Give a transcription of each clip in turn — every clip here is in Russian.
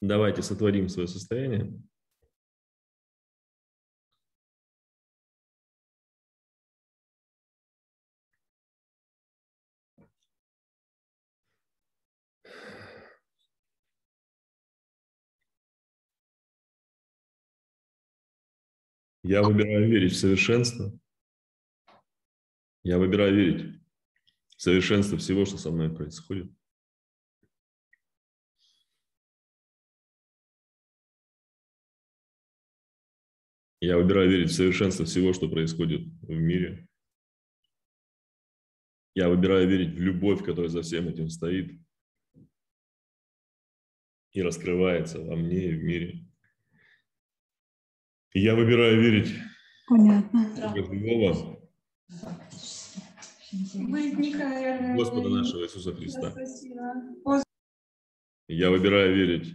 Давайте сотворим свое состояние. Я выбираю верить в совершенство. Я выбираю верить совершенство всего, что со мной происходит. Я выбираю верить в совершенство всего, что происходит в мире. Я выбираю верить в любовь, которая за всем этим стоит и раскрывается во мне и в мире. И я выбираю верить Понятно. в живого Господа нашего Иисуса Христа. Я выбираю верить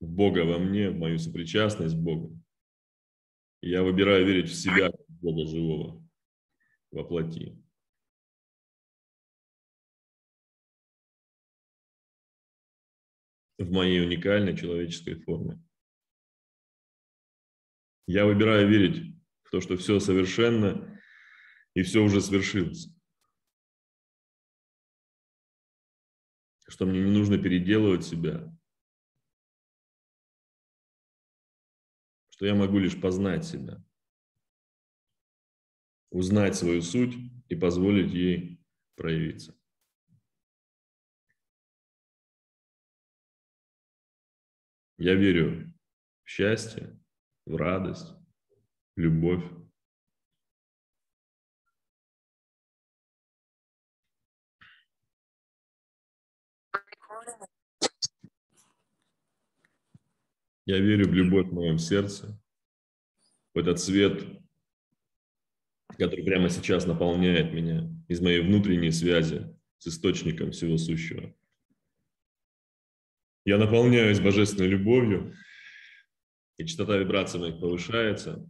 в Бога во мне, в мою сопричастность с Богом. Я выбираю верить в себя, в Бога живого, во плоти. В моей уникальной человеческой форме. Я выбираю верить в то, что все совершенно и все уже свершилось. Что мне не нужно переделывать себя. Что я могу лишь познать себя. Узнать свою суть и позволить ей проявиться. Я верю в счастье, в радость, в любовь. Я верю в любовь в моем сердце, в этот свет, который прямо сейчас наполняет меня из моей внутренней связи с источником всего сущего. Я наполняюсь божественной любовью, и частота вибраций моих повышается,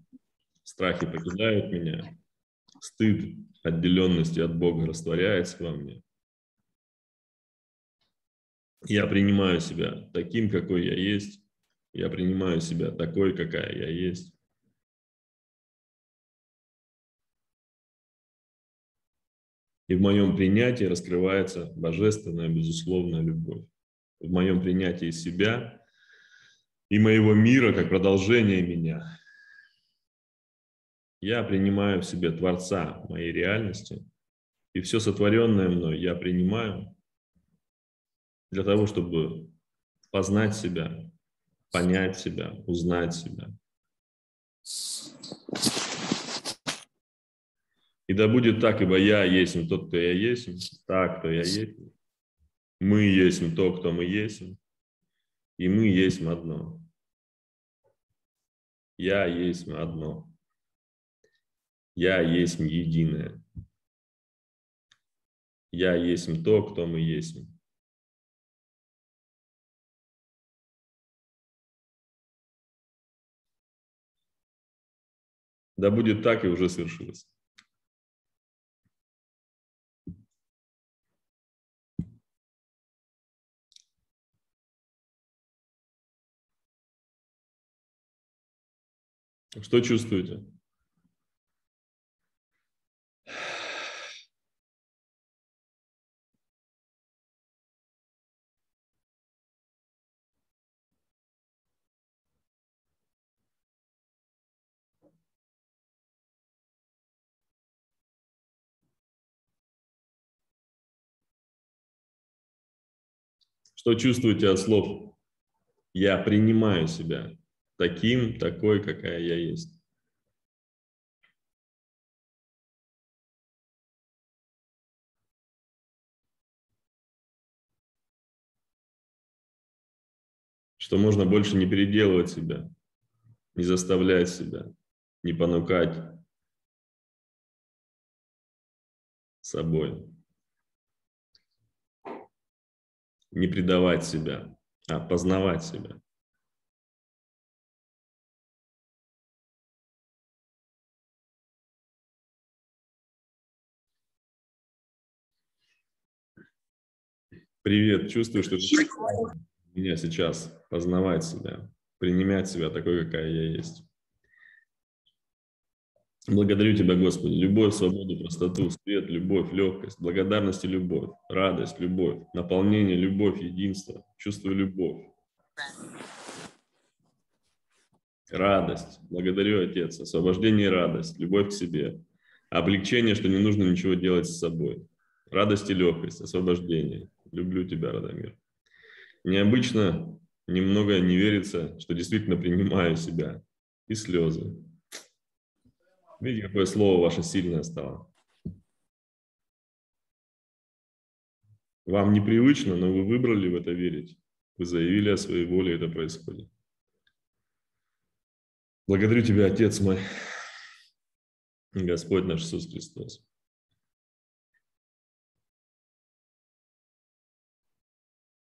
страхи покидают меня, стыд отделенности от Бога растворяется во мне. Я принимаю себя таким, какой я есть. Я принимаю себя такой, какая я есть. И в моем принятии раскрывается божественная, безусловная любовь. В моем принятии себя и моего мира как продолжение меня. Я принимаю в себе Творца моей реальности, и все сотворенное мной я принимаю для того, чтобы познать себя, понять себя, узнать себя. И да будет так, ибо я есть тот, кто я есть, так, кто я есть. Мы есть то, кто мы есть, и мы есть одно. Я есть одно. Я есть единое. Я есть то, кто мы есть. Да будет так и уже свершилось. Что чувствуете? Что чувствуете от слов «я принимаю себя»? таким, такой, какая я есть. Что можно больше не переделывать себя, не заставлять себя, не понукать собой, не предавать себя, а познавать себя. Привет, чувствую, что ты меня сейчас познавать себя, принимать себя такой, какая я есть. Благодарю Тебя, Господи, любовь, свободу, простоту, свет, любовь, легкость, благодарность и любовь, радость, любовь, наполнение, любовь, единство. Чувствую любовь. Радость. Благодарю, Отец. Освобождение и радость, любовь к себе. Облегчение, что не нужно ничего делать с собой. Радость и легкость, освобождение. Люблю тебя, Радомир. Необычно, немного не верится, что действительно принимаю себя. И слезы. Видите, какое слово ваше сильное стало. Вам непривычно, но вы выбрали в это верить. Вы заявили о своей воле, это происходит. Благодарю Тебя, Отец мой, Господь наш Иисус Христос.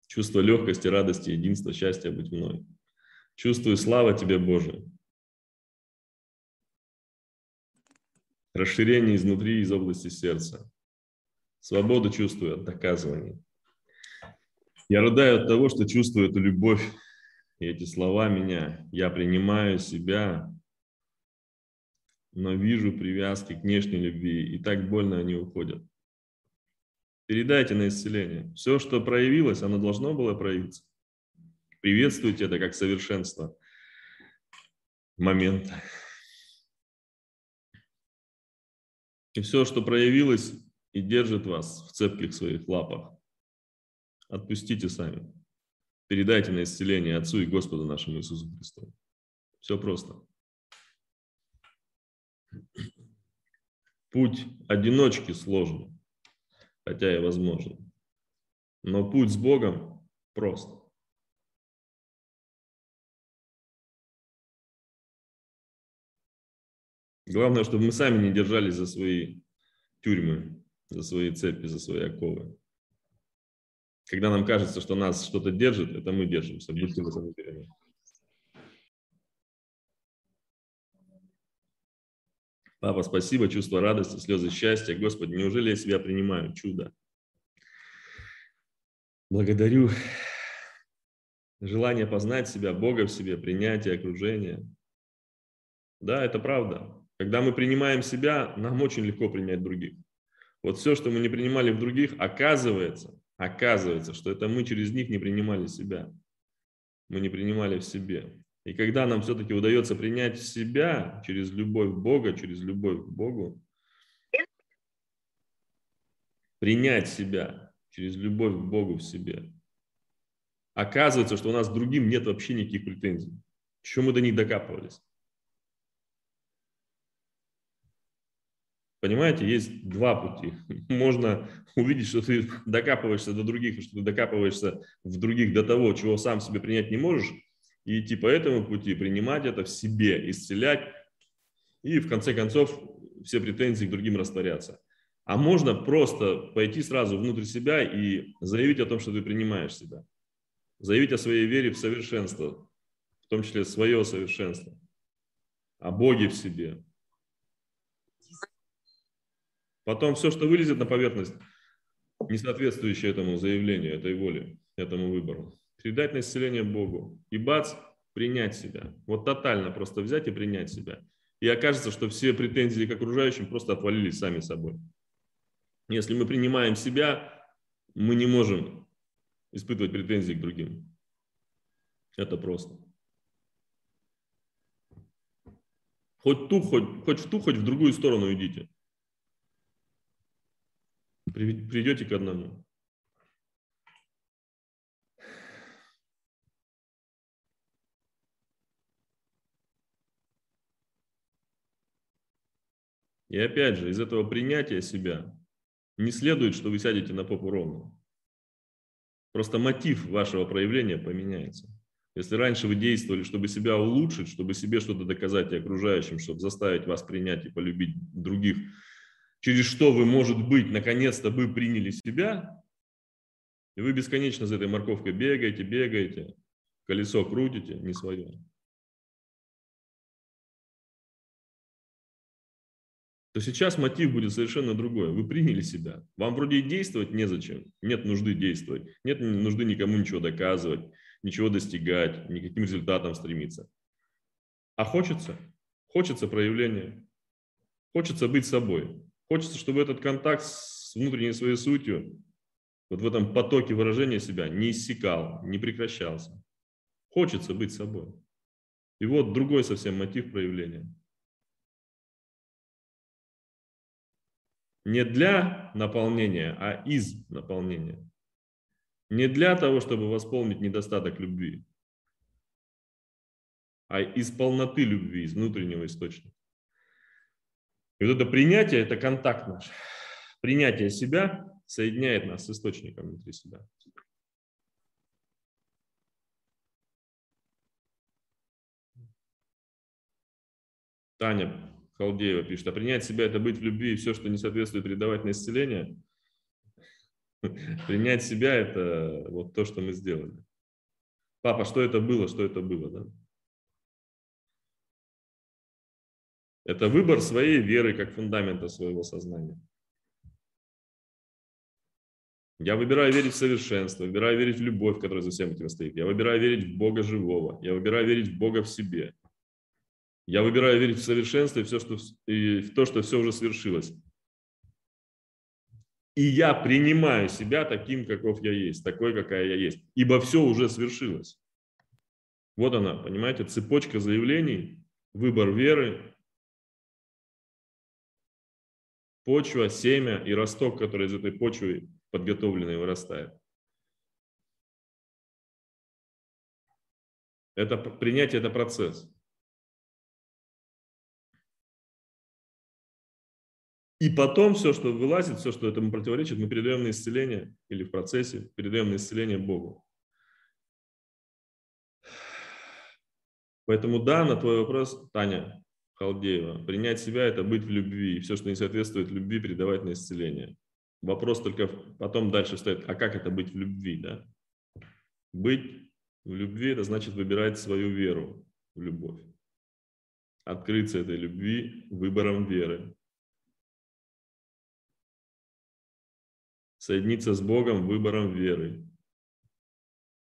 Чувство легкости, радости, единства, счастья быть мной. Чувствую слава Тебе, Боже. Расширение изнутри, из области сердца. Свободу чувствую от доказываний. Я рыдаю от того, что чувствую эту любовь и эти слова меня. Я принимаю себя, но вижу привязки к внешней любви, и так больно они уходят. Передайте на исцеление. Все, что проявилось, оно должно было проявиться. Приветствуйте это как совершенство момента. И все, что проявилось и держит вас в цепких своих лапах, отпустите сами. Передайте на исцеление Отцу и Господу нашему Иисусу Христу. Все просто. Путь одиночки сложный хотя и возможно. Но путь с Богом прост. Главное, чтобы мы сами не держались за свои тюрьмы, за свои цепи, за свои оковы. Когда нам кажется, что нас что-то держит, это мы держимся. Будьте в этом уверены. Папа, спасибо, чувство радости, слезы счастья. Господи, неужели я себя принимаю? Чудо. Благодарю. Желание познать себя, Бога в себе, принятие окружения. Да, это правда. Когда мы принимаем себя, нам очень легко принять других. Вот все, что мы не принимали в других, оказывается, оказывается, что это мы через них не принимали себя. Мы не принимали в себе. И когда нам все-таки удается принять себя через любовь Бога, через любовь к Богу, принять себя через любовь к Богу в себе, оказывается, что у нас другим нет вообще никаких претензий. Чего мы до них докапывались? Понимаете, есть два пути. Можно увидеть, что ты докапываешься до других, что ты докапываешься в других до того, чего сам себе принять не можешь, и идти по этому пути, принимать это в себе, исцелять, и в конце концов все претензии к другим растворятся. А можно просто пойти сразу внутрь себя и заявить о том, что ты принимаешь себя. Заявить о своей вере в совершенство, в том числе свое совершенство, о Боге в себе. Потом все, что вылезет на поверхность, не соответствующее этому заявлению, этой воле, этому выбору передать на исцеление Богу. И бац, принять себя. Вот тотально просто взять и принять себя. И окажется, что все претензии к окружающим просто отвалились сами собой. Если мы принимаем себя, мы не можем испытывать претензии к другим. Это просто. Хоть ту, хоть, хоть в ту, хоть в другую сторону идите. Придете к одному. И опять же, из этого принятия себя не следует, что вы сядете на попу ровно. Просто мотив вашего проявления поменяется. Если раньше вы действовали, чтобы себя улучшить, чтобы себе что-то доказать и окружающим, чтобы заставить вас принять и полюбить других, через что вы, может быть, наконец-то вы приняли себя, и вы бесконечно за этой морковкой бегаете, бегаете, колесо крутите, не свое. то сейчас мотив будет совершенно другой. Вы приняли себя. Вам вроде и действовать незачем. Нет нужды действовать. Нет нужды никому ничего доказывать, ничего достигать, никаким результатам стремиться. А хочется. Хочется проявления. Хочется быть собой. Хочется, чтобы этот контакт с внутренней своей сутью, вот в этом потоке выражения себя не иссякал, не прекращался. Хочется быть собой. И вот другой совсем мотив проявления. Не для наполнения, а из наполнения. Не для того, чтобы восполнить недостаток любви, а из полноты любви, из внутреннего источника. И вот это принятие – это контакт наш. Принятие себя соединяет нас с источником внутри себя. Таня Халдеева пишет, а принять себя – это быть в любви, и все, что не соответствует, передавать на исцеление. Принять себя – это вот то, что мы сделали. Папа, что это было, что это было, да? Это выбор своей веры как фундамента своего сознания. Я выбираю верить в совершенство, выбираю верить в любовь, которая за всем этим стоит. Я выбираю верить в Бога живого. Я выбираю верить в Бога в себе. Я выбираю верить в совершенство и, все, что, и в то, что все уже свершилось. И я принимаю себя таким, каков я есть, такой, какая я есть. Ибо все уже свершилось. Вот она, понимаете, цепочка заявлений, выбор веры, почва, семя и росток, который из этой почвы подготовленный вырастает. Это принятие, это процесс. И потом все, что вылазит, все, что этому противоречит, мы передаем на исцеление или в процессе передаем на исцеление Богу. Поэтому да, на твой вопрос, Таня Халдеева, принять себя – это быть в любви. И все, что не соответствует любви, передавать на исцеление. Вопрос только потом дальше стоит, а как это быть в любви? Да? Быть в любви – это значит выбирать свою веру в любовь. Открыться этой любви выбором веры. соединиться с Богом выбором веры,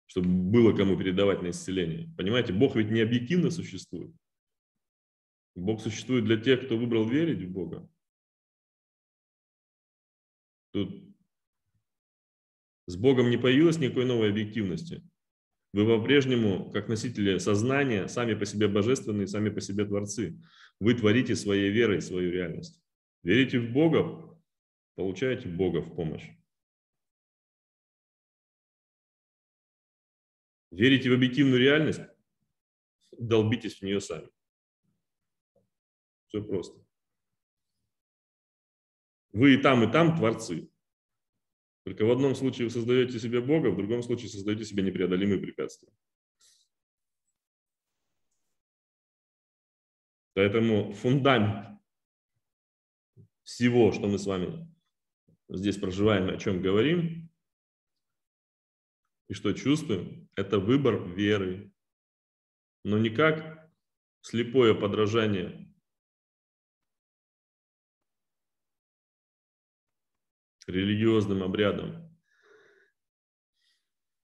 чтобы было кому передавать на исцеление. Понимаете, Бог ведь не объективно существует. Бог существует для тех, кто выбрал верить в Бога. Тут с Богом не появилось никакой новой объективности. Вы по-прежнему, как носители сознания, сами по себе божественные, сами по себе творцы. Вы творите своей верой свою реальность. Верите в Бога, получаете Бога в помощь. Верите в объективную реальность? Долбитесь в нее сами. Все просто. Вы и там, и там творцы. Только в одном случае вы создаете себе Бога, в другом случае создаете себе непреодолимые препятствия. Поэтому фундамент всего, что мы с вами здесь проживаем о чем говорим, и что чувствуем, это выбор веры, но не как слепое подражание религиозным обрядам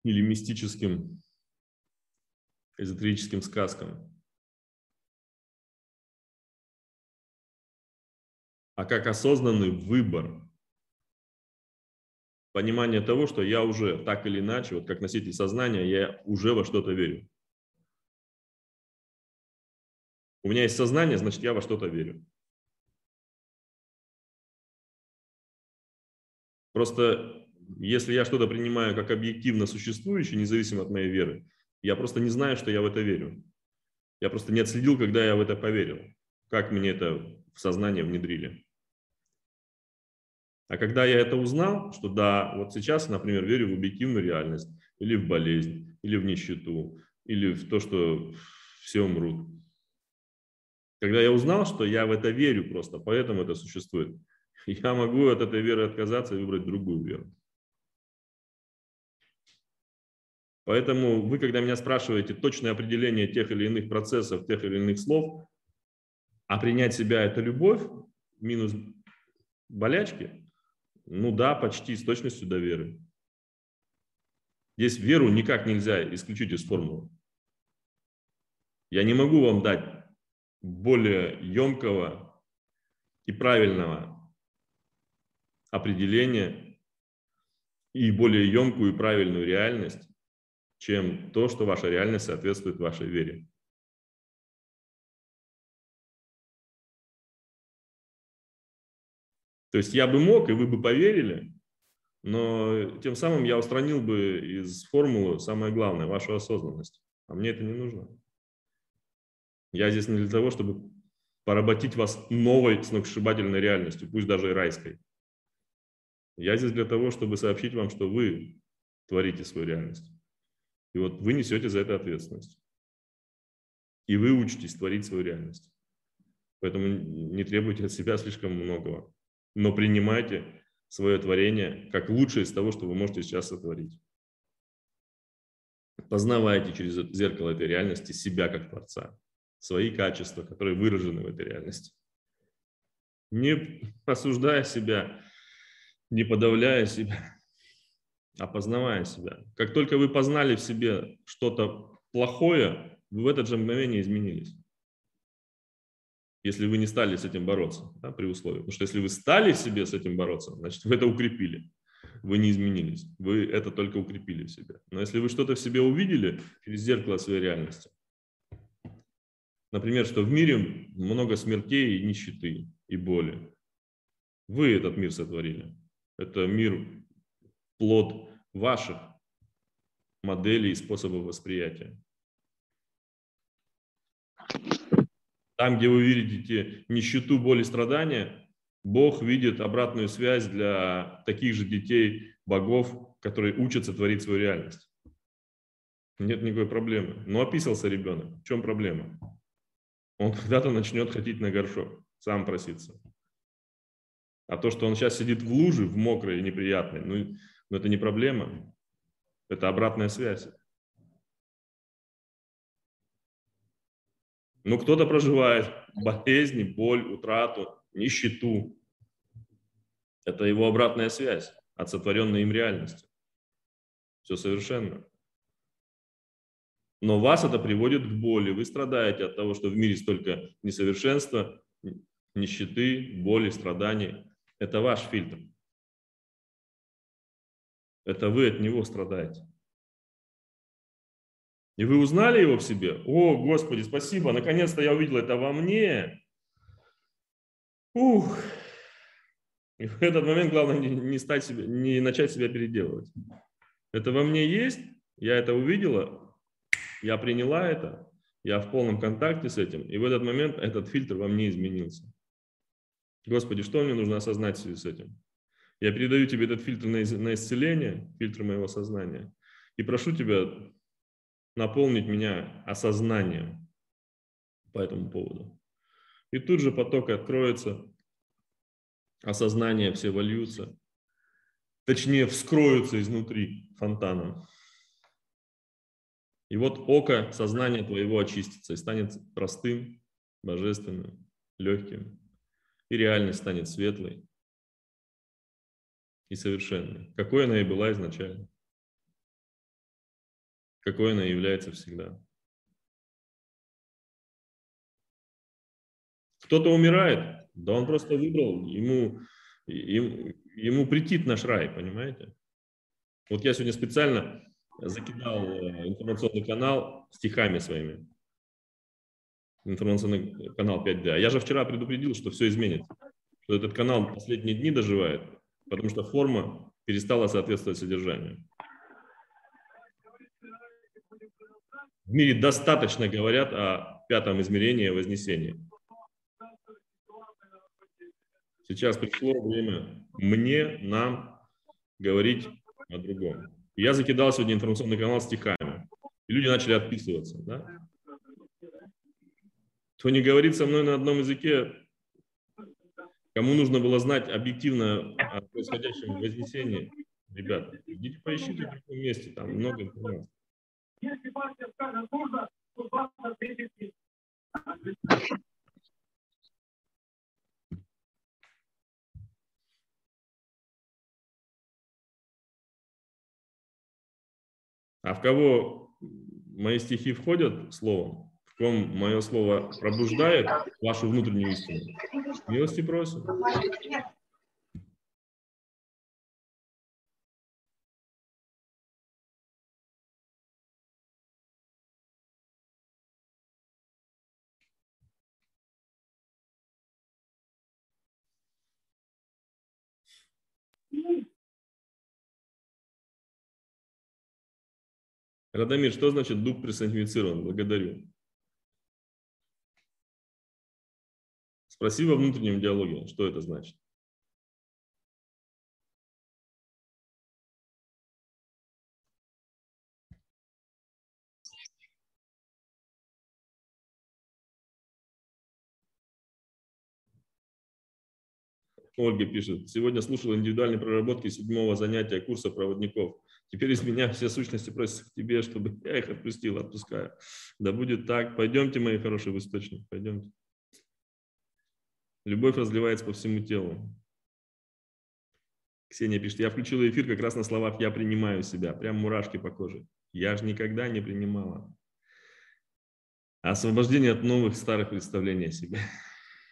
или мистическим эзотерическим сказкам, а как осознанный выбор понимание того, что я уже так или иначе, вот как носитель сознания, я уже во что-то верю. У меня есть сознание, значит, я во что-то верю. Просто если я что-то принимаю как объективно существующее, независимо от моей веры, я просто не знаю, что я в это верю. Я просто не отследил, когда я в это поверил. Как мне это в сознание внедрили. А когда я это узнал, что да, вот сейчас, например, верю в объективную реальность, или в болезнь, или в нищету, или в то, что все умрут. Когда я узнал, что я в это верю просто, поэтому это существует, я могу от этой веры отказаться и выбрать другую веру. Поэтому вы, когда меня спрашиваете точное определение тех или иных процессов, тех или иных слов, а принять себя – это любовь, минус болячки, ну да, почти с точностью до веры. Здесь веру никак нельзя исключить из формулы. Я не могу вам дать более емкого и правильного определения и более емкую и правильную реальность, чем то, что ваша реальность соответствует вашей вере. То есть я бы мог, и вы бы поверили, но тем самым я устранил бы из формулы самое главное, вашу осознанность. А мне это не нужно. Я здесь не для того, чтобы поработить вас новой сногсшибательной реальностью, пусть даже и райской. Я здесь для того, чтобы сообщить вам, что вы творите свою реальность. И вот вы несете за это ответственность. И вы учитесь творить свою реальность. Поэтому не требуйте от себя слишком многого. Но принимайте свое творение как лучшее из того, что вы можете сейчас сотворить. Познавайте через зеркало этой реальности себя как Творца, свои качества, которые выражены в этой реальности. Не осуждая себя, не подавляя себя, а познавая себя. Как только вы познали в себе что-то плохое, вы в это же мгновение изменились. Если вы не стали с этим бороться, да, при условии. Потому что если вы стали себе с этим бороться, значит, вы это укрепили. Вы не изменились. Вы это только укрепили в себе. Но если вы что-то в себе увидели через зеркало своей реальности, например, что в мире много смертей и нищеты, и боли, вы этот мир сотворили. Это мир плод ваших моделей и способов восприятия. Там, где вы видите нищету, боль и страдания, Бог видит обратную связь для таких же детей, богов, которые учатся творить свою реальность. Нет никакой проблемы. Но описался ребенок. В чем проблема? Он когда-то начнет ходить на горшок, сам проситься. А то, что он сейчас сидит в луже, в мокрой и неприятной, ну, но это не проблема, это обратная связь. Но кто-то проживает болезни, боль, утрату, нищету. Это его обратная связь от сотворенной им реальности. Все совершенно. Но вас это приводит к боли. Вы страдаете от того, что в мире столько несовершенства, нищеты, боли, страданий. Это ваш фильтр. Это вы от него страдаете. И вы узнали его в себе? О, Господи, спасибо, наконец-то я увидел это во мне. Ух. И в этот момент главное не, не, стать себе, не начать себя переделывать. Это во мне есть, я это увидела, я приняла это, я в полном контакте с этим, и в этот момент этот фильтр во мне изменился. Господи, что мне нужно осознать в связи с этим? Я передаю тебе этот фильтр на исцеление, фильтр моего сознания, и прошу тебя наполнить меня осознанием по этому поводу. И тут же поток откроется, осознания все вольются, точнее вскроются изнутри фонтаном. И вот око сознания твоего очистится и станет простым, божественным, легким. И реальность станет светлой, и совершенной, какой она и была изначально, какой она является всегда. Кто-то умирает, да он просто выбрал, ему, ему, ему претит наш рай, понимаете? Вот я сегодня специально закидал э, информационный канал стихами своими. Информационный канал 5D. Я же вчера предупредил, что все изменится. Что этот канал последние дни доживает потому что форма перестала соответствовать содержанию. В мире достаточно говорят о пятом измерении Вознесения. Сейчас пришло время мне, нам говорить о другом. Я закидал сегодня информационный канал стихами, и люди начали отписываться. Да? кто не говорит со мной на одном языке, кому нужно было знать объективно о происходящем Вознесении, ребят, идите поищите в другом месте, там много информации. А в кого мои стихи входят словом? Ком мое слово пробуждает вашу внутреннюю истину, милости просим. Радомир, что значит дух персонифицирован? Благодарю. Спроси во внутреннем диалоге, что это значит. Ольга пишет, сегодня слушал индивидуальные проработки седьмого занятия курса проводников. Теперь из меня все сущности просятся к тебе, чтобы я их отпустил, отпускаю. Да будет так. Пойдемте, мои хорошие, в источник, пойдемте. Любовь разливается по всему телу. Ксения пишет, я включила эфир как раз на словах «я принимаю себя». Прям мурашки по коже. Я же никогда не принимала. Освобождение от новых старых представлений о себе.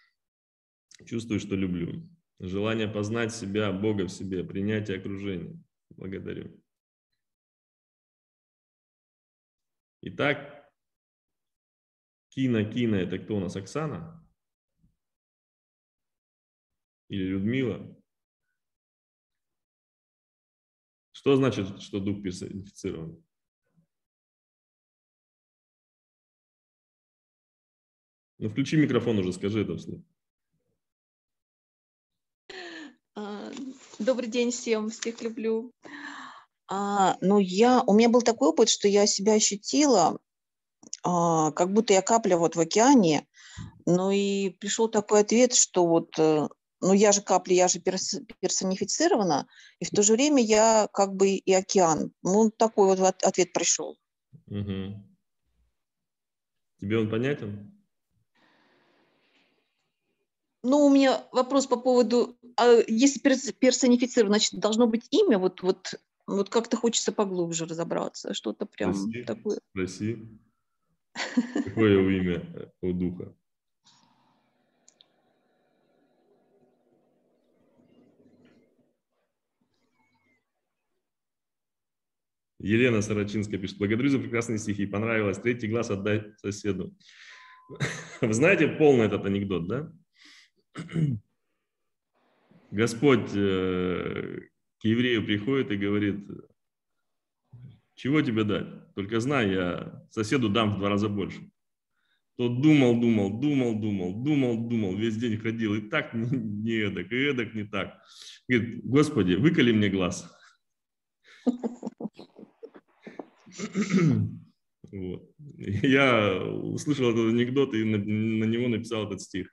Чувствую, что люблю. Желание познать себя, Бога в себе, принятие окружения. Благодарю. Итак, Кина, Кина – это кто у нас? Оксана? Или Людмила? Что значит, что дух персонифицирован? Ну, включи микрофон уже, скажи это вслух. А, добрый день всем, всех люблю. А, ну, я, у меня был такой опыт, что я себя ощутила, а, как будто я капля вот в океане, ну и пришел такой ответ, что вот, э, ну я же капля, я же перс, персонифицирована, и в то же время я как бы и океан. Ну, такой вот ответ пришел. Угу. Тебе он понятен? Ну, у меня вопрос по поводу, а если персонифицировано, значит, должно быть имя, вот, вот вот как-то хочется поглубже разобраться, что-то прям спроси, такое. Спроси. Какое имя у духа? Елена Сарачинская пишет. Благодарю за прекрасные стихи. Понравилось. Третий глаз отдай соседу. Вы знаете полный этот анекдот, да? Господь э, к еврею приходит и говорит, чего тебе дать? Только знай, я соседу дам в два раза больше. Тот думал, думал, думал, думал, думал, думал, весь день ходил, и так не, не эдак, и эдак не так. Говорит, Господи, выколи мне глаз. Вот. Я услышал этот анекдот и на, на него написал этот стих.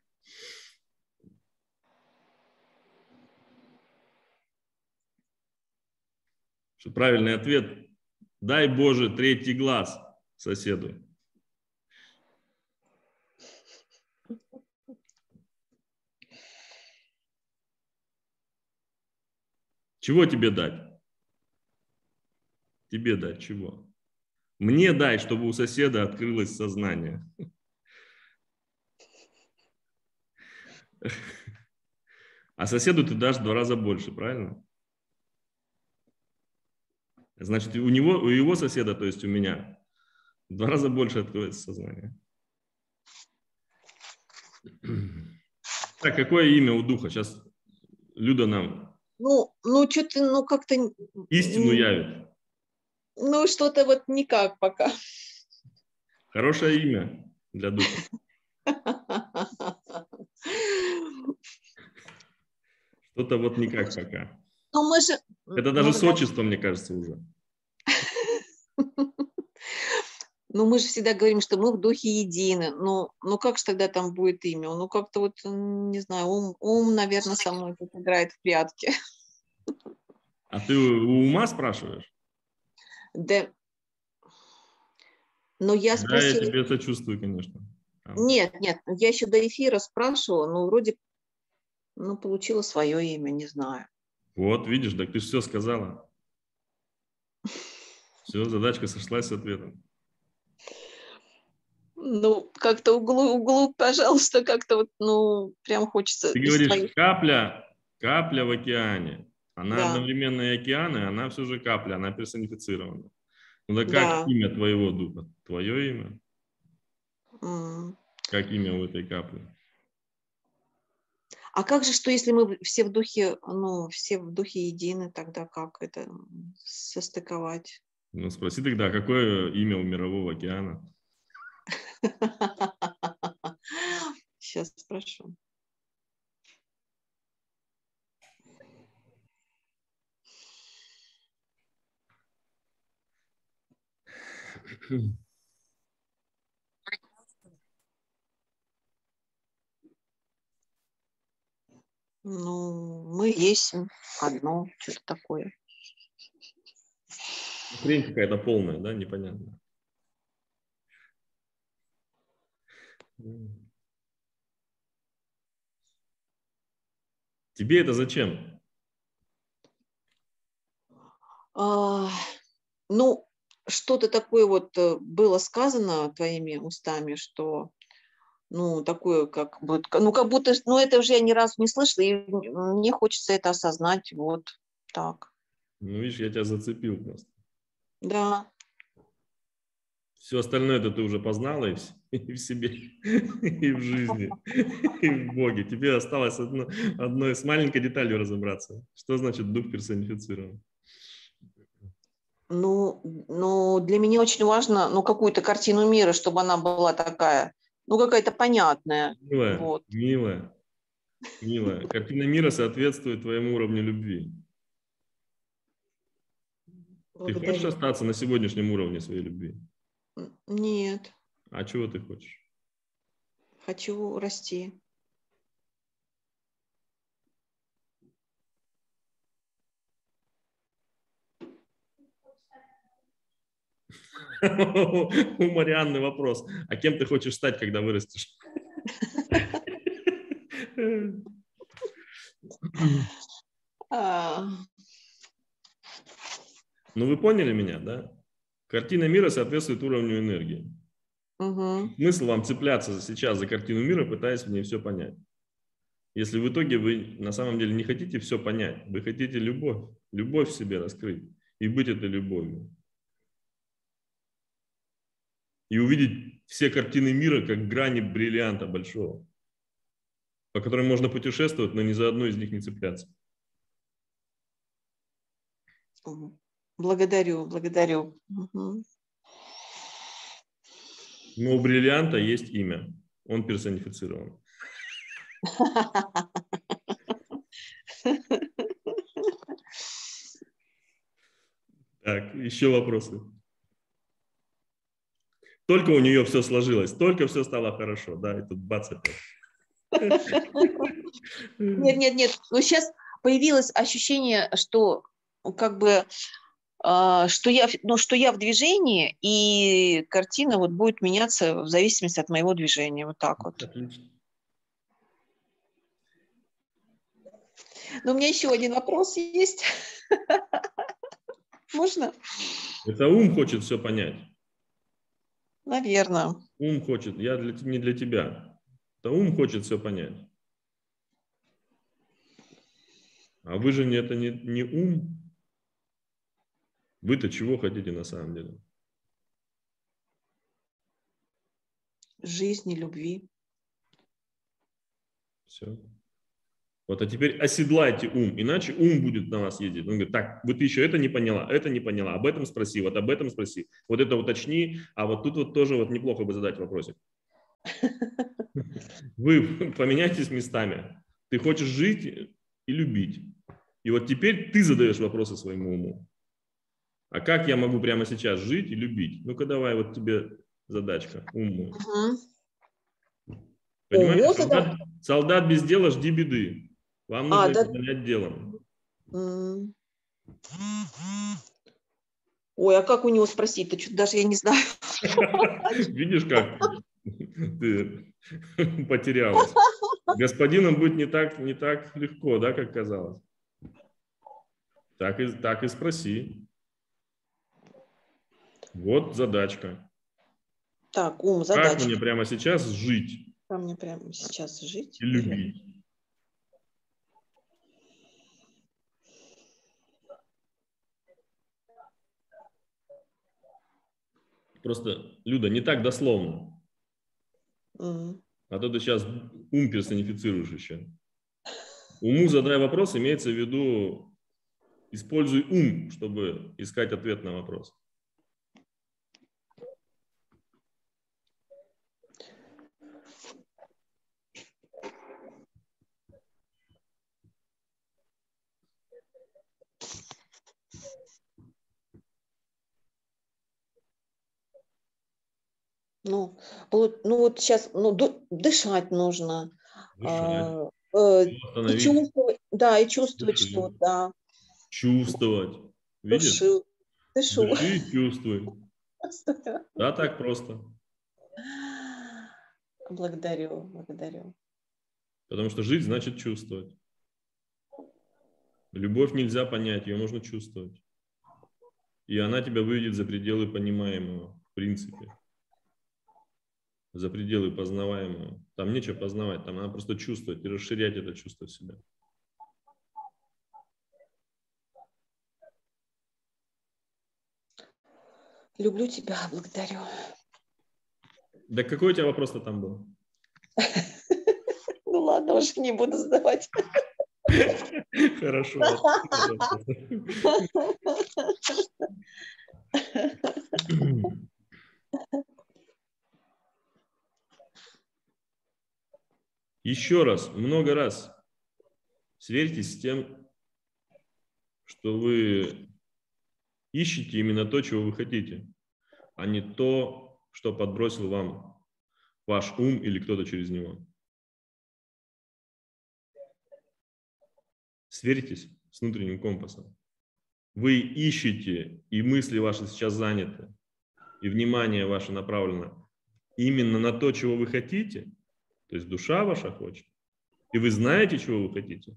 что правильный ответ – дай Боже третий глаз соседу. Чего тебе дать? Тебе дать чего? Мне дай, чтобы у соседа открылось сознание. А соседу ты дашь два раза больше, правильно? Значит, у него, у его соседа, то есть у меня, в два раза больше откроется сознание. Так, какое имя у духа? Сейчас Люда нам. Ну, ну что-то, ну как-то... Истину явит. Ну, что-то вот никак пока. Хорошее имя для духа. Что-то вот никак пока. Но мы же... Это даже ну, с отчеством, мне кажется, уже. Ну, мы же всегда говорим, что мы в духе едины. Ну, ну как же тогда там будет имя? Ну, как-то вот, не знаю, ум, ум наверное, со мной тут играет в прятки. А ты у ума спрашиваешь? Да. Но я спросила... Да, я тебе сочувствую, конечно. Нет, нет, я еще до эфира спрашивала, но вроде, ну, получила свое имя, не знаю. Вот, видишь, так ты все сказала. Все, задачка сошлась с ответом. Ну, как-то углу, углу, пожалуйста, как-то вот, ну, прям хочется. Ты говоришь, твоих... капля, капля в океане. Она да. одновременно и океан, и она все же капля, она персонифицирована. Ну да как да. имя твоего духа? Твое имя? Mm. Как имя у этой капли? А как же, что если мы все в духе, ну, все в духе едины, тогда как это состыковать? Ну, спроси тогда, какое имя у Мирового океана? Сейчас спрошу. Ну, мы есть одно, что-то такое. Хрень какая-то полная, да, непонятно. Тебе это зачем? А, ну, что-то такое вот э, было сказано твоими устами, что ну, такое, как бы, ну, как будто, ну, это уже я ни разу не слышала, и мне хочется это осознать, вот так. Ну, видишь, я тебя зацепил просто. Да. Все остальное это ты уже познала и в, и в себе, и в жизни, и в Боге. Тебе осталось одно, одной с маленькой деталью разобраться. Что значит дух персонифицирован? Ну, ну, для меня очень важно, ну, какую-то картину мира, чтобы она была такая, ну, какая-то понятная. Милая, вот. милая, милая. Картина мира соответствует твоему уровню любви. Благодарю. Ты хочешь остаться на сегодняшнем уровне своей любви? Нет. А чего ты хочешь? Хочу расти. У Марианны вопрос. А кем ты хочешь стать, когда вырастешь? А. Ну, вы поняли меня, да? Картина мира соответствует уровню энергии. Угу. Смысл вам цепляться сейчас за картину мира, пытаясь в ней все понять. Если в итоге вы на самом деле не хотите все понять, вы хотите любовь, любовь в себе раскрыть и быть этой любовью и увидеть все картины мира как грани бриллианта большого, по которым можно путешествовать, но ни за одну из них не цепляться. Благодарю, благодарю. Но у бриллианта есть имя. Он персонифицирован. Так, еще вопросы? Только у нее все сложилось, только все стало хорошо, да, и тут бац опять. Нет, нет, нет, но сейчас появилось ощущение, что как бы а, что я, ну, что я в движении, и картина вот будет меняться в зависимости от моего движения. Вот так вот. Отлично. Но у меня еще один вопрос есть. Можно? Это ум хочет все понять. Наверное. Ум хочет, я для, не для тебя. Это ум хочет все понять. А вы же не, это не, не ум. Вы-то чего хотите на самом деле? Жизни, любви. Все. Вот, а теперь оседлайте ум, иначе ум будет на вас ездить. Он говорит, так, вот ты еще это не поняла, это не поняла, об этом спроси, вот об этом спроси, вот это уточни, а вот тут вот тоже вот неплохо бы задать вопросик. Вы поменяйтесь местами. Ты хочешь жить и любить. И вот теперь ты задаешь вопросы своему уму. А как я могу прямо сейчас жить и любить? Ну-ка давай, вот тебе задачка умная. Угу. Понимаешь, солдат, солдат без дела жди беды. Вам а, нужно а, да? занять делом. Ой, а как у него спросить-то? Что-то даже я не знаю. Видишь, как ты потерялась. Господином будет не так, не так легко, да, как казалось. Так и, так и спроси. Вот задачка. Так, ум, задачка. Как мне прямо сейчас жить? Как мне прямо сейчас жить? И любить. Просто, Люда, не так дословно. Мгм. А то ты сейчас ум персонифицируешь еще. Уму задай вопрос, имеется в виду, используй ум, чтобы искать ответ на вопрос. Ну, полу- ну вот сейчас, ну, дышать нужно. Дышать, а, э, и остановить, чувствовать, да, и чувствовать, Дыши. что, да, чувствовать. Видишь? дышу, дышу. Дыши и чувствуй. Да, так просто. Благодарю, благодарю. Потому что жить значит чувствовать. Любовь нельзя понять, ее можно чувствовать. И она тебя выведет за пределы понимаемого, в принципе. За пределы познаваемого. Там нечего познавать, там надо просто чувствовать и расширять это чувство в себя. Люблю тебя, благодарю. Да какой у тебя вопрос-то там был? Ну ладно, уже не буду задавать. Хорошо. Еще раз, много раз сверьтесь с тем, что вы ищете именно то, чего вы хотите, а не то, что подбросил вам ваш ум или кто-то через него. Сверьтесь с внутренним компасом. Вы ищете, и мысли ваши сейчас заняты, и внимание ваше направлено именно на то, чего вы хотите, то есть душа ваша хочет, и вы знаете, чего вы хотите,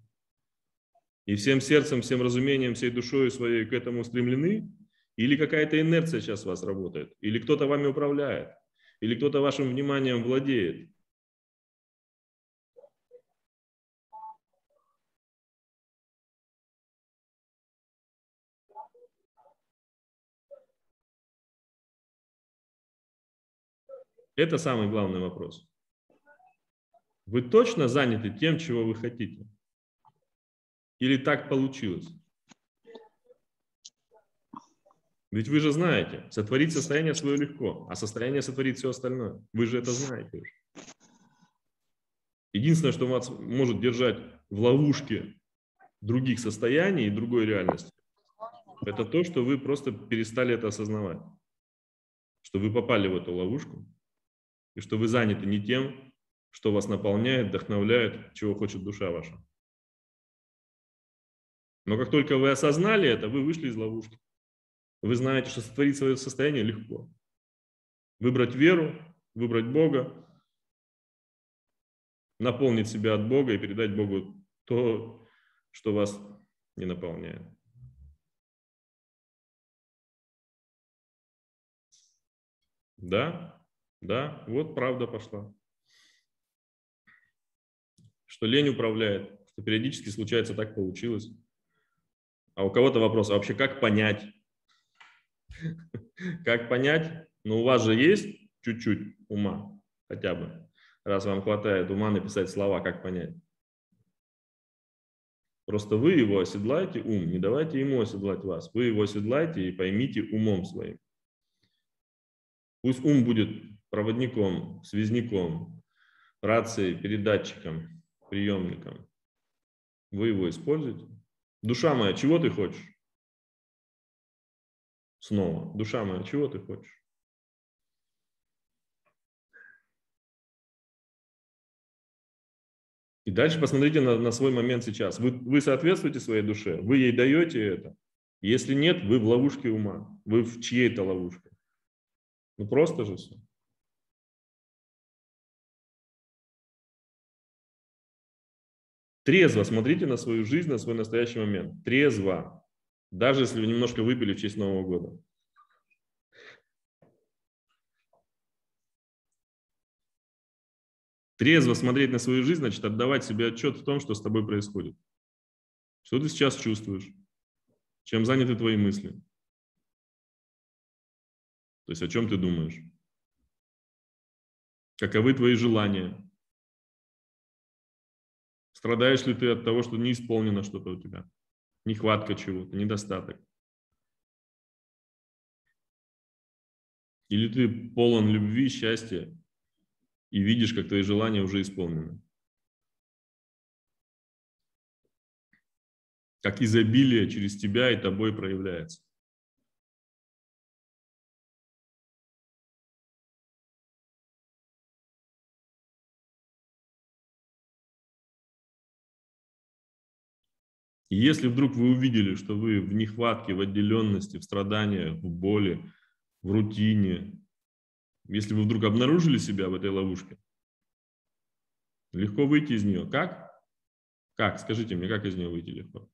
и всем сердцем, всем разумением, всей душой своей к этому стремлены, или какая-то инерция сейчас вас работает, или кто-то вами управляет, или кто-то вашим вниманием владеет. Это самый главный вопрос. Вы точно заняты тем, чего вы хотите? Или так получилось? Ведь вы же знаете, сотворить состояние свое легко, а состояние сотворить все остальное. Вы же это знаете уже. Единственное, что вас может держать в ловушке других состояний и другой реальности, это то, что вы просто перестали это осознавать. Что вы попали в эту ловушку, и что вы заняты не тем, что вас наполняет, вдохновляет, чего хочет душа ваша. Но как только вы осознали это, вы вышли из ловушки. Вы знаете, что сотворить свое состояние легко. Выбрать веру, выбрать Бога, наполнить себя от Бога и передать Богу то, что вас не наполняет. Да, да, вот правда пошла. Что лень управляет, что периодически случается так получилось. А у кого-то вопрос, а вообще как понять? Как понять? Ну, у вас же есть чуть-чуть ума, хотя бы, раз вам хватает ума написать слова, как понять. Просто вы его оседлаете, ум, не давайте ему оседлать вас. Вы его оседлаете и поймите умом своим. Пусть ум будет проводником, связником, рацией, передатчиком, приемником. Вы его используете. Душа моя, чего ты хочешь? Снова. Душа моя, чего ты хочешь? И дальше посмотрите на, на свой момент сейчас. Вы, вы соответствуете своей душе, вы ей даете это. Если нет, вы в ловушке ума, вы в чьей-то ловушке. Ну просто же все. Трезво смотрите на свою жизнь, на свой настоящий момент. Трезво. Даже если вы немножко выпили в честь Нового года. Трезво смотреть на свою жизнь, значит отдавать себе отчет в том, что с тобой происходит. Что ты сейчас чувствуешь? Чем заняты твои мысли? То есть о чем ты думаешь? Каковы твои желания? Страдаешь ли ты от того, что не исполнено что-то у тебя? Нехватка чего-то, недостаток? Или ты полон любви, счастья и видишь, как твои желания уже исполнены? Как изобилие через тебя и тобой проявляется. И если вдруг вы увидели, что вы в нехватке, в отделенности, в страданиях, в боли, в рутине, если вы вдруг обнаружили себя в этой ловушке, легко выйти из нее. Как? Как? Скажите мне, как из нее выйти легко?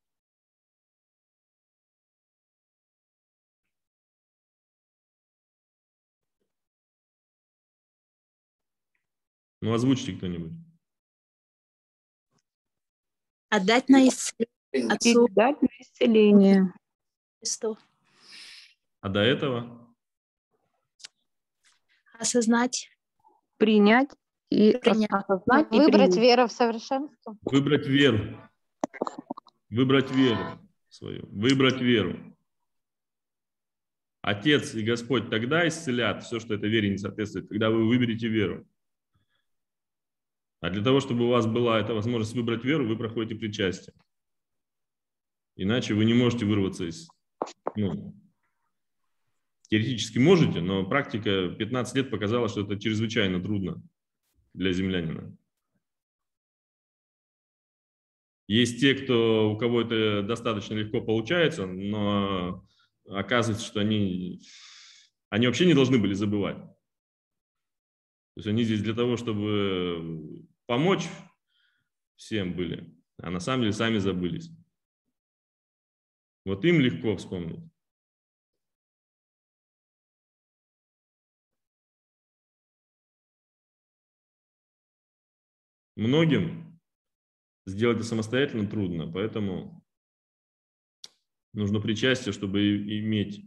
Ну, озвучьте кто-нибудь. Отдать на исцеление Отцу Дать на исцеление. Христу. А до этого? Осознать. Принять и Принять. осознать и Выбрать принять. веру в совершенство. Выбрать веру. Выбрать веру свою. Выбрать веру. Отец и Господь тогда исцелят все, что это вере не соответствует, когда вы выберете веру. А для того, чтобы у вас была эта возможность выбрать веру, вы проходите причастие. Иначе вы не можете вырваться из... Ну, теоретически можете, но практика 15 лет показала, что это чрезвычайно трудно для землянина. Есть те, кто, у кого это достаточно легко получается, но оказывается, что они, они вообще не должны были забывать. То есть они здесь для того, чтобы помочь всем были, а на самом деле сами забылись. Вот им легко вспомнить. Многим сделать это самостоятельно трудно, поэтому нужно причастие, чтобы иметь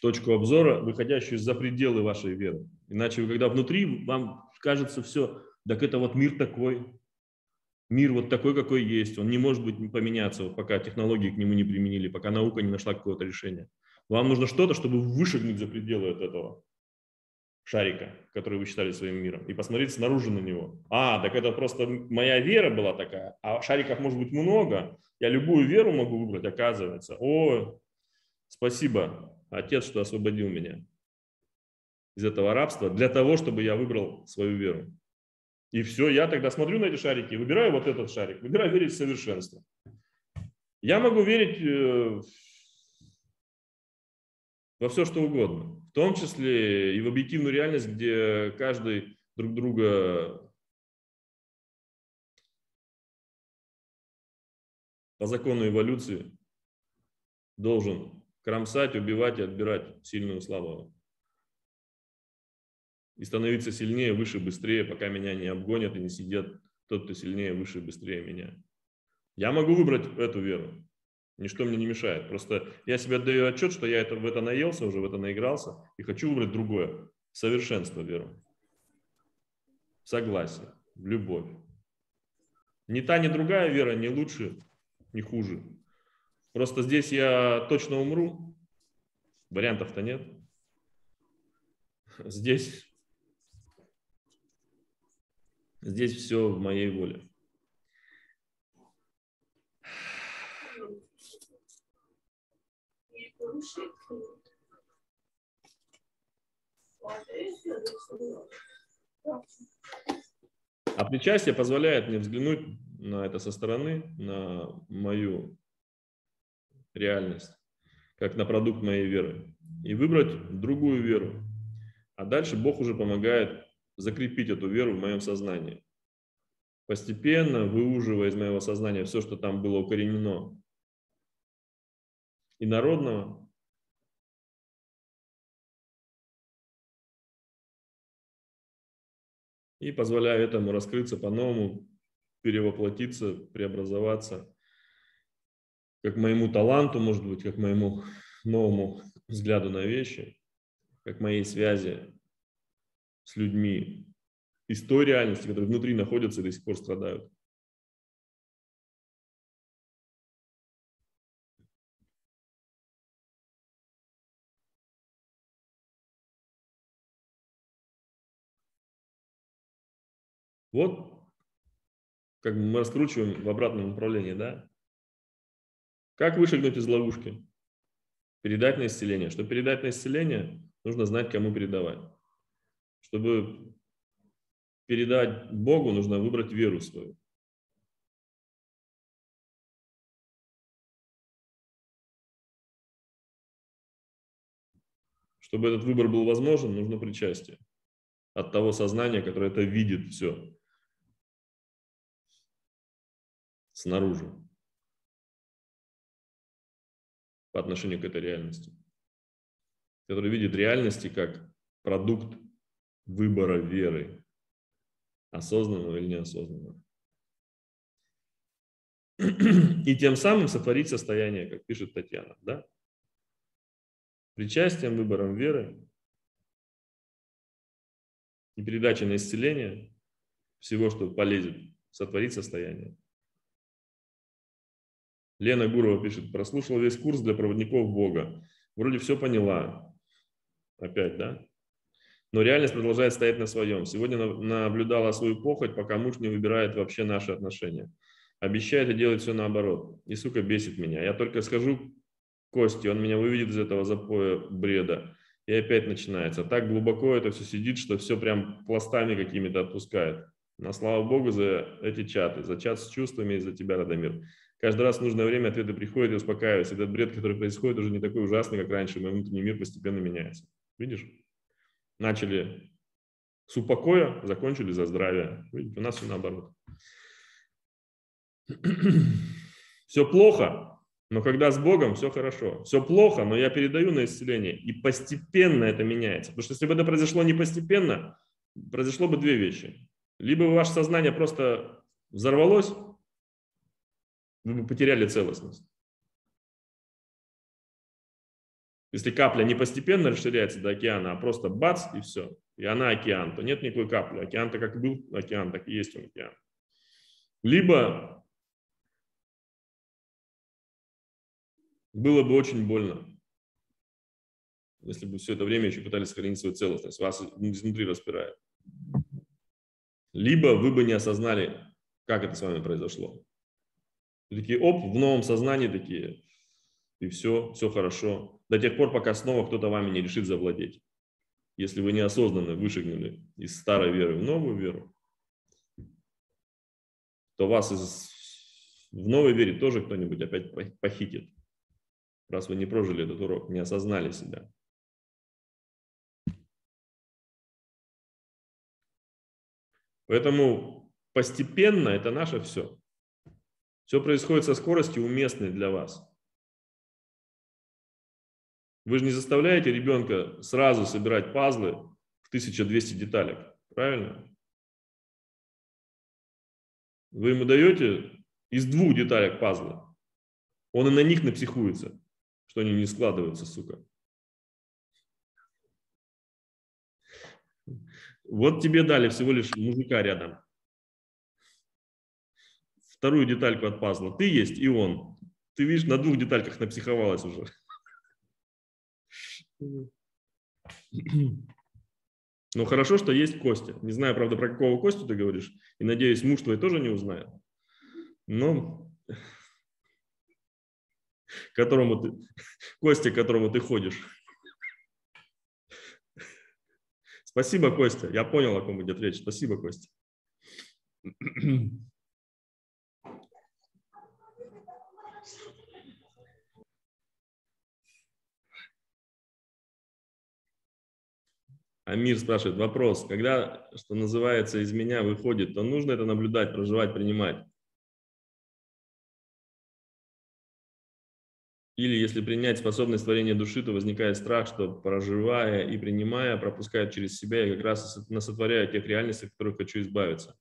точку обзора, выходящую за пределы вашей веры. Иначе вы, когда внутри, вам кажется все, так это вот мир такой, мир вот такой, какой есть, он не может быть поменяться, вот пока технологии к нему не применили, пока наука не нашла какого-то решения. Вам нужно что-то, чтобы вышагнуть за пределы от этого шарика, который вы считали своим миром, и посмотреть снаружи на него. А, так это просто моя вера была такая, а шариков может быть много, я любую веру могу выбрать, оказывается. О, спасибо, Отец, что освободил меня из этого рабства для того, чтобы я выбрал свою веру. И все, я тогда смотрю на эти шарики, выбираю вот этот шарик, выбираю верить в совершенство. Я могу верить э, во все, что угодно, в том числе и в объективную реальность, где каждый друг друга по закону эволюции должен кромсать, убивать и отбирать сильную слабого. И становиться сильнее, выше, быстрее, пока меня не обгонят и не сидят тот, кто сильнее, выше, быстрее меня. Я могу выбрать эту веру. Ничто мне не мешает. Просто я себе отдаю отчет, что я это, в это наелся, уже в это наигрался, и хочу выбрать другое. Совершенство веру. Согласие, любовь. Ни та, ни другая вера не лучше, не хуже. Просто здесь я точно умру. Вариантов-то нет. Здесь, здесь все в моей воле. А причастие позволяет мне взглянуть на это со стороны, на мою реальность, как на продукт моей веры, и выбрать другую веру. А дальше Бог уже помогает закрепить эту веру в моем сознании. Постепенно выуживая из моего сознания все, что там было укоренено и народного, И позволяю этому раскрыться по-новому, перевоплотиться, преобразоваться, как моему таланту, может быть, как моему новому взгляду на вещи, как моей связи с людьми из той реальности, которые внутри находятся и до сих пор страдают. Вот как мы раскручиваем в обратном направлении, да? Как вышагнуть из ловушки? Передать на исцеление. Чтобы передать на исцеление, нужно знать, кому передавать. Чтобы передать Богу, нужно выбрать веру свою. Чтобы этот выбор был возможен, нужно причастие от того сознания, которое это видит все снаружи. По отношению к этой реальности, который видит реальности как продукт выбора веры, осознанного или неосознанного. И тем самым сотворить состояние, как пишет Татьяна, да? Причастием, выбором веры и передачей на исцеление всего, что полезет, сотворить состояние. Лена Гурова пишет, прослушал весь курс для проводников Бога. Вроде все поняла. Опять, да? Но реальность продолжает стоять на своем. Сегодня наблюдала свою похоть, пока муж не выбирает вообще наши отношения. Обещает и делает все наоборот. И, сука, бесит меня. Я только скажу Кости, он меня выведет из этого запоя бреда. И опять начинается. Так глубоко это все сидит, что все прям пластами какими-то отпускает. Но слава богу за эти чаты, за чат с чувствами и за тебя, Радомир. Каждый раз в нужное время ответы приходят и успокаиваются. Этот бред, который происходит, уже не такой ужасный, как раньше. Мой внутренний мир постепенно меняется. Видишь? Начали с упокоя, закончили за здравие. Видите, у нас все наоборот. Все плохо, но когда с Богом, все хорошо. Все плохо, но я передаю на исцеление. И постепенно это меняется. Потому что если бы это произошло не постепенно, произошло бы две вещи. Либо ваше сознание просто взорвалось, вы бы потеряли целостность. Если капля не постепенно расширяется до океана, а просто бац и все, и она океан, то нет никакой капли. Океан-то как был океан, так и есть он океан. Либо было бы очень больно, если бы все это время еще пытались сохранить свою целостность, вас изнутри распирает. Либо вы бы не осознали, как это с вами произошло. И такие, оп, в новом сознании такие, и все, все хорошо. До тех пор, пока снова кто-то вами не решит завладеть. Если вы неосознанно вышагнули из старой веры в новую веру, то вас из, в новой вере тоже кто-нибудь опять похитит. Раз вы не прожили этот урок, не осознали себя. Поэтому постепенно это наше все. Все происходит со скоростью уместной для вас. Вы же не заставляете ребенка сразу собирать пазлы в 1200 деталек, правильно? Вы ему даете из двух деталек пазлы. Он и на них напсихуется, что они не складываются, сука. Вот тебе дали всего лишь мужика рядом вторую детальку от пазла. Ты есть и он. Ты видишь, на двух детальках напсиховалась уже. Ну хорошо, что есть Костя. Не знаю, правда, про какого Костю ты говоришь. И надеюсь, муж твой тоже не узнает. Но которому ты, Костя, к которому ты ходишь. Спасибо, Костя. Я понял, о ком идет речь. Спасибо, Костя. Амир спрашивает, вопрос, когда, что называется, из меня выходит, то нужно это наблюдать, проживать, принимать? Или если принять способность творения души, то возникает страх, что проживая и принимая, пропускает через себя и как раз насотворяю тех реальностей, от которых хочу избавиться.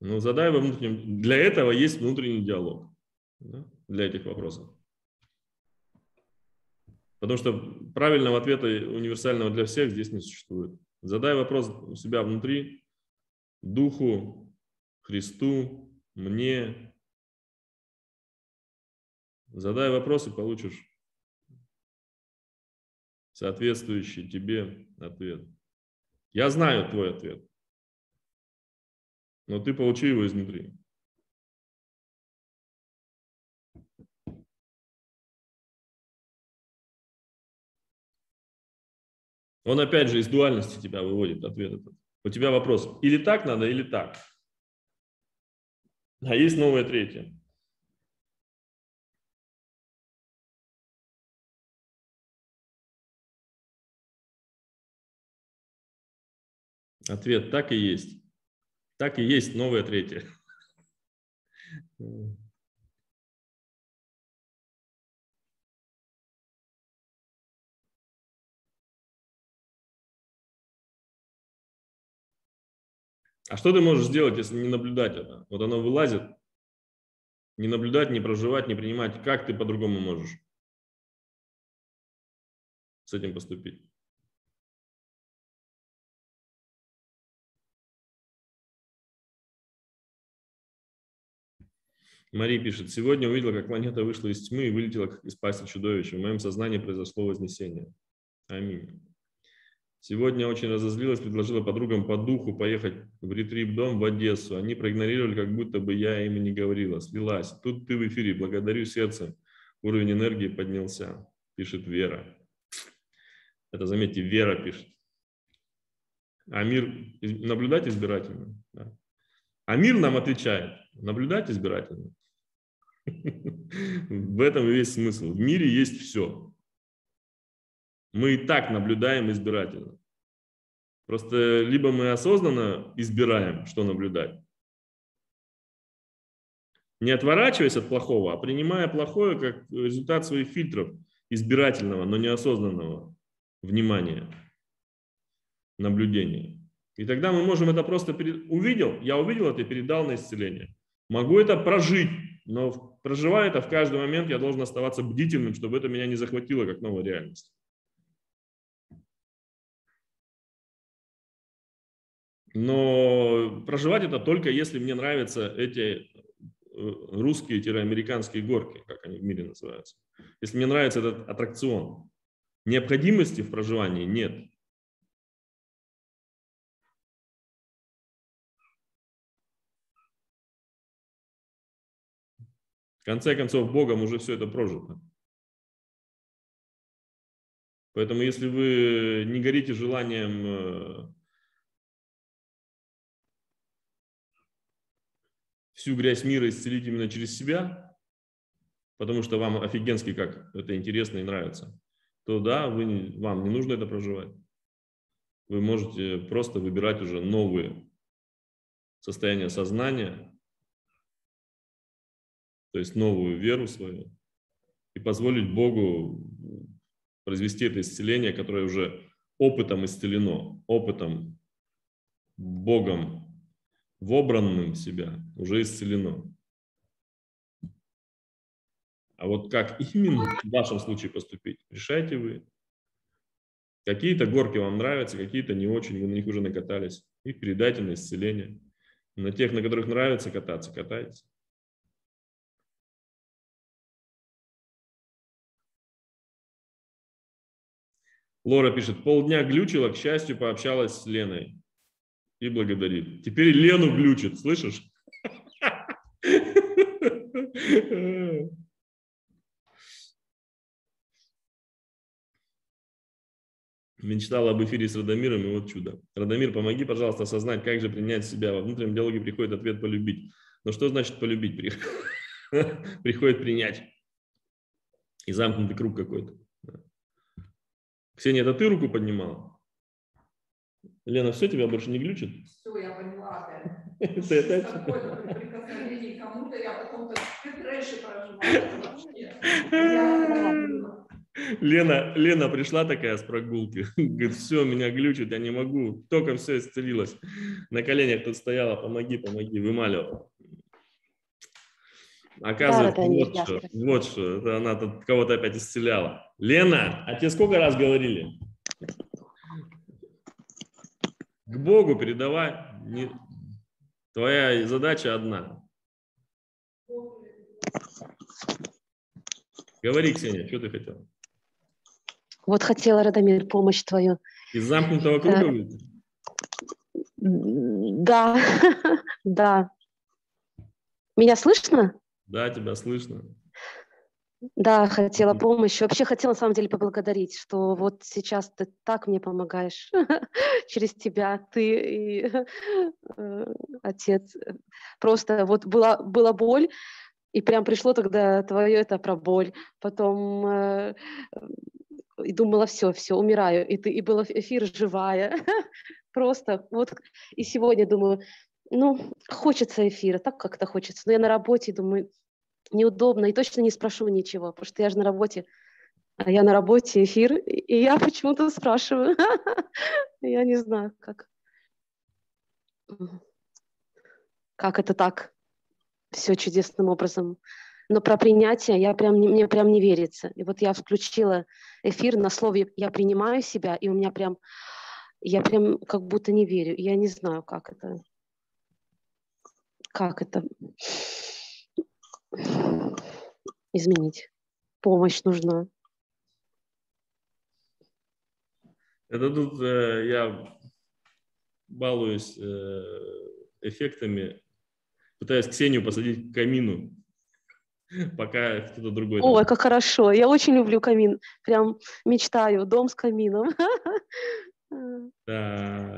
Ну, задай во внутреннем... Для этого есть внутренний диалог. Да, для этих вопросов. Потому что правильного ответа универсального для всех здесь не существует. Задай вопрос у себя внутри, духу, Христу, мне. Задай вопрос и получишь соответствующий тебе ответ. Я знаю твой ответ, но ты получи его изнутри. Он опять же из дуальности тебя выводит ответ этот. У тебя вопрос, или так надо, или так. А есть новое третье. Ответ так и есть. Так и есть новое третье. А что ты можешь сделать, если не наблюдать это? Вот оно вылазит, не наблюдать, не проживать, не принимать. Как ты по-другому можешь с этим поступить? Мария пишет, сегодня увидела, как планета вышла из тьмы и вылетела как из пасти чудовища. В моем сознании произошло вознесение. Аминь. Сегодня очень разозлилась, предложила подругам по духу поехать в ретрип-дом в Одессу. Они проигнорировали, как будто бы я им не говорила. Слилась. Тут ты в эфире. Благодарю сердцем. Уровень энергии поднялся, пишет Вера. Это, заметьте, Вера пишет. А мир наблюдать избирательно. Да. А мир нам отвечает, наблюдать избирательно. В этом весь смысл. В мире есть все. Мы и так наблюдаем избирательно. Просто либо мы осознанно избираем, что наблюдать, не отворачиваясь от плохого, а принимая плохое как результат своих фильтров избирательного, но неосознанного внимания, наблюдения. И тогда мы можем это просто перед... увидел, я увидел это и передал на исцеление. Могу это прожить, но проживая это в каждый момент, я должен оставаться бдительным, чтобы это меня не захватило как новая реальность. Но проживать это только если мне нравятся эти э, русские-американские горки, как они в мире называются. Если мне нравится этот аттракцион. Необходимости в проживании нет. В конце концов, Богом уже все это прожито. Поэтому если вы не горите желанием всю грязь мира исцелить именно через себя, потому что вам офигенски как это интересно и нравится, то да, вы, вам не нужно это проживать. Вы можете просто выбирать уже новые состояния сознания, то есть новую веру свою, и позволить Богу произвести это исцеление, которое уже опытом исцелено, опытом Богом в себя уже исцелено. А вот как именно в вашем случае поступить, решайте вы. Какие-то горки вам нравятся, какие-то не очень, вы на них уже накатались. Их передайте на исцеление. На тех, на которых нравится кататься, катайтесь. Лора пишет, полдня глючила, к счастью, пообщалась с Леной и благодарит. Теперь Лену глючит, слышишь? Мечтал об эфире с Радомиром, и вот чудо. Радомир, помоги, пожалуйста, осознать, как же принять себя. Во внутреннем диалоге приходит ответ «полюбить». Но что значит полюбить? Приходит принять. И замкнутый круг какой-то. Ксения, это ты руку поднимала? Лена, все, тебя больше не глючит? Все, я поняла опять. Ты опять? Какое-то прикосновение к кому-то, я потом. Я- Лена, Лена пришла такая с прогулки. Говорит, все, меня глючит, я не могу. Только все исцелилось. На коленях тут стояла, помоги, помоги, вымаливала. Оказывается, Да, вот что, вот что, это она тут кого-то опять исцеляла. Лена, а тебе сколько раз говорили? К Богу передавай. Не- Твоя задача одна. Говори, Ксения, что ты хотела? Вот хотела, Радомир, помощь твою. Из замкнутого круга Да. Да, да. Меня слышно? Да, тебя слышно. Да, хотела помощь. Вообще хотела на самом деле поблагодарить, что вот сейчас ты так мне помогаешь через тебя, ты и э, отец. Просто вот была, была боль, и прям пришло тогда твое это про боль. Потом э, и думала, все, все, умираю. И ты и был эфир живая. Просто вот и сегодня думаю, ну, хочется эфира, так как-то хочется. Но я на работе, думаю, неудобно, и точно не спрошу ничего, потому что я же на работе, а я на работе эфир, и я почему-то спрашиваю. Я не знаю, как. Как это так? Все чудесным образом. Но про принятие я прям, не- мне прям не верится. И вот я включила эфир на слове «я принимаю себя», и у меня прям, я прям как будто не верю. Я не знаю, как это, как это изменить. Помощь нужна. Это тут э, я балуюсь э, эффектами, пытаюсь Ксению посадить к камину, пока кто-то другой. там. Ой, как хорошо. Я очень люблю камин. Прям мечтаю. Дом с камином. Так.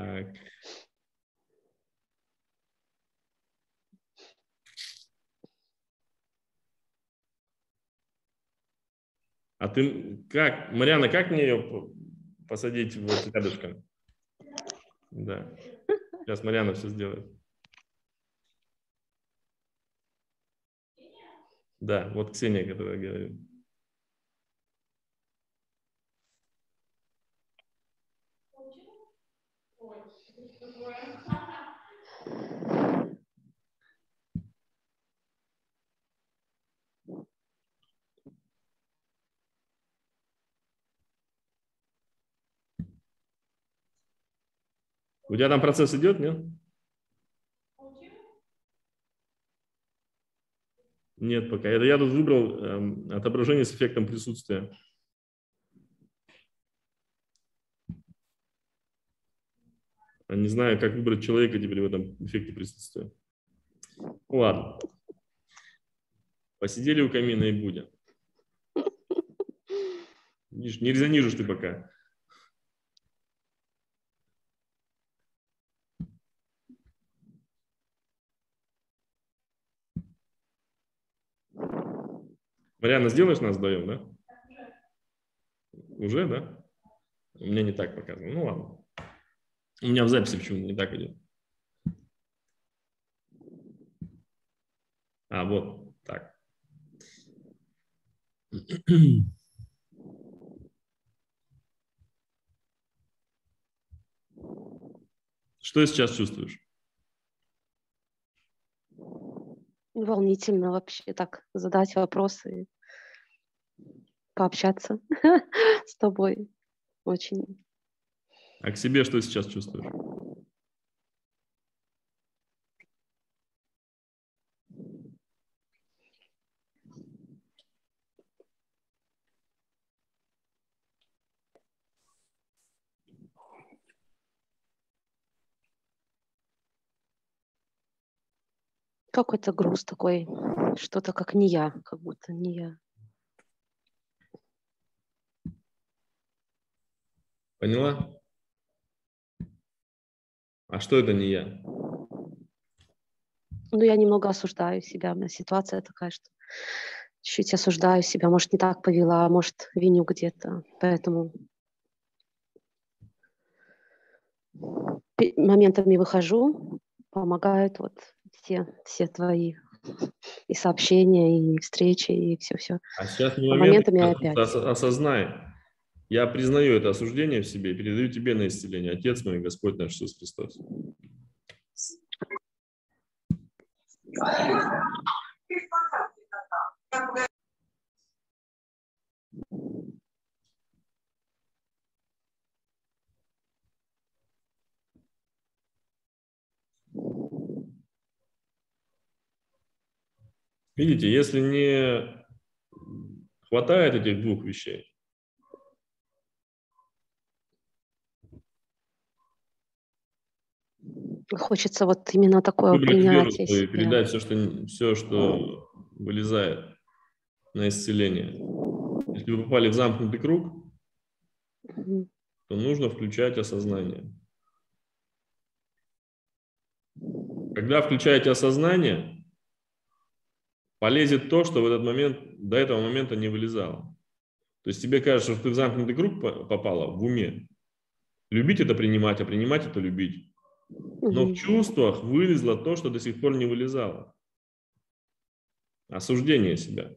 А ты как, Марьяна, как мне ее посадить вот рядышком? Да. Сейчас Марьяна все сделает. Да, вот Ксения, которая говорит. У тебя там процесс идет, нет? Нет пока. Это я тут выбрал эм, отображение с эффектом присутствия. А Не знаю, как выбрать человека теперь в этом эффекте присутствия. Ладно. Посидели у камина и будем. Видишь, не резонируешь ты пока. Марианна, сделаешь нас вдвоем, да? Уже, да? У меня не так показано. Ну ладно. У меня в записи почему-то не так идет. А, вот так. Что сейчас чувствуешь? Волнительно вообще так задать вопросы, пообщаться с тобой. Очень. А к себе что сейчас чувствуешь? Какой-то груз такой, что-то как не я, как будто не я. Поняла? А что это не я? Ну, я немного осуждаю себя. У меня ситуация такая, что чуть осуждаю себя. Может, не так повела, может, виню где-то. Поэтому моментами выхожу помогают вот все, все твои и сообщения, и встречи, и все-все. А сейчас не А момент, а опять. ос- осознай. Я признаю это осуждение в себе и передаю тебе на исцеление. Отец мой, Господь наш Иисус Христос. Видите, если не хватает этих двух вещей, Хочется вот именно такое принятие и передать все, что, все, что вылезает на исцеление. Если вы попали в замкнутый круг, то нужно включать осознание. Когда включаете осознание, полезет то, что в этот момент, до этого момента не вылезало. То есть тебе кажется, что ты в замкнутый круг по- попала в уме. Любить это принимать, а принимать это любить. Но в чувствах вылезло то, что до сих пор не вылезало. Осуждение себя.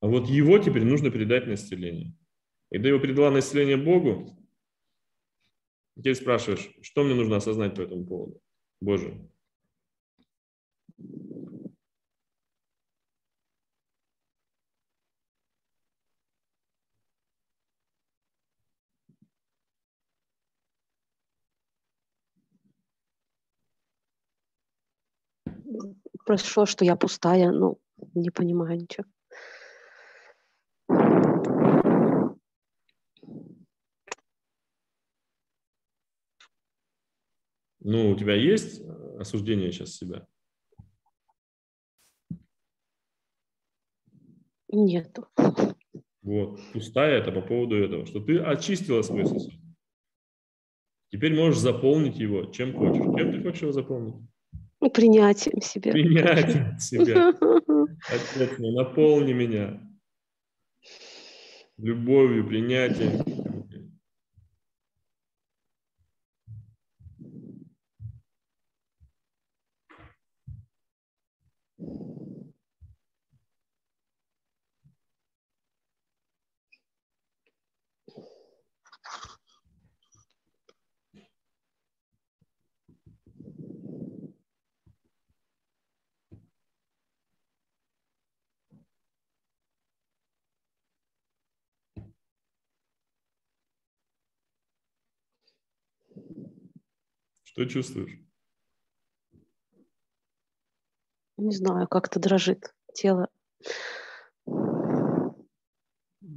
А вот его теперь нужно передать на исцеление. И ты его передала на исцеление Богу, теперь спрашиваешь, что мне нужно осознать по этому поводу? Боже, Прошло, что я пустая, ну, не понимаю ничего. ну у тебя есть осуждение сейчас себя? Нету. Вот, пустая это по поводу этого, что ты очистила свой сосуд. Теперь можешь заполнить его чем хочешь. Чем ты хочешь его заполнить? Ну, Принятием себя. Принятие себя. Отец мой, наполни меня любовью, принятием. Что чувствуешь? Не знаю, как-то дрожит тело.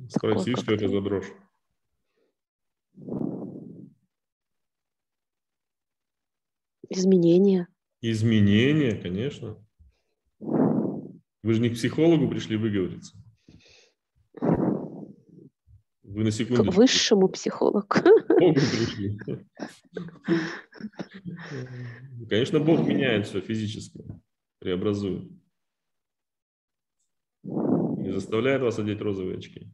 Спроси, что это за дрожь. Изменения. Изменения, конечно. Вы же не к психологу пришли выговориться. Вы на К секунду высшему психологу. Богу пришли. Конечно, Бог меняет все физически, преобразует. Не заставляет вас одеть розовые очки.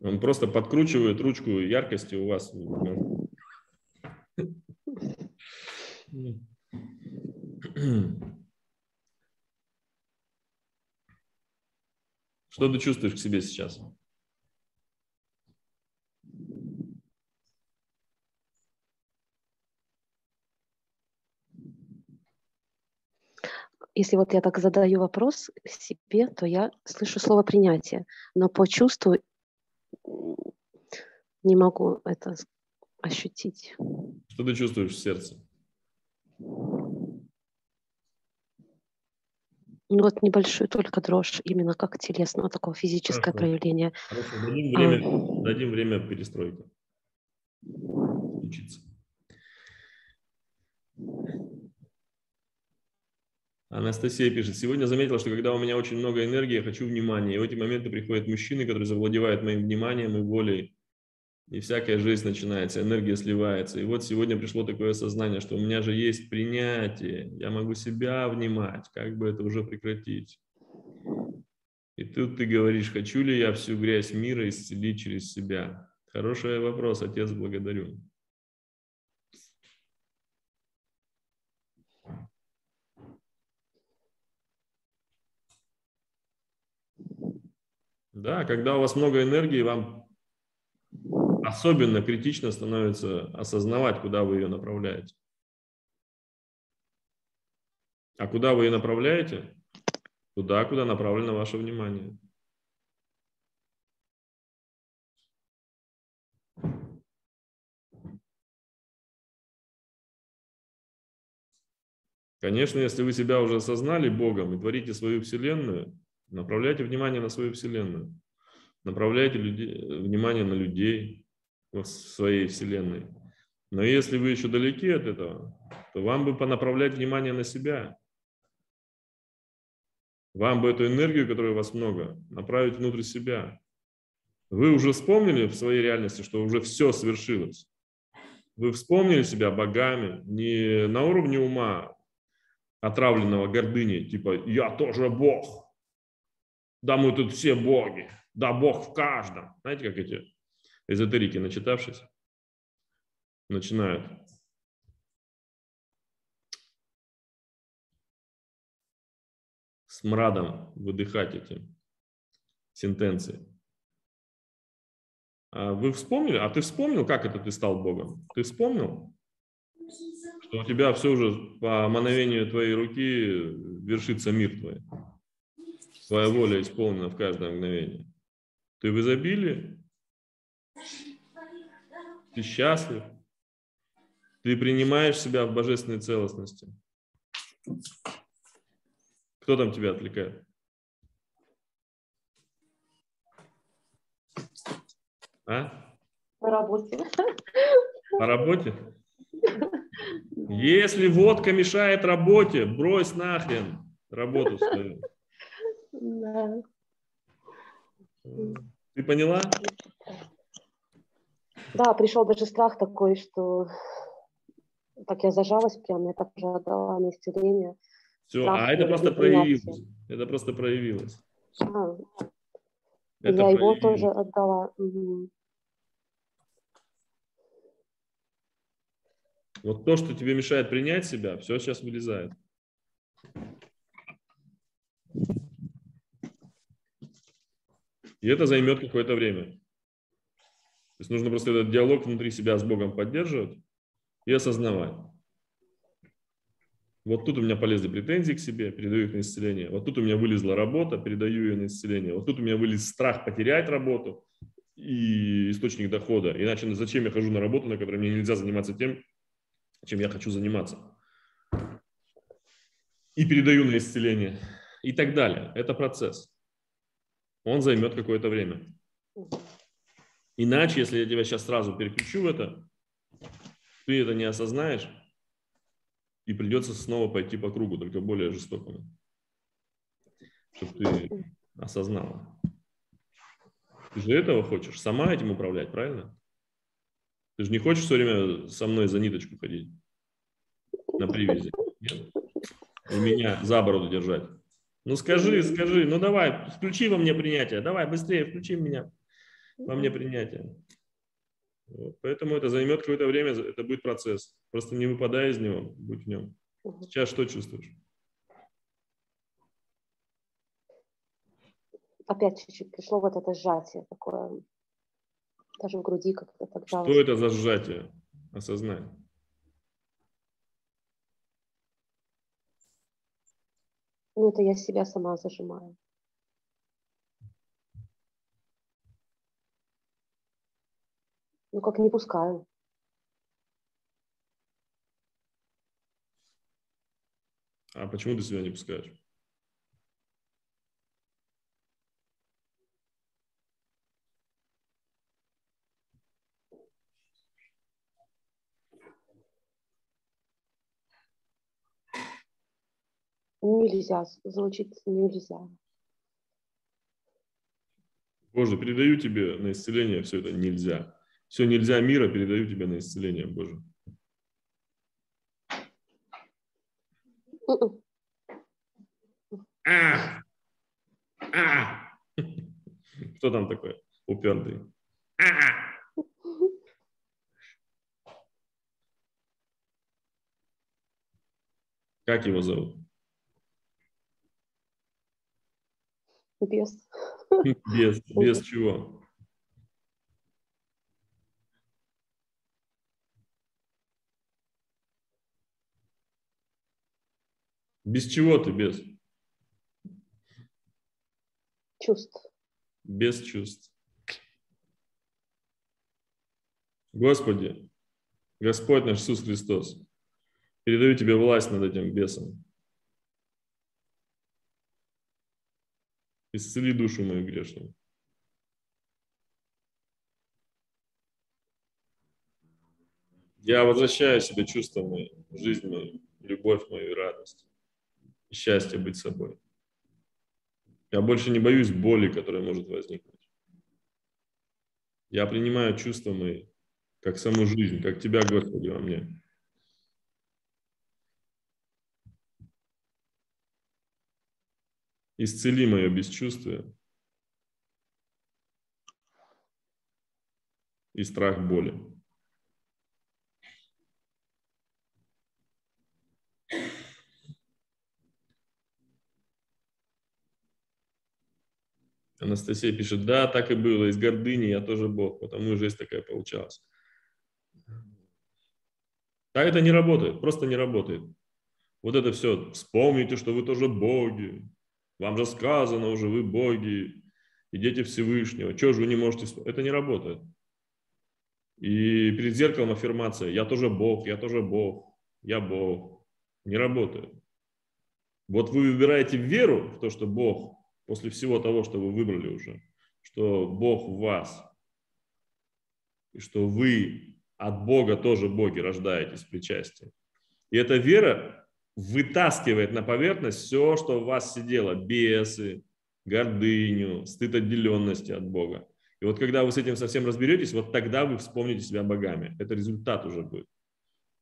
Он просто подкручивает ручку яркости у вас. Что ты чувствуешь к себе сейчас? Если вот я так задаю вопрос себе, то я слышу слово принятие, но по чувству не могу это ощутить. Что ты чувствуешь в сердце? Ну вот небольшую только дрожь, именно как телесного такого физическое Хорошо. проявление. Хорошо, дадим время, дадим время перестройки. Учиться. Анастасия пишет, сегодня заметила, что когда у меня очень много энергии, я хочу внимания. И в эти моменты приходят мужчины, которые завладевают моим вниманием и волей. и всякая жизнь начинается, энергия сливается. И вот сегодня пришло такое сознание, что у меня же есть принятие, я могу себя внимать, как бы это уже прекратить. И тут ты говоришь, хочу ли я всю грязь мира исцелить через себя? Хороший вопрос, Отец, благодарю. Да, когда у вас много энергии, вам особенно критично становится осознавать, куда вы ее направляете. А куда вы ее направляете? Туда, куда направлено ваше внимание. Конечно, если вы себя уже осознали Богом и творите свою Вселенную, направляйте внимание на свою Вселенную. Направляйте люди, внимание на людей в своей Вселенной. Но если вы еще далеки от этого, то вам бы понаправлять внимание на себя. Вам бы эту энергию, которой у вас много, направить внутрь себя. Вы уже вспомнили в своей реальности, что уже все свершилось. Вы вспомнили себя богами не на уровне ума, отравленного гордыней, типа «я тоже бог», «да мы тут все боги», «да бог в каждом». Знаете, как эти эзотерики, начитавшись, начинают смрадом выдыхать эти сентенции. А вы вспомнили? А ты вспомнил, как это ты стал Богом? Ты вспомнил? Что у тебя все уже по мановению твоей руки вершится мир твой. Твоя воля исполнена в каждое мгновение. Ты в изобилии? Ты счастлив? Ты принимаешь себя в божественной целостности? Кто там тебя отвлекает? А? По работе. По работе? Если водка мешает работе, брось нахрен работу свою. Да. Ты поняла? Да, пришел даже страх такой, что так я зажалась прям, я так уже отдала на исцеление. Все, Страх а это просто проявилось. Это просто проявилось. А, Это я его проявилось. тоже отдала. Мгм. Вот то, что тебе мешает принять себя, все сейчас вылезает. И это займет какое-то время. То есть нужно просто этот диалог внутри себя с Богом поддерживать и осознавать. Вот тут у меня полезли претензии к себе, передаю их на исцеление. Вот тут у меня вылезла работа, передаю ее на исцеление. Вот тут у меня вылез страх потерять работу и источник дохода. Иначе зачем я хожу на работу, на которой мне нельзя заниматься тем, чем я хочу заниматься. И передаю на исцеление. И так далее. Это процесс. Он займет какое-то время. Иначе, если я тебя сейчас сразу переключу в это, ты это не осознаешь, и придется снова пойти по кругу, только более жестокому. Чтобы ты осознала. Ты же этого хочешь, сама этим управлять, правильно? Ты же не хочешь все время со мной за ниточку ходить на привязи. Нет? И меня за бороду держать. Ну скажи, скажи, ну давай, включи во мне принятие, давай быстрее, включи меня во мне принятие. Вот. Поэтому это займет какое-то время, это будет процесс. Просто не выпадай из него, будь в нем. Сейчас что чувствуешь? Опять чуть-чуть пришло вот это сжатие такое. Даже в груди как-то так Что это за сжатие? Осознай. Ну, это я себя сама зажимаю. Ну, как не пускаю. А почему ты себя не пускаешь? Нельзя, звучит нельзя. Боже, передаю тебе на исцеление все это нельзя. Все, нельзя мира, передаю тебя на исцеление, Боже. Мгм. А! А! Кто там такой упертый? А! Как его зовут? Без. Без, без чего? Без чего ты без? Чувств. Без чувств. Господи, Господь наш Иисус Христос, передаю тебе власть над этим бесом. Исцели душу мою грешную. Я возвращаю себе чувства мои, жизнь мою, любовь мою и радость. Счастье быть собой. Я больше не боюсь боли, которая может возникнуть. Я принимаю чувства мои, как саму жизнь, как Тебя, Господи, во мне. Исцели мое бесчувствие и страх боли. Анастасия пишет, да, так и было, из гордыни я тоже Бог, потому и жизнь такая получалась. Так это не работает, просто не работает. Вот это все, вспомните, что вы тоже боги, вам же сказано уже, вы боги, и дети Всевышнего, чего же вы не можете, это не работает. И перед зеркалом аффирмация, я тоже Бог, я тоже Бог, я Бог, не работает. Вот вы выбираете веру в то, что Бог после всего того, что вы выбрали уже, что Бог в вас, и что вы от Бога тоже боги рождаетесь в причастии. И эта вера вытаскивает на поверхность все, что в вас сидело, бесы, гордыню, стыд отделенности от Бога. И вот когда вы с этим совсем разберетесь, вот тогда вы вспомните себя богами. Это результат уже будет.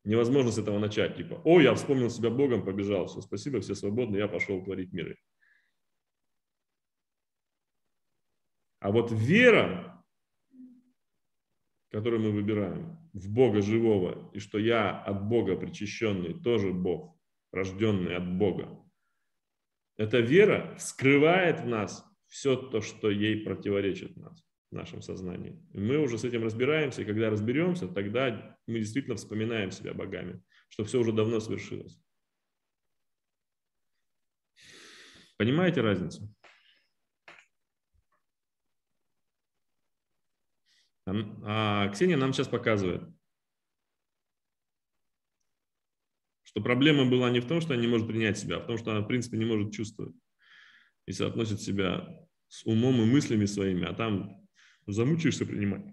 Невозможно с этого начать. Типа, о, я вспомнил себя Богом, побежал, все, спасибо, все свободны, я пошел творить миры. А вот вера, которую мы выбираем, в Бога живого, и что я от Бога причащенный, тоже Бог, рожденный от Бога, эта вера скрывает в нас все то, что ей противоречит нас, в нашем сознании. И мы уже с этим разбираемся, и когда разберемся, тогда мы действительно вспоминаем себя богами, что все уже давно свершилось. Понимаете разницу? А Ксения нам сейчас показывает, что проблема была не в том, что она не может принять себя, а в том, что она, в принципе, не может чувствовать и соотносит себя с умом и мыслями своими, а там замучаешься принимать.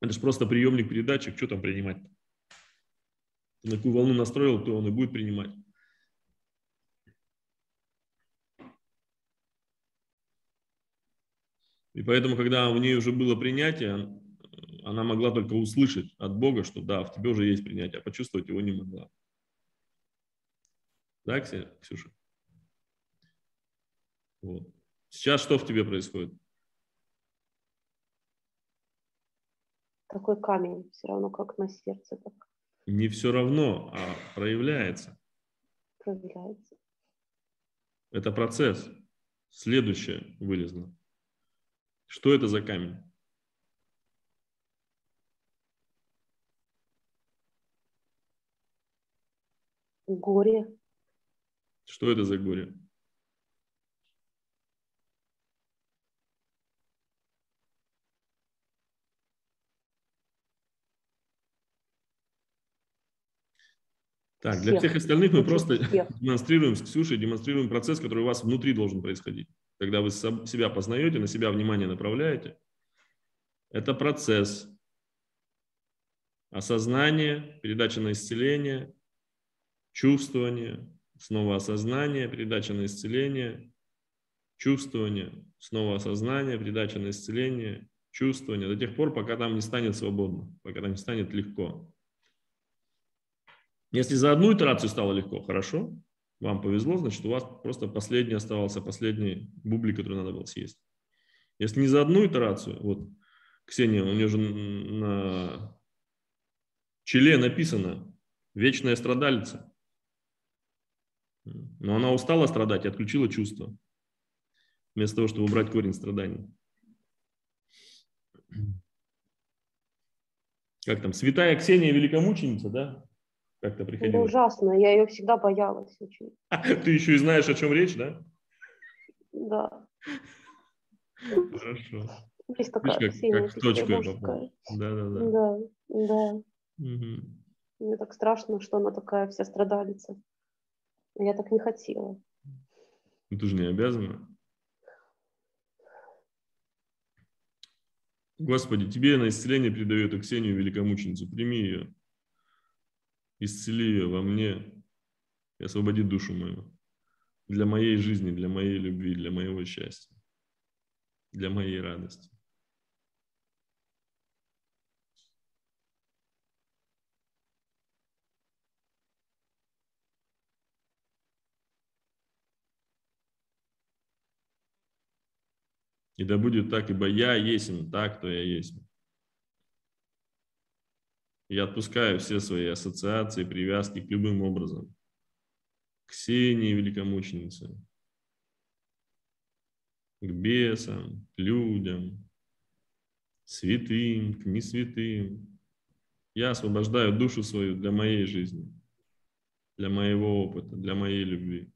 Это же просто приемник передатчик, что там принимать? на какую волну настроил, то он и будет принимать. И поэтому, когда у нее уже было принятие, она могла только услышать от Бога, что да, в тебе уже есть принятие, а почувствовать его не могла. Да, Ксюша? Вот. Сейчас что в тебе происходит? Такой камень, все равно как на сердце. Так. Не все равно, а проявляется. Проявляется. Это процесс. Следующее вылезло. Что это за камень? Горе. Что это за горе? Так, для всех. остальных мы просто демонстрируем с Ксюшей, демонстрируем процесс, который у вас внутри должен происходить. Когда вы себя познаете, на себя внимание направляете, это процесс. Осознания, передача на исцеление, чувствование, снова осознание, передача на исцеление, чувствование, снова осознание, передача на исцеление, чувствования, до тех пор, пока там не станет свободно, пока там не станет легко. Если за одну итерацию стало легко, хорошо, вам повезло, значит, у вас просто последний оставался, последний бублик, который надо было съесть. Если не за одну итерацию, вот Ксения, у нее же на челе написано «Вечная страдалица». Но она устала страдать и отключила чувство, вместо того, чтобы убрать корень страданий. Как там, святая Ксения великомученица, да? Как-то Это приходила. ужасно, я ее всегда боялась очень. Ты еще и знаешь, о чем речь, да? Да. Хорошо. Есть такая как- Ксения как в точку я Петербургская. Да-да-да. Да, да. Мгм. Мне так страшно, что она такая вся страдалица. Я так не хотела. Ну, Ты же не обязана. Господи, тебе на исцеление передаю эту Ксению великомученицу. Прими ее. Исцели ее во мне и освободи душу мою. Для моей жизни, для моей любви, для моего счастья. Для моей радости. И да будет так, ибо я есмь, так, кто я есть. Я отпускаю все свои ассоциации, привязки к любым образом. К Ксении великомученице, к бесам, к людям, святым, к несвятым. Я освобождаю душу свою для моей жизни, для моего опыта, для моей любви,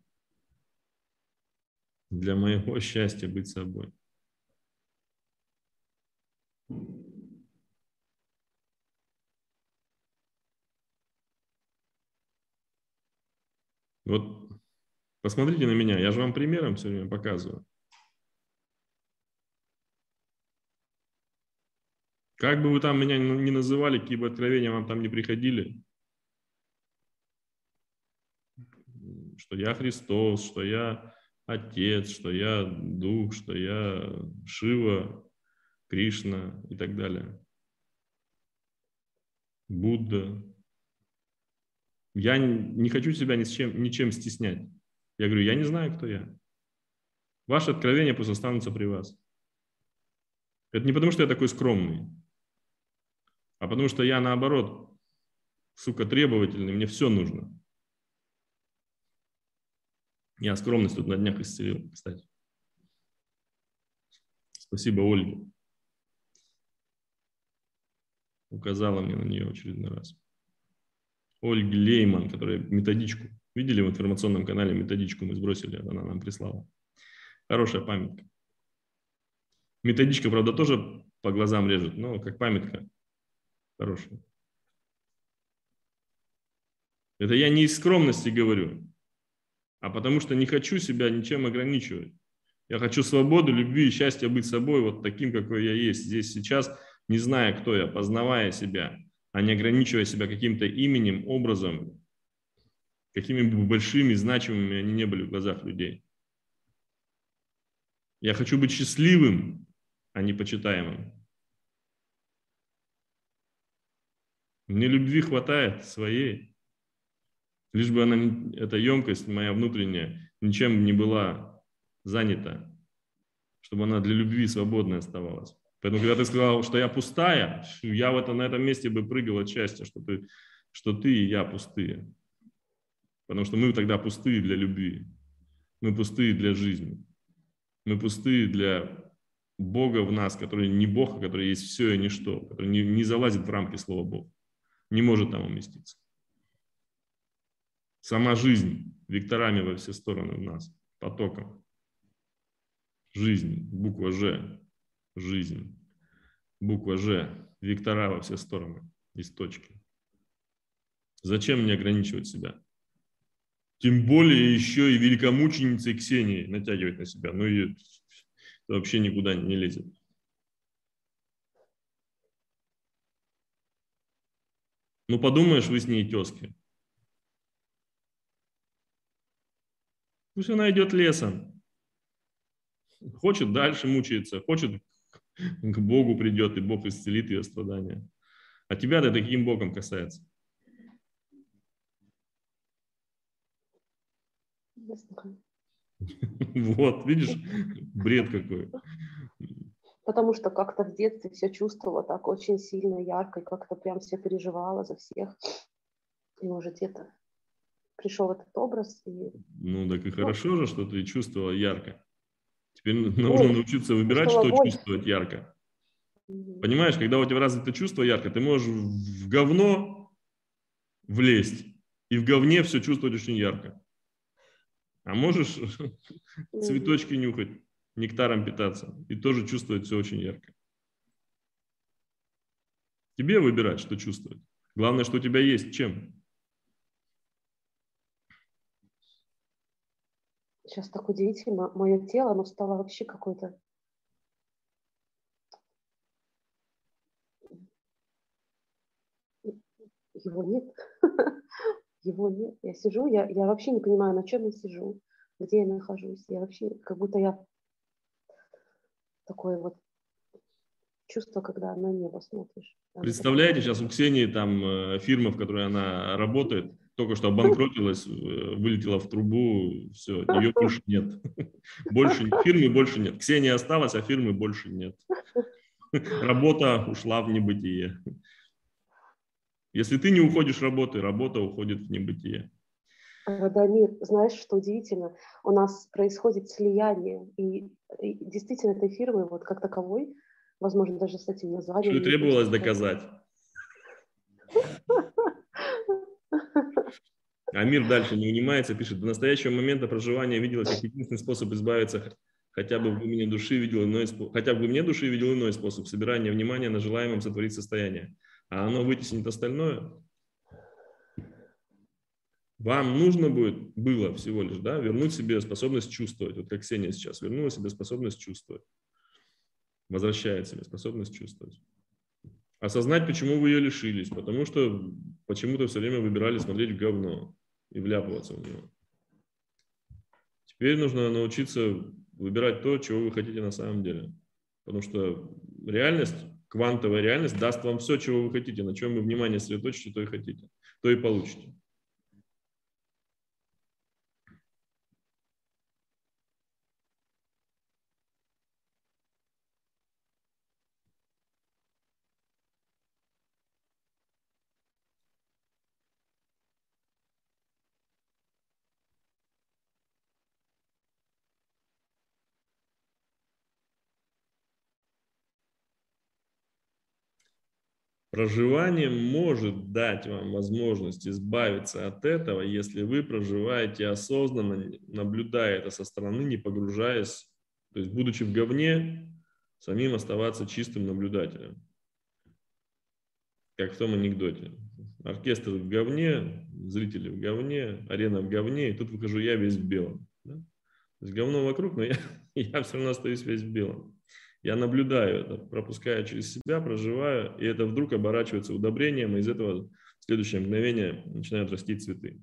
для моего счастья быть собой. Вот посмотрите на меня, я же вам примером все время показываю. Как бы вы там меня ни называли, какие бы откровения вам там не приходили, что я Христос, что я Отец, что я Дух, что я Шива, Кришна и так далее. Будда. Я не хочу себя ни с чем, ничем стеснять. Я говорю, я не знаю, кто я. Ваши откровения пусть останутся при вас. Это не потому, что я такой скромный, а потому что я, наоборот, сука, требовательный, мне все нужно. Я скромность тут на днях исцелил, кстати. Спасибо Ольге. Указала мне на нее очередной раз. Ольги Лейман, которая методичку. Видели в информационном канале методичку мы сбросили, она нам прислала. Хорошая памятка. Методичка, правда, тоже по глазам режет, но как памятка хорошая. Это я не из скромности говорю, а потому что не хочу себя ничем ограничивать. Я хочу свободу, любви и счастья быть собой, вот таким, какой я есть здесь сейчас, не зная, кто я, познавая себя, а не ограничивая себя каким-то именем, образом, какими бы большими, значимыми они не были в глазах людей. Я хочу быть счастливым, а не почитаемым. Мне любви хватает своей, лишь бы она, эта емкость моя внутренняя, ничем не была занята, чтобы она для любви свободной оставалась. Поэтому, когда ты сказал, что я пустая, я в это, на этом месте бы прыгал от счастья, что ты, что ты и я пустые. Потому что мы тогда пустые для любви. Мы пустые для жизни. Мы пустые для Бога в нас, который не Бог, а который есть все и ничто, который не, не залазит в рамки слова Бог. Не может там уместиться. Сама жизнь векторами во все стороны в нас, потоком. Жизнь, буква Ж, жизнь. Буква Ж, вектора во все стороны, из точки. Зачем мне ограничивать себя? Тем более еще и великомученицей Ксении натягивать на себя. Ну и вообще никуда не лезет. Ну подумаешь, вы с ней тески. Пусть она идет лесом. Хочет дальше мучается, хочет к Богу придет, и Бог исцелит ее страдания. А тебя-то таким Богом касается. Вот, видишь, бред какой. Потому что как-то в детстве все чувствовала так очень сильно, ярко, и как-то прям все переживала за всех. И может где-то пришел этот образ. И... Ну, так и хорошо же, что ты чувствовала ярко. Теперь нужно Ой, научиться выбирать, что боль. чувствовать ярко. Понимаешь, когда у тебя развито чувство ярко, ты можешь в говно влезть, и в говне все чувствовать очень ярко. А можешь цветочки нюхать, нектаром питаться и тоже чувствовать все очень ярко. Тебе выбирать, что чувствовать. Главное, что у тебя есть чем. Сейчас так удивительно, мое тело, оно стало вообще какое-то его нет. его нет. Я сижу, я, я вообще не понимаю, на чем я сижу, где я нахожусь. Я вообще, как будто я такое вот чувство, когда на небо смотришь. Представляете, сейчас у Ксении там э, фирма, в которой она работает, только что обанкротилась, э, вылетела в трубу, все, ее больше нет. Больше фирмы больше нет. Ксения осталась, а фирмы больше нет. Работа ушла в небытие. Если ты не уходишь работы, работа уходит в небытие. Дамир, знаешь, что удивительно? У нас происходит слияние, и, и действительно этой фирмы вот как таковой, возможно, даже с этим названием... Что требовалось доказать? Амир дальше не унимается, пишет, до настоящего момента проживания видела как единственный способ избавиться хотя бы в глубине души видел иной хотя бы в глубине души видел иной способ собирания внимания на желаемом сотворить состояние а оно вытеснит остальное, вам нужно будет, было всего лишь, да, вернуть себе способность чувствовать. Вот как Ксения сейчас вернула себе способность чувствовать. Возвращает себе способность чувствовать. Осознать, почему вы ее лишились. Потому что почему-то все время выбирали смотреть в говно и вляпываться в него. Теперь нужно научиться выбирать то, чего вы хотите на самом деле. Потому что реальность квантовая реальность даст вам все, чего вы хотите, на чем вы внимание сосредоточите, то и хотите, то и получите. Проживание может дать вам возможность избавиться от этого, если вы проживаете осознанно, наблюдая это со стороны, не погружаясь, то есть будучи в говне, самим оставаться чистым наблюдателем. Как в том анекдоте. Оркестр в говне, зрители в говне, арена в говне, и тут выхожу я весь в белом. Да? То есть говно вокруг, но я, я все равно остаюсь весь в белом. Я наблюдаю это, пропускаю через себя, проживаю, и это вдруг оборачивается удобрением, и из этого в следующее мгновение начинают расти цветы.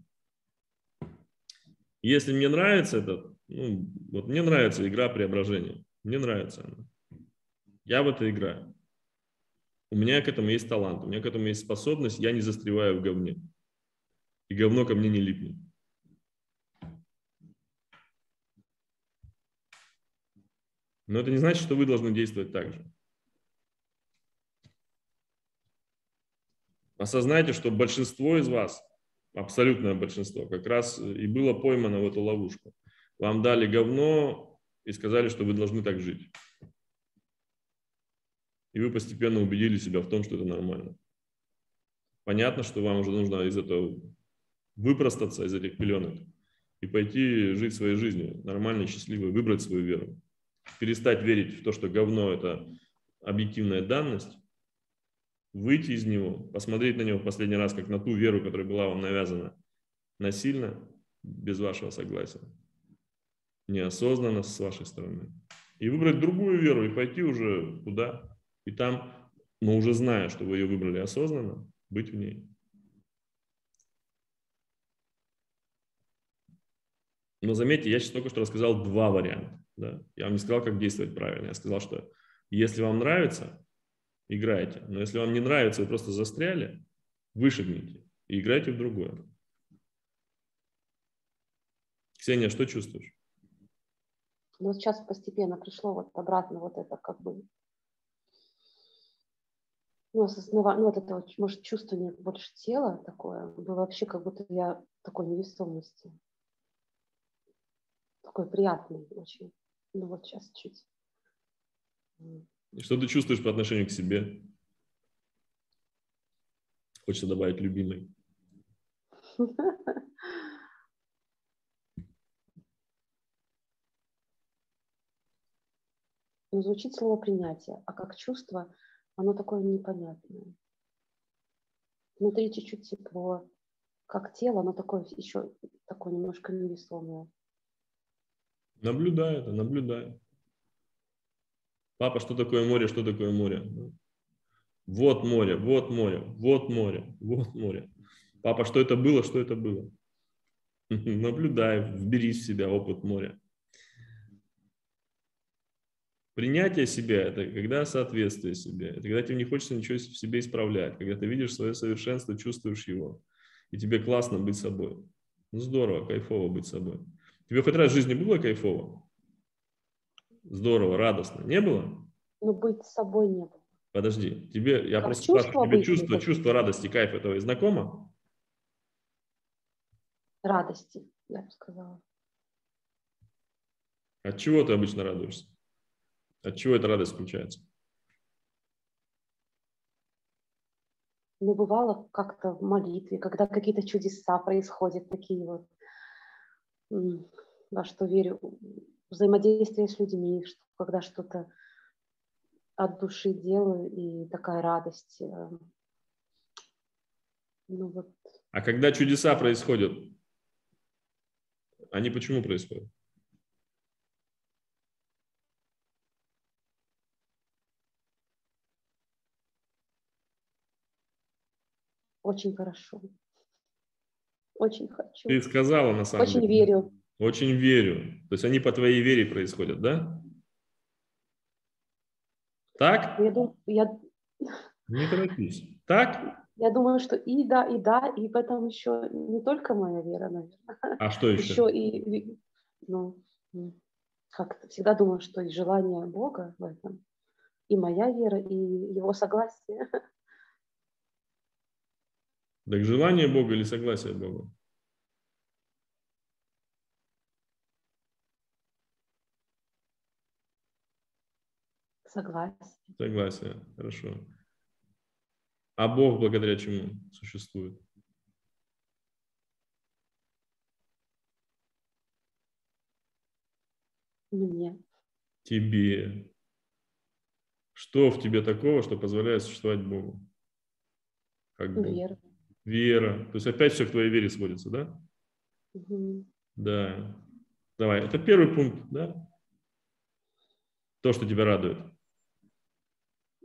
Если мне нравится это, ну, вот мне нравится игра преображения, мне нравится она. Я в это играю. У меня к этому есть талант, у меня к этому есть способность, я не застреваю в говне. И говно ко мне не липнет. Но это не значит, что вы должны действовать так же. Осознайте, что большинство из вас, абсолютное большинство, как раз и было поймано в эту ловушку. Вам дали говно и сказали, что вы должны так жить. И вы постепенно убедили себя в том, что это нормально. Понятно, что вам уже нужно из этого выпростаться, из этих пеленок, и пойти жить своей жизнью, нормально, счастливой, выбрать свою веру перестать верить в то, что говно – это объективная данность, выйти из него, посмотреть на него в последний раз, как на ту веру, которая была вам навязана насильно, без вашего согласия, неосознанно с вашей стороны. И выбрать другую веру и пойти уже туда, и там, но уже зная, что вы ее выбрали осознанно, быть в ней. Но заметьте, я сейчас только что рассказал два варианта. Да? Я вам не сказал, как действовать правильно. Я сказал, что Если вам нравится, играйте. Но если вам не нравится, вы просто застряли, вышагните и играйте в другое. Ксения, что чувствуешь? Ну, сейчас постепенно пришло вот обратно вот это как бы ну, осознавание, ну, вот это может, чувствование больше тела такое, было вообще как будто я такой невесомости. Такой приятный очень. Ну, вот сейчас чуть. И что ты чувствуешь по отношению к себе? Хочется добавить любимый. Ну, звучит слово принятие, а как чувство, оно такое непонятное. Внутри чуть-чуть тепло, как тело, оно такое еще такое немножко невесомое. Наблюдай это, наблюдай. Папа, что такое море, что такое море? Вот море, вот море, вот море, вот море. Папа, что это было, что это было? Наблюдай, вбери в себя опыт моря. Принятие себя – это когда соответствие себе, это когда тебе не хочется ничего в себе исправлять, когда ты видишь свое совершенство, чувствуешь его, и тебе классно быть собой. Ну, здорово, кайфово быть собой. Тебе хоть раз в жизни было кайфово? Здорово, радостно. Не было? Ну, быть собой не было. Подожди, тебе, я Как просто чувство спрашиваю, тебе быть чувство, не чувство радости, кайфа этого знакомо? Радости, я бы сказала. От чего ты обычно радуешься? От чего эта радость включается? Ну, бывало как-то в молитве, когда какие-то чудеса происходят, такие вот, во что верю, взаимодействие с людьми, что, когда что-то от души делаю, и такая радость. э, Ну вот, А когда чудеса происходят, они почему происходят? очень хорошо. Очень хочу. Ты сказала на самом Очень деле. верю. Очень верю. То есть они по твоей вере происходят, да? Так? Я, дум- я, Не торопись. Так? я думаю, что и да, и да, и в этом еще не только моя вера, наверное, А что еще? еще и, ну, как всегда думаю, что и желание Бога в этом, и моя вера, и его согласие. Так желание Бога или согласие Бога? Согласие. Согласие. Хорошо. А Бог благодаря чему существует? Мне. Тебе. Что в тебе такого, что позволяет существовать Богу? Как Бог? Вера. Вера. То есть опять все к твоей вере сводится, да? Мгм. Да. Давай. Это первый пункт, да? То, что тебя радует.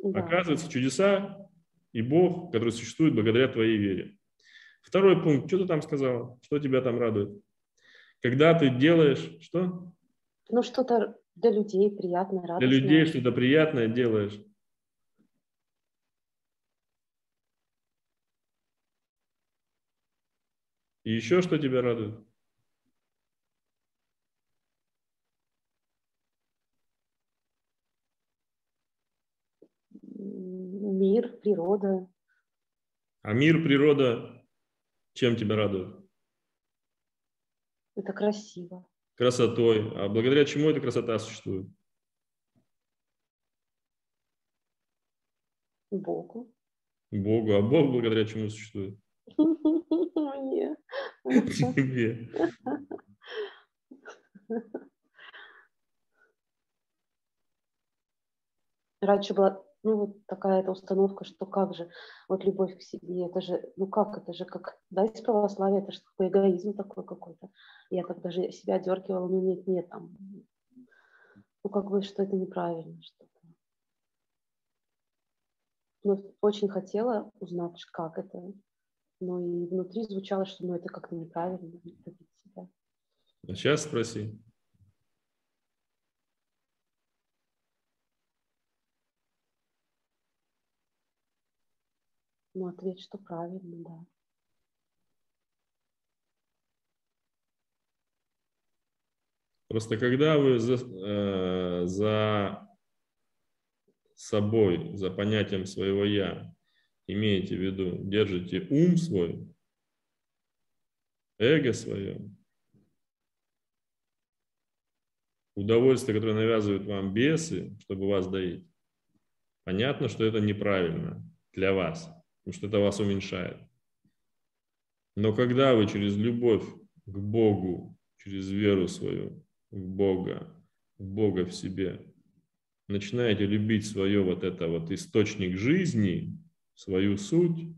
Да. Оказывается, чудеса и Бог, который существует благодаря твоей вере. Второй пункт. Что ты там сказала? Что тебя там радует? Когда ты делаешь что? Ну, что-то для людей приятное, радостное. Для людей что-то приятное делаешь. И еще что тебя радует? Мир, природа. А мир, природа, чем тебя радует? Это красиво. Красотой. А благодаря чему эта красота существует? Богу. Богу. А Бог благодаря чему существует? Мне. Тебе. Раньше была ну, вот такая эта установка, что как же, вот любовь к себе, это же, ну как, это же как, да, из православия, это же такой эгоизм такой какой-то. Я так даже себя дергивала, ну нет, нет, там, ну как бы, что это неправильно что-то. Но очень хотела узнать, как это, но и внутри звучало, что ну, это как-то неправильно, любить себя. А сейчас спроси. Ну, ответ, что правильно, да. Просто когда вы за, э, за собой, за понятием своего я имеете в виду, держите ум свой, эго свое, удовольствие, которое навязывают вам бесы, чтобы вас доить, понятно, что это неправильно для вас, потому что это вас уменьшает. Но когда вы через любовь к Богу, через веру свою в Бога, в Бога в себе, начинаете любить свое вот это вот источник жизни, свою суть,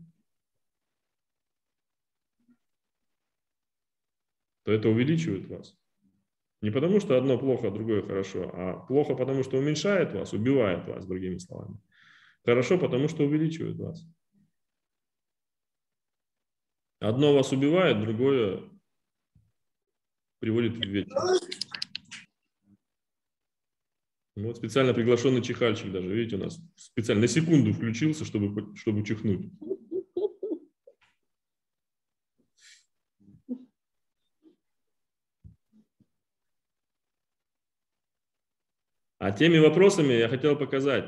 то это увеличивает вас. Не потому, что одно плохо, а другое хорошо, а плохо, потому что уменьшает вас, убивает вас, другими словами. Хорошо, потому что увеличивает вас. Одно вас убивает, другое приводит в вечность. Вот специально приглашенный чихальчик даже, видите, у нас специально на секунду включился, чтобы, чтобы чихнуть. А теми вопросами я хотел показать.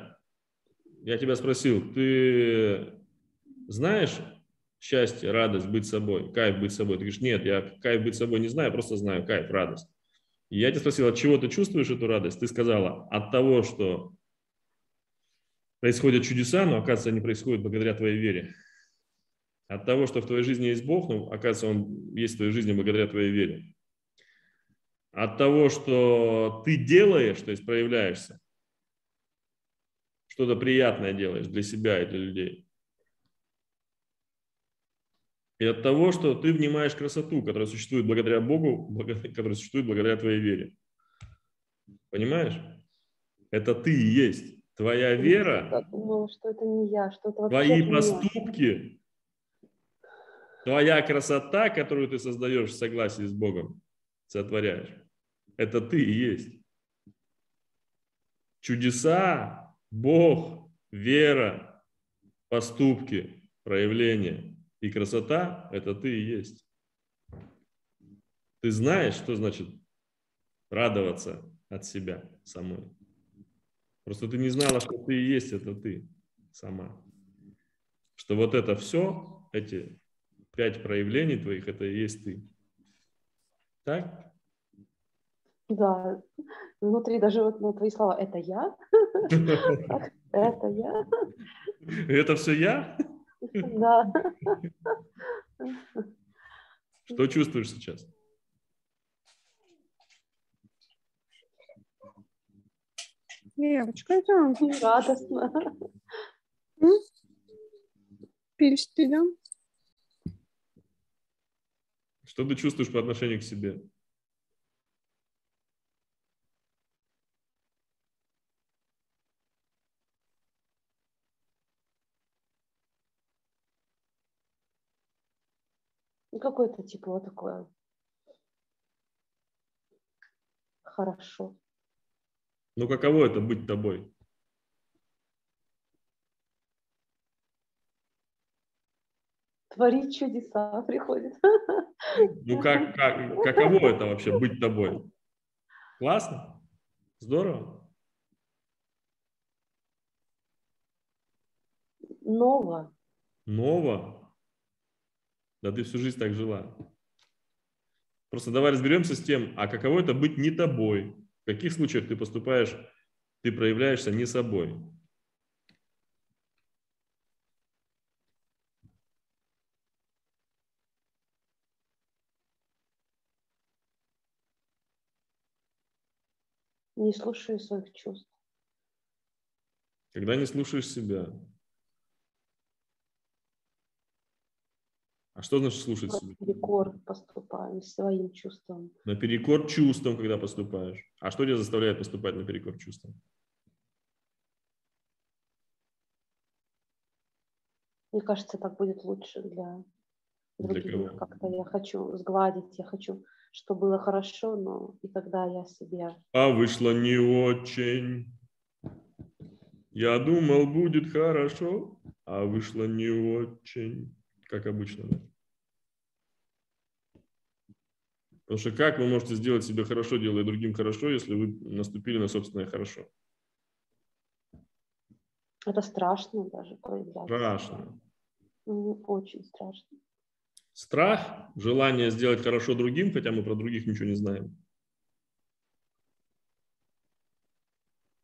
Я тебя спросил, ты знаешь счастье, радость, быть собой, кайф быть собой? Ты говоришь, нет, я кайф быть собой не знаю, просто знаю кайф, радость. И я тебя спросил, от чего ты чувствуешь эту радость? Ты сказала, от того, что происходят чудеса, но, оказывается, они происходят благодаря твоей вере. От того, что в твоей жизни есть Бог, ну, оказывается, Он есть в твоей жизни благодаря твоей вере от того, что ты делаешь, то есть проявляешься, что-то приятное делаешь для себя и для людей. И от того, что ты внимаешь красоту, которая существует благодаря Богу, которая существует благодаря твоей вере. Понимаешь? Это ты и есть. Твоя вера, Я думала, что это не я, что это твои поступки, твоя красота, которую ты создаешь в согласии с Богом, сотворяешь. Это ты и есть. Чудеса, Бог, вера, поступки, проявления и красота – это ты и есть. Ты знаешь, что значит радоваться от себя самой. Просто ты не знала, что ты и есть это ты сама. Что вот это все, эти пять проявлений твоих, это и есть ты. Так? Да, внутри даже вот ну, твои слова «это я», «это я», Это все я? Да. Что чувствуешь сейчас? Девочка, идем. Радостно. Пить идем. Что ты чувствуешь по отношению к себе? Какое-то тепло такое. Хорошо. Ну, каково это быть тобой? Творить чудеса приходит. Ну, как, как, каково это вообще быть тобой? Классно? Здорово? Ново. Ново? Да ты всю жизнь так жила. Просто давай разберемся с тем, а каково это быть не тобой? В каких случаях ты поступаешь, ты проявляешься не собой? Не слушаю своих чувств. Когда не слушаешь себя. А что значит слушать себя? Перекор поступаю своим чувствам. Наперекор чувствам, когда поступаешь. А что тебя заставляет поступать наперекор чувствам? Мне кажется, так будет лучше для других. Как-то я хочу сгладить, я хочу, чтобы было хорошо, но и тогда я себя А вышло не очень. Я думал, будет хорошо. а вышло не очень, как обычно. Да? Потому что как вы можете сделать себе хорошо, делая другим хорошо, если вы наступили на собственное хорошо? Это страшно даже проявляться. Страшно. Мгм, Очень страшно. Страх, желание сделать хорошо другим, хотя мы про других ничего не знаем.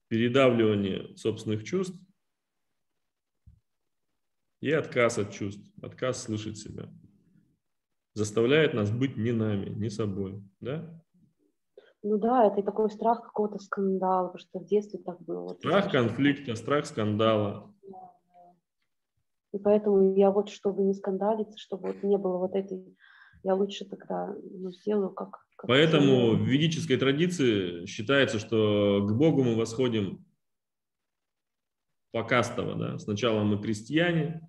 Передавливание собственных чувств и отказ от чувств, отказ слышать себя. Заставляет нас быть не нами, не собой. Да? Ну да, это такой страх какого-то скандала, потому что в детстве так было. Страх конфликта, страх скандала. И поэтому я вот, чтобы не скандалить, чтобы вот не было вот этой, я лучше тогда ну, сделаю как... как Поэтому в ведической традиции считается, что к Богу мы восходим покастово. Да? Сначала мы крестьяне,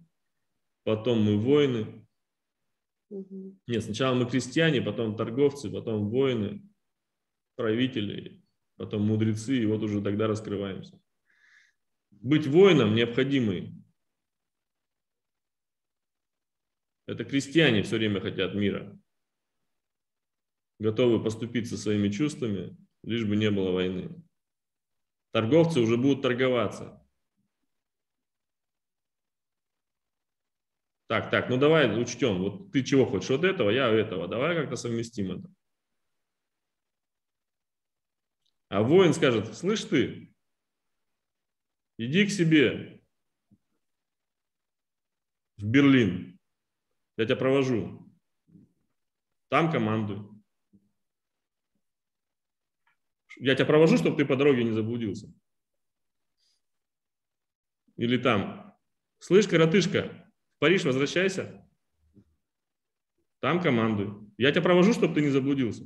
потом мы воины. Мгм. Нет, сначала мы крестьяне, потом торговцы, потом воины, правители, потом мудрецы, и вот уже тогда раскрываемся. Быть воином необходимый. Это крестьяне все время хотят мира. Готовы поступиться своими чувствами, лишь бы не было войны. Торговцы уже будут торговаться. Так, так, ну давай учтем. Вот ты чего хочешь? Вот этого, я этого. Давай как-то совместим это. А воин скажет, слышь ты, иди к себе в Берлин. Я тебя провожу. Там командуй. Я тебя провожу, чтобы ты по дороге не заблудился. Или там, слышь, коротышка, в Париж возвращайся. Там командуй. Я тебя провожу, чтобы ты не заблудился.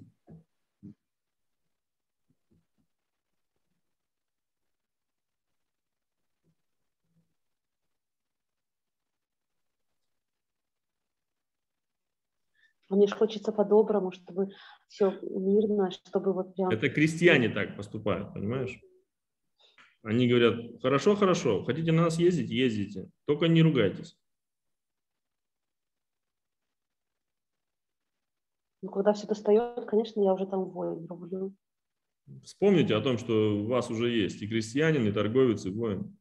Мне же хочется по-доброму, чтобы все мирно, чтобы вот прям... Это крестьяне так поступают, понимаешь? Они говорят, хорошо, хорошо, хотите на нас ездить, ездите, только не ругайтесь. Ну, когда все достает, конечно, я уже там воин рублю. Вспомните о том, что у вас уже есть и крестьянин, и торговец, и воин.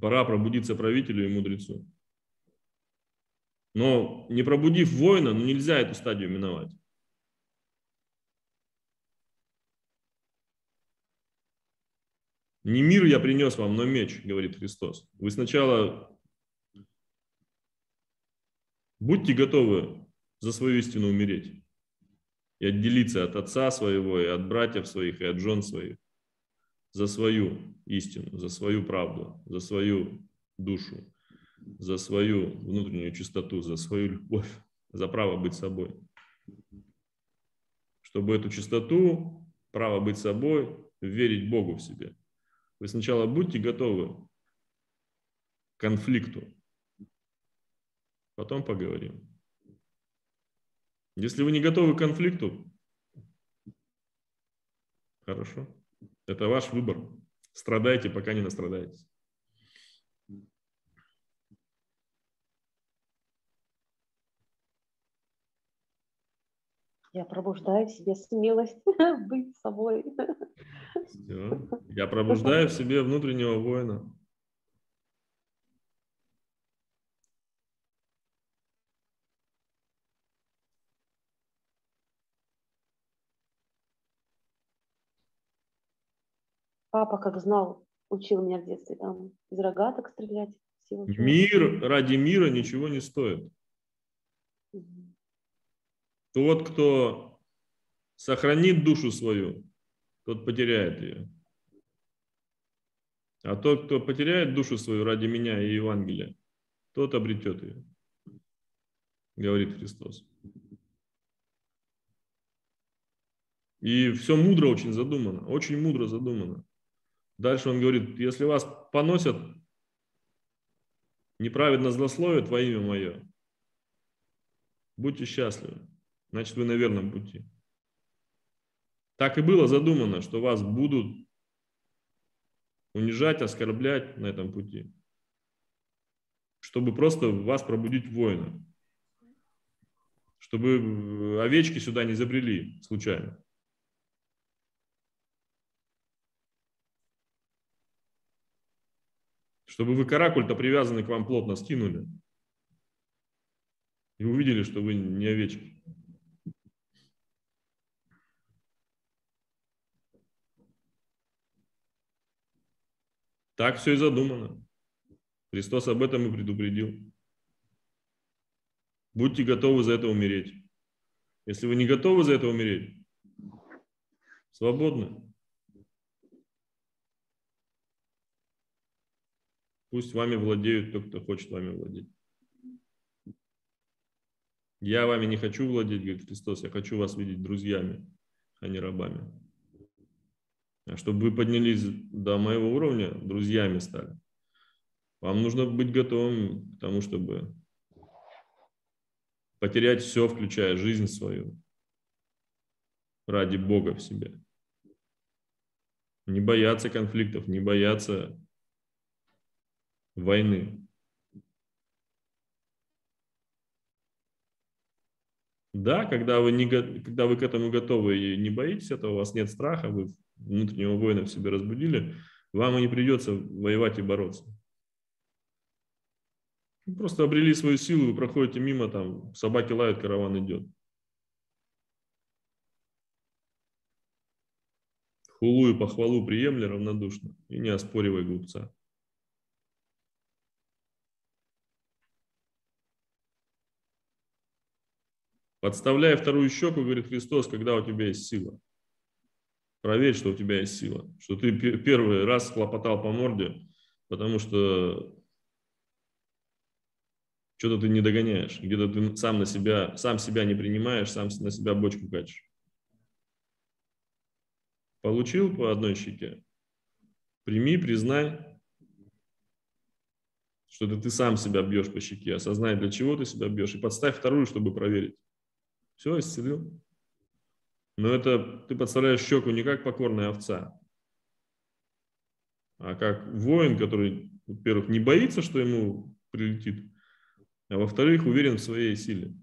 Пора пробудиться правителю и мудрецу. Но не пробудив воина, ну нельзя эту стадию миновать. Не мир я принес вам, но меч, говорит Христос. Вы сначала будьте готовы за свою истину умереть и отделиться от отца своего, и от братьев своих, и от жен своих за свою истину, за свою правду, за свою душу, за свою внутреннюю чистоту, за свою любовь, за право быть собой. Чтобы эту чистоту, право быть собой, верить Богу в себе. Вы сначала будьте готовы к конфликту, потом поговорим. Если вы не готовы к конфликту, хорошо. Это ваш выбор. Страдайте, пока не настрадаетесь. Я пробуждаю в себе смелость быть собой. Всё. Я пробуждаю в себе внутреннего воина. Папа, как знал, учил меня в детстве там из рогаток стрелять. всего чего. Мир ради мира ничего не стоит. Мгм. Тот, кто сохранит душу свою, тот потеряет ее. А тот, кто потеряет душу свою ради меня и Евангелия, тот обретет ее, говорит Христос. И все мудро очень задумано, очень мудро задумано. Дальше он говорит, если вас поносят, неправедно злословят во имя мое, будьте счастливы, значит вы на верном пути. Так и было задумано, что вас будут унижать, оскорблять на этом пути. чтобы просто вас пробудить воина. Чтобы овечки сюда не забрели случайно. Чтобы вы каракуль-то привязанный к вам плотно скинули. И увидели, что вы не овечки. Так все и задумано. Христос об этом и предупредил. Будьте готовы за это умереть. Если вы не готовы за это умереть, свободны. Пусть вами владеют тот, кто хочет вами владеть. Я вами не хочу владеть, говорит Христос, я хочу вас видеть друзьями, а не рабами. А чтобы вы поднялись до моего уровня, друзьями стали, вам нужно быть готовым к тому, чтобы потерять все, включая жизнь свою, ради Бога в себе. Не бояться конфликтов, не бояться войны. Да, когда вы, не, когда вы к этому готовы и не боитесь этого, у вас нет страха, вы внутреннего воина в себе разбудили, вам и не придется воевать и бороться. Просто обрели свою силу, вы проходите мимо, там собаки лают, караван идет. Хулу и похвалу приемли равнодушно и не оспоривай глупца. Подставляя вторую щеку, говорит Христос, когда у тебя есть сила. Проверь, что у тебя есть сила. Что ты первый раз хлопотал по морде, потому что что-то ты не догоняешь. Где-то ты сам на себя, сам себя не принимаешь, сам на себя бочку качешь. Получил по одной щеке. Прими, признай, что это ты сам себя бьешь по щеке. Осознай, для чего ты себя бьешь. И подставь вторую, чтобы проверить. Все, исцелил. Но это ты подставляешь щеку не как покорная овца, а как воин, который, во-первых, не боится, что ему прилетит, а во-вторых, уверен в своей силе.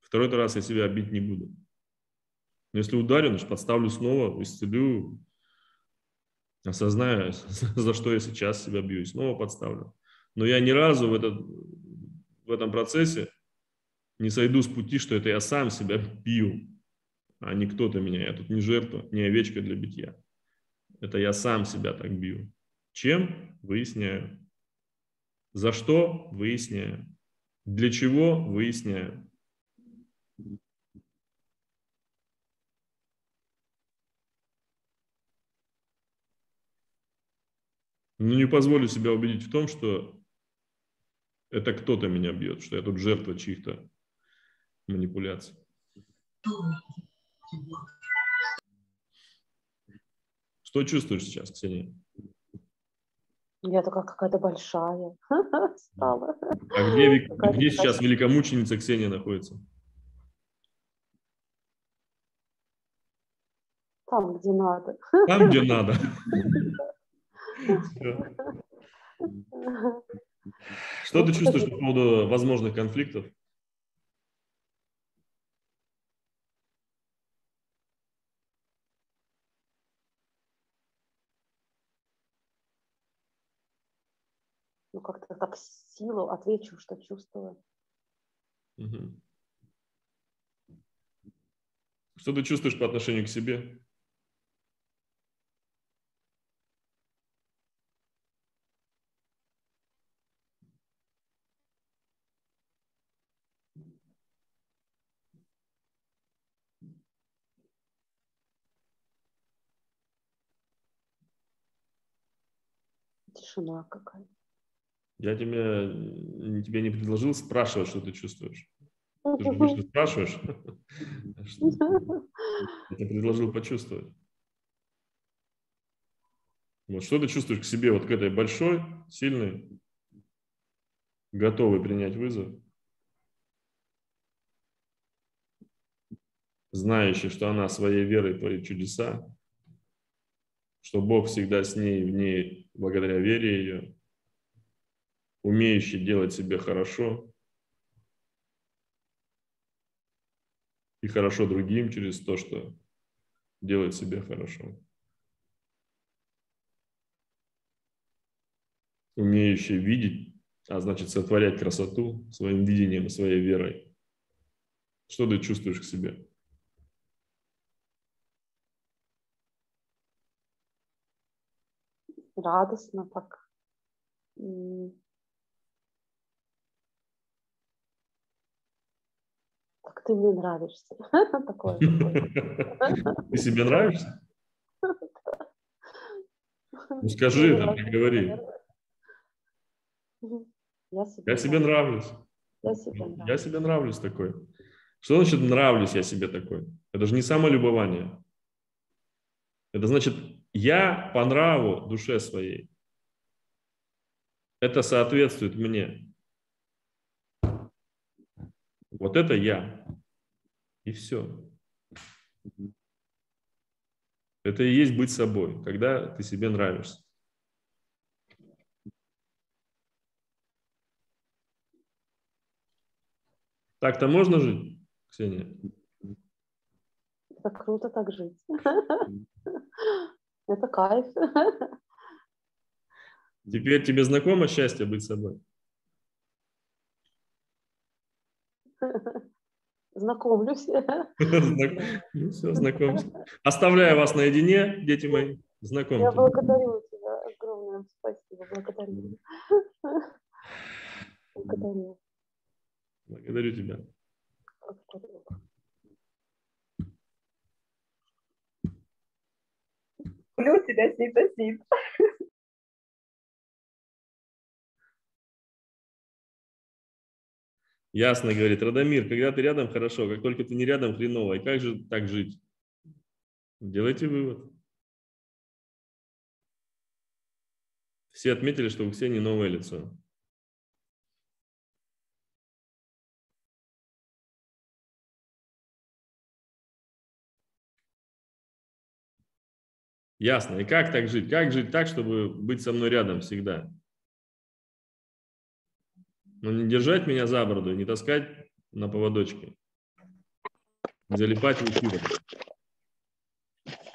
Второй раз я себя бить не буду. Но если ударю, значит, подставлю снова, исцелю, осознаю, за что я сейчас себя бью, и снова подставлю. Но я ни разу в, этот, в этом процессе не сойду с пути, что это я сам себя бью, а не кто-то меня. Я тут не жертва, не овечка для битья. Это я сам себя так бью. Чем? Выясняю. За что? Выясняю. Для чего? Выясняю. Но не позволю себя убедить в том, что это кто-то меня бьет, что я тут жертва чьих-то манипуляций. Что чувствуешь сейчас, Ксения? Я такая какая-то большая стала. А где, где сейчас великомученица Ксения находится? Там, где надо. Там, где надо. Что ты чувствуешь по поводу возможных конфликтов? Как-то так силу отвечу, что чувствую. Угу. Что ты чувствуешь по отношению к себе? Тишина какая. Я тебе, тебе не предложил спрашивать, что ты чувствуешь. Ты же обычно спрашиваешь. Я тебе предложил почувствовать. Вот что ты чувствуешь к себе, вот к этой большой, сильной, готовой принять вызов, знающей, что она своей верой творит чудеса, что Бог всегда с ней, в ней, благодаря вере ее, умеющий делать себе хорошо и хорошо другим через то, что делает себе хорошо. Умеющий видеть, а значит сотворять красоту своим видением своей верой. Что ты чувствуешь к себе? Радостно так. М. Так ты мне нравишься. Такое. Ты себе нравишься? Ну скажи это, говори. Я себе Я себе нравлюсь. Я себе Я нравлюсь. себе нравлюсь такой. Что значит нравлюсь я себе такой? Это же не самолюбование. Это значит, я по нраву душе своей. Это соответствует мне. Вот это я. И все. Это и есть быть собой, когда ты себе нравишься. Так-то можно жить, Ксения? Это круто так жить. Это кайф. Теперь тебе знакомо счастье быть собой? Знакомлюсь. Знак- Ну все, знакомься. Оставляю вас наедине, дети мои. Я Знакомьтесь. благодарю тебя. Огромное спасибо. Благодарю. Благодарю. Благодарю тебя. Благодарю. Люблю тебя, Сита Сит. Ясно, говорит Радомир, когда ты рядом, хорошо, как только ты не рядом, хреново. И как же так жить? Делайте вывод. Все отметили, что у Ксении новое лицо. Ясно. И как так жить? Как жить так, чтобы быть со мной рядом всегда? Но не держать меня за бороду, не таскать на поводочке. Не залипать в эфир.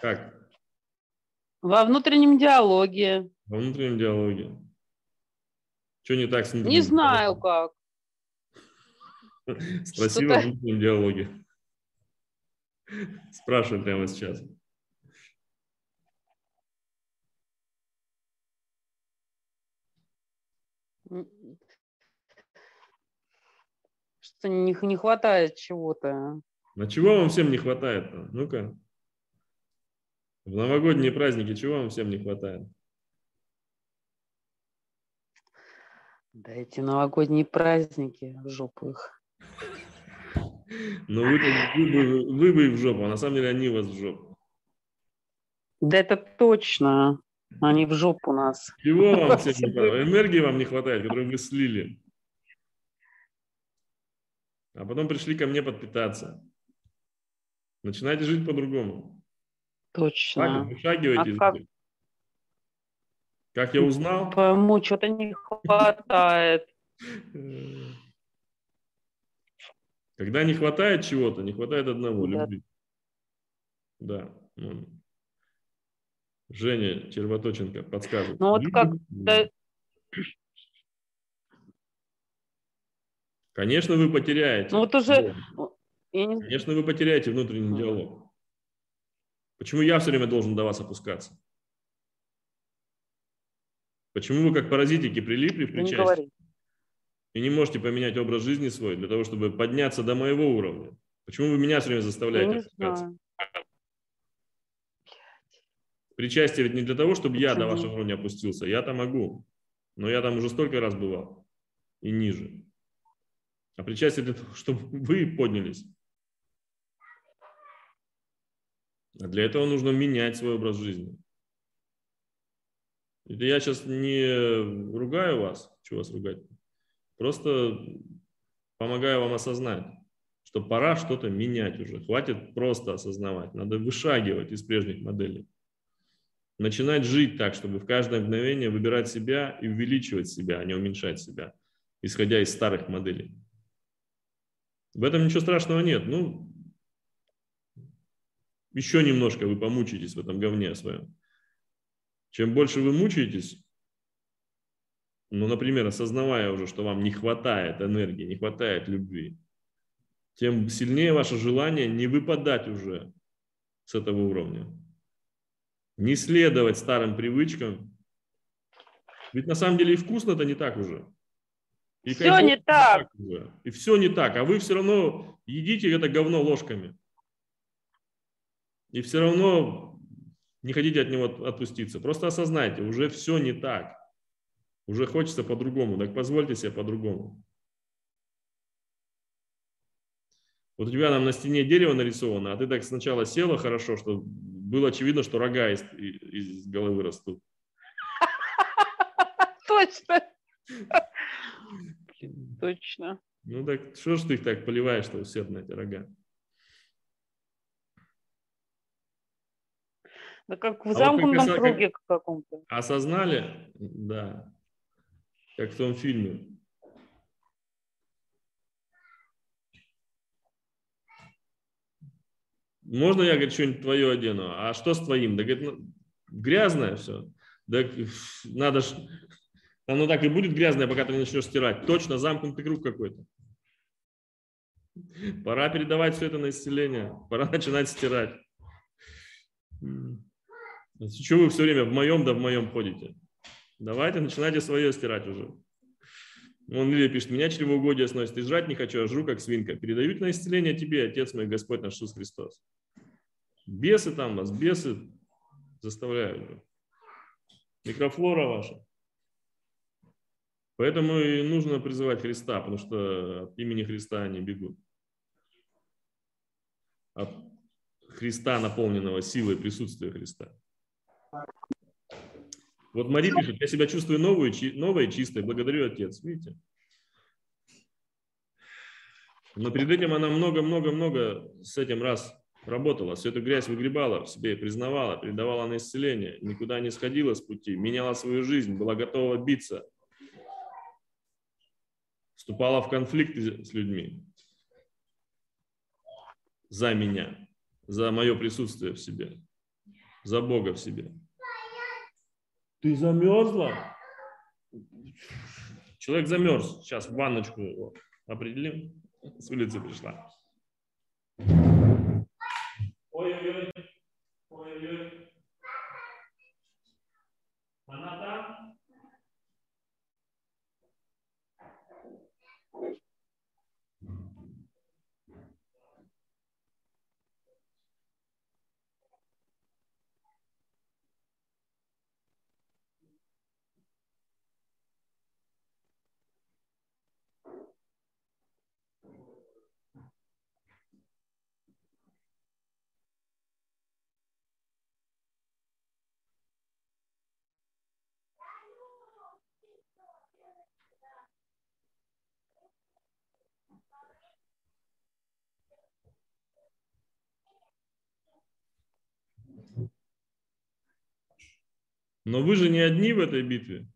Как? Во внутреннем диалоге. Во внутреннем диалоге. Что не так с внутренним Не знаю как. Спроси во внутреннем диалоге. Спрашивай прямо сейчас. М. Что не, не хватает чего-то. На чего вам всем не хватает-то? Ну-ка. В новогодние праздники чего вам всем не хватает? Да эти новогодние праздники, в жопу их. Ну вы, вы, вы бы и в жопу, а на самом деле они вас в жопу. Да это точно. Они в жопу нас. Чего вам всем не хватает? Энергии вам не хватает, которую вы слили. А потом пришли ко мне подпитаться. Начинайте жить по-другому. Точно. Хватит, вышагивайте. А как? Как я узнал, Пойму, что-то не хватает. когда не хватает чего-то, не хватает одного, Да. любви. Да. Женя Червоточенко подскажет. Ну вот как- да. Конечно, вы потеряете. Ну вот уже- Конечно, вы потеряете внутренний Мгм. диалог. Почему я все время должен до вас опускаться? Почему вы как паразитики прилипли в не причастии говори. и не можете поменять образ жизни свой для того, чтобы подняться до моего уровня? Почему вы меня все время заставляете опускаться? знаю. Причастие ведь не для того, чтобы я до Почему? вашего уровня опустился. Я-то могу. Но я там уже столько раз бывал. И ниже. А причастие для того, чтобы вы поднялись. А для этого нужно менять свой образ жизни. Это я сейчас не ругаю вас. Чего вас ругать? Просто помогаю вам осознать, что пора что-то менять уже. Хватит просто осознавать. Надо вышагивать из прежних моделей. начинать жить так, чтобы в каждое мгновение выбирать себя и увеличивать себя, а не уменьшать себя, исходя из старых моделей. В этом ничего страшного нет. Ну, еще немножко вы помучаетесь в этом говне своем. Чем больше вы мучаетесь, ну, например, осознавая уже, что вам не хватает энергии, не хватает любви, тем сильнее ваше желание не выпадать уже с этого уровня. Не следовать старым привычкам. Ведь на самом деле и вкусно-то не так уже. И Все не так. И все не так. А вы все равно едите это говно ложками. И все равно не хотите от него отпуститься. Просто осознайте, уже все не так. Уже хочется по-другому. Так позвольте себе по-другому. Вот у тебя там на стене дерево нарисовано, а ты так сначала села хорошо, что было очевидно, что рога из, из головы растут. Точно. Точно. Ну так что ж ты их так поливаешь, что усердно эти рога? Да как в замкнутом вот круге каком-то. Осознали? Да. Как в том фильме. Можно я, говорит, что-нибудь твое одену? А что с твоим? Да, говорит, ну, грязное все. Да надо ж... Оно так и будет грязное, пока ты не начнешь стирать. Точно замкнутый круг какой-то. Пора передавать все это на исцеление. Пора начинать стирать. Чего вы все время в моем да в моем ходите? Давайте начинайте свое стирать уже. Он Лилия пишет, меня чревоугодие сносит, и жрать не хочу, а жру как свинка. Передают на исцеление тебе, Отец мой, Господь наш Иисус Христос. Бесы там вас, бесы заставляют. Микрофлора ваша. Поэтому и нужно призывать Христа, потому что от имени Христа они бегут. От Христа, наполненного силой присутствия Христа. Вот Мари пишет, я себя чувствую новую, новой и чистой, благодарю Отец. Видите? Но перед этим она много-много-много с этим раз работала, всю эту грязь выгребала в себе, признавала, передавала на исцеление, никуда не сходила с пути, меняла свою жизнь, была готова биться, вступала в конфликты с людьми за меня, за мое присутствие в себе, за Бога в себе. Ты замерзла? Человек замерз. Сейчас в ванночку его определим. С улицы пришла. Ой-ой-ой. Ой-ой-ой. Она там? Но вы же не одни в этой битве,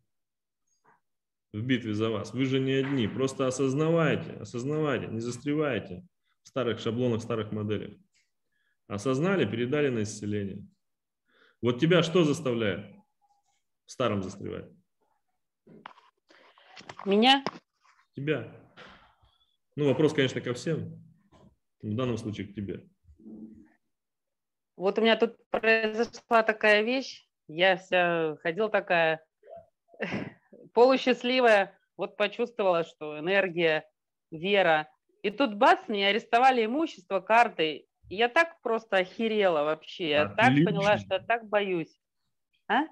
в битве за вас. Вы же не одни. Просто осознавайте, осознавайте, не застревайте в старых шаблонах, старых моделях. Осознали, передали на исцеление. Вот тебя что заставляет в старом застревать? Меня? Тебя. Ну, вопрос, конечно, ко всем. В данном случае к тебе. Вот у меня тут произошла такая вещь. Я вся ходила такая полусчастливая, вот почувствовала, что энергия, вера. И тут бац, меня арестовали имущество, карты. И я так просто охерела вообще. Я Отлично. так поняла, что я так боюсь. А?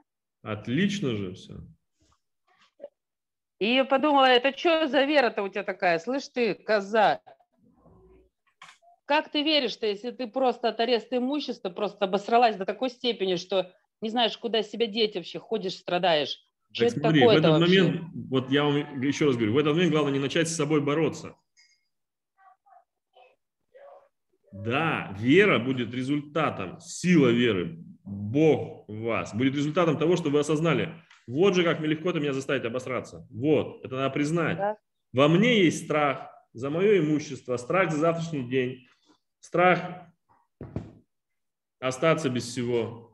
Отлично же все. И я подумала, это что за вера-то у тебя такая? Слышь ты, коза, как ты веришь-то, если ты просто от ареста имущества просто обосралась до такой степени, что не знаешь, куда себя деть вообще, ходишь, страдаешь. Что так это смотри, в этот вообще? момент, вот я вам еще раз говорю, в этот момент главное не начать с собой бороться. Да, вера будет результатом, сила веры Бог в вас, будет результатом того, что вы осознали, вот же как мне легко ты меня заставить обосраться. Вот, это надо признать. Да. Во мне есть страх за мое имущество, страх за завтрашний день, страх остаться без всего.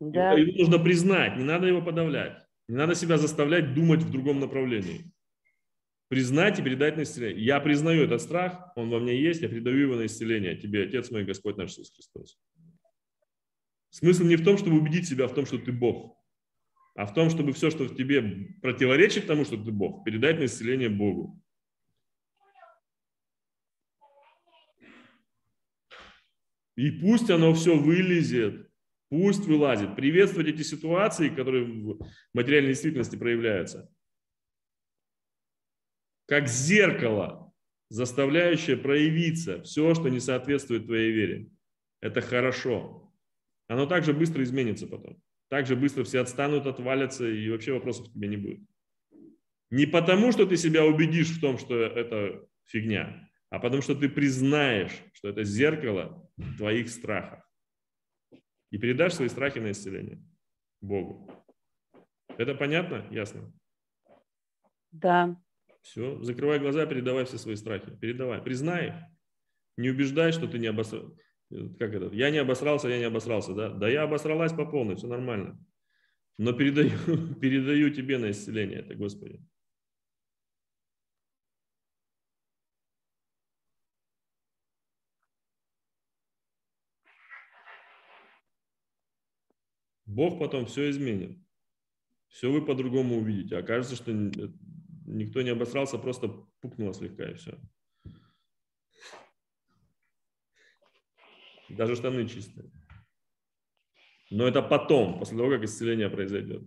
Да. Его нужно признать, не надо его подавлять. Не надо себя заставлять думать в другом направлении. Признать и передать на исцеление. Я признаю этот страх, он во мне есть, я передаю его на исцеление. Тебе, Отец мой, Господь наш Иисус Христос. Смысл не в том, чтобы убедить себя в том, что ты Бог, а в том, чтобы все, что в тебе противоречит тому, что ты Бог, передать на исцеление Богу. И пусть оно все вылезет, пусть вылазит. Приветствовать эти ситуации, которые в материальной действительности проявляются, как зеркало, заставляющее проявиться все, что не соответствует твоей вере. Это хорошо. Оно также быстро изменится потом. Также быстро все отстанут, отвалятся, и вообще вопросов к тебе не будет. Не потому, что ты себя убедишь в том, что это фигня, а потому что ты признаешь, что это зеркало твоих страхов. И передашь свои страхи на исцеление Богу. Это понятно? Ясно? Да. Все, закрывай глаза, передавай все свои страхи. Передавай, признай их. Не убеждай, что ты не обосрался. Как это? Я не обосрался, я не обосрался, да? Да я обосралась по полной, все нормально. Но передаю, передаю тебе на исцеление это, Господи. Бог потом все изменит. Все вы по-другому увидите. Окажется, что никто не обосрался, просто пукнуло слегка и все. Даже штаны чистые. Но это потом, после того, как исцеление произойдет.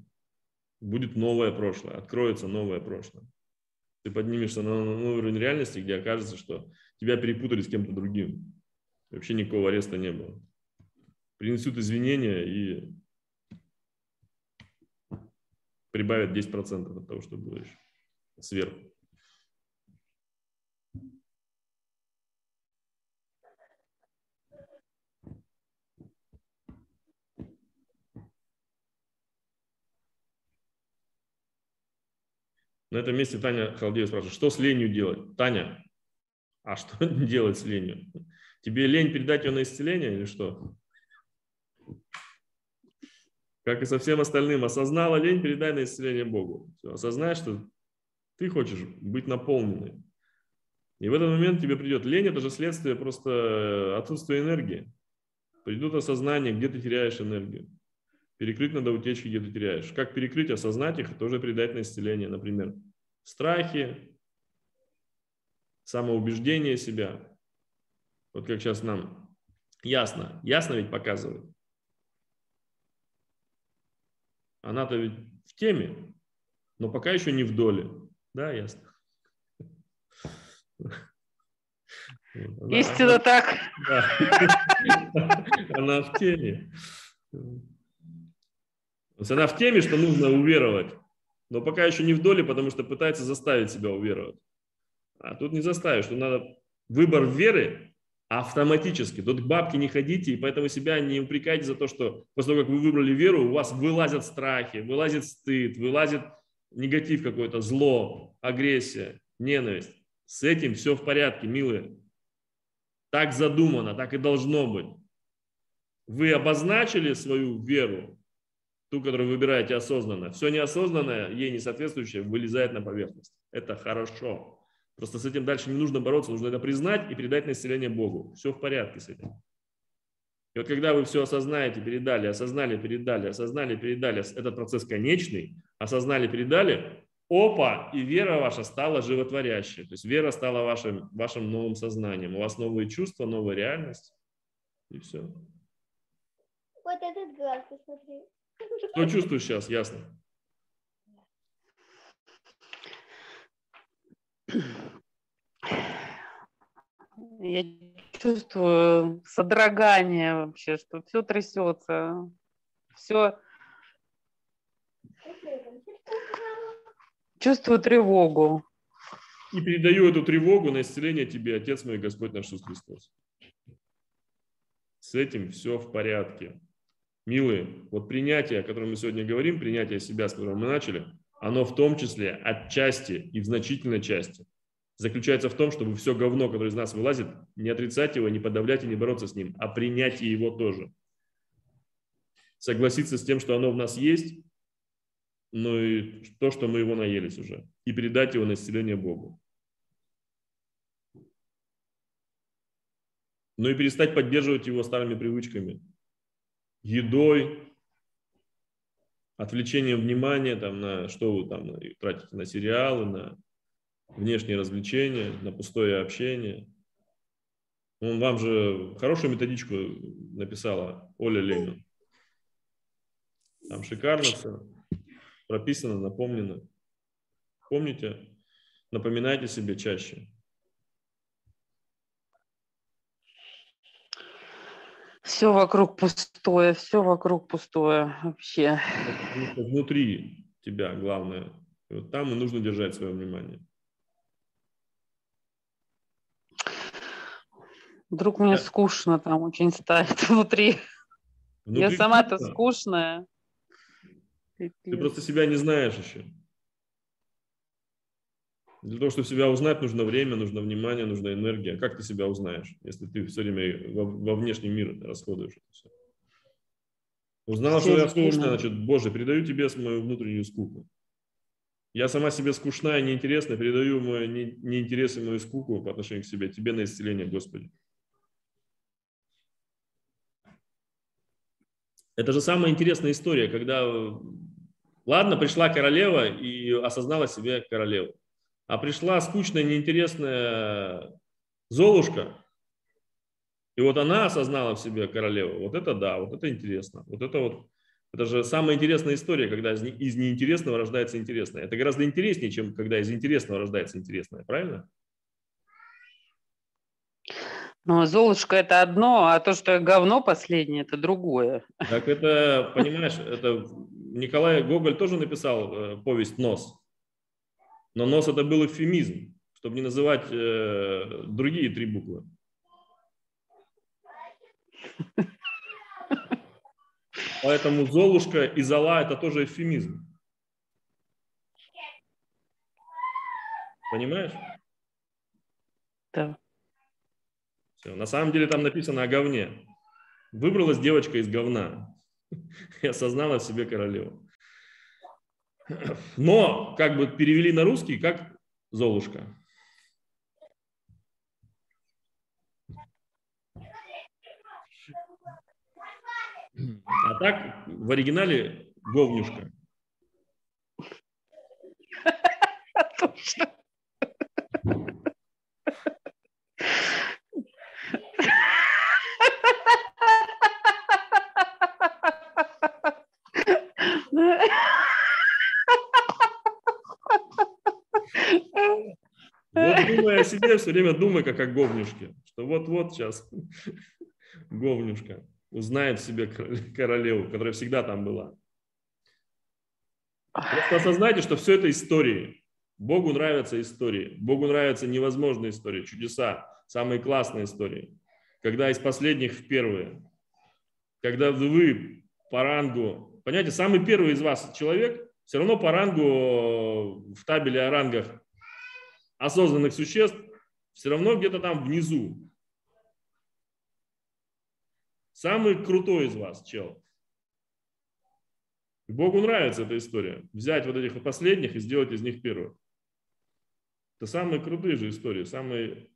Будет новое прошлое, откроется новое прошлое. Ты поднимешься на новый уровень реальности, где окажется, что тебя перепутали с кем-то другим. Вообще никакого ареста не было. Принесут извинения и прибавят 10% от того, что было еще сверху. На этом месте Таня Халдеева спрашивает, что с ленью делать? Таня, а что делать с ленью? Тебе лень передать ее на исцеление или что? Как и со всем остальным, осознала лень, передай на исцеление Богу. Все, осознай, что ты хочешь быть наполненной. И в этот момент тебе придет лень, это же следствие просто отсутствия энергии. Придут осознание, где ты теряешь энергию. Перекрыть надо утечки, где ты теряешь. Как перекрыть, осознать их, тоже передать на исцеление. Например, страхи, самоубеждение себя. Вот как сейчас нам ясно. Ясно ведь показывает. Она-то ведь в теме, но пока еще не в доле. Да, ясно. Она, Истинно она, так. Да. Она в теме. Она в теме, что нужно уверовать, но пока еще не в доле, потому что пытается заставить себя уверовать. А тут не заставишь, что надо выбор веры автоматически. Тут к бабке не ходите, и поэтому себя не упрекайте за то, что после того, как вы выбрали веру, у вас вылазят страхи, вылазит стыд, вылазит негатив какой-то, зло, агрессия, ненависть. С этим все в порядке, милые. Так задумано, так и должно быть. Вы обозначили свою веру, ту, которую выбираете осознанно. Все неосознанное, ей не соответствующее, вылезает на поверхность. Это хорошо. Просто с этим дальше не нужно бороться, нужно это признать и передать население Богу. Все в порядке с этим. И вот когда вы все осознаете, передали, осознали, передали, осознали, передали, этот процесс конечный, осознали, передали, опа, и вера ваша стала животворящей. То есть вера стала вашим, вашим новым сознанием. У вас новые чувства, новая реальность. И все. Вот этот глаз, посмотри. Что чувствуешь сейчас, ясно? Я чувствую содрогание вообще, что все трясется, все. Чувствую тревогу. И передаю эту тревогу на исцеление тебе, Отец мой, Господь наш Иисус Христос. С этим все в порядке. Милые, вот принятие, о котором мы сегодня говорим, принятие себя, с которого мы начали, оно в том числе отчасти и в значительной части заключается в том, чтобы все говно, которое из нас вылазит, не отрицать его, не подавлять и не бороться с ним, а принять и его тоже. Согласиться с тем, что оно в нас есть, но и то, что мы его наелись уже, и передать его на исцеление Богу. Но и перестать поддерживать его старыми привычками, едой, отвлечением внимания там, на что вы там тратите, на сериалы, на внешние развлечения, на пустое общение. Он вам же хорошую методичку написала Оля Ленин. Там шикарно все прописано, напомнено. Помните, напоминайте себе чаще. Все вокруг пустое, все вокруг пустое вообще. Внутри тебя главное. И вот там и нужно держать свое внимание. Вдруг мне скучно там очень стать внутри. внутри Я сама-то скучная. Ты просто себя не знаешь еще. Для того, чтобы себя узнать, нужно время, нужно внимание, нужна энергия. Как ты себя узнаешь, если ты все время во, во внешний мир расходуешь это все? Узнала, что я скучная, значит, Боже, передаю тебе мою внутреннюю скуку. Я сама себе скучная, неинтересная, передаю мой не, неинтерес и мою скуку по отношению к себе, тебе на исцеление, Господи. Это же самая интересная история, когда, ладно, пришла королева и осознала себе королеву, а пришла скучная, неинтересная Золушка, и вот она осознала в себе королеву. Вот это да, вот это интересно. Вот это вот, это же самая интересная история, когда из, из неинтересного рождается интересное. Это гораздо интереснее, чем когда из интересного рождается интересное, правильно? Ну, Золушка это одно, а то, что говно последнее, это другое. Так это, понимаешь, это Николай Гоголь тоже написал э, повесть «Нос». Но «Нос» это был эвфемизм, чтобы не называть э, другие три буквы. Поэтому Золушка и Зола это тоже эвфемизм. Понимаешь? Да. Все. На самом деле там написано о говне. Выбралась девочка из говна и осознала в себе королеву. Но как бы перевели на русский как Золушка. А так в оригинале говнюшка. Точно. Вот думая о себе, все время думай, как о говнюшке. Что вот-вот сейчас говнюшка узнает в себе королеву, которая всегда там была. Просто осознайте, что все это истории. Богу нравятся истории. Богу нравятся невозможные истории, чудеса, самые классные истории. Когда из последних в первые. Когда вы по рангу, понимаете, самый первый из вас человек все равно по рангу в табеле о рангах осознанных существ все равно где-то там внизу. Самый крутой из вас, чел. Богу нравится эта история. Взять вот этих последних и сделать из них первых. Это самые крутые же истории, самые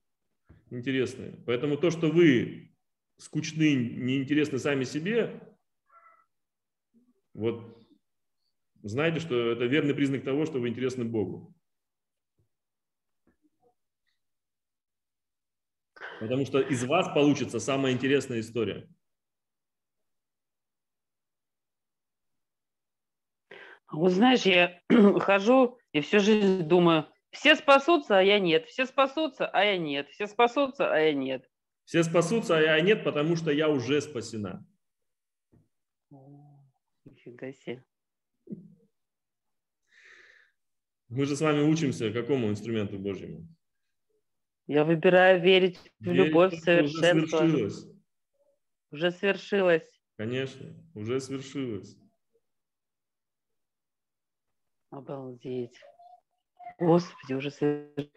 интересные. Поэтому то, что вы скучны, неинтересны сами себе, вот знайте, что это верный признак того, что вы интересны Богу. Потому что из вас получится самая интересная история. Вот знаешь, я хожу и всю жизнь думаю, все спасутся, а я нет. Все спасутся, а я нет. Все спасутся, а я нет. Все спасутся, а я нет, потому что я уже спасена. Нифига себе. Мы же с вами учимся какому инструменту Божьему? Я выбираю верить в верить, любовь, в совершенство. Уже свершилось. Уже свершилось. Конечно, уже свершилось. Обалдеть. Господи, уже совершилось.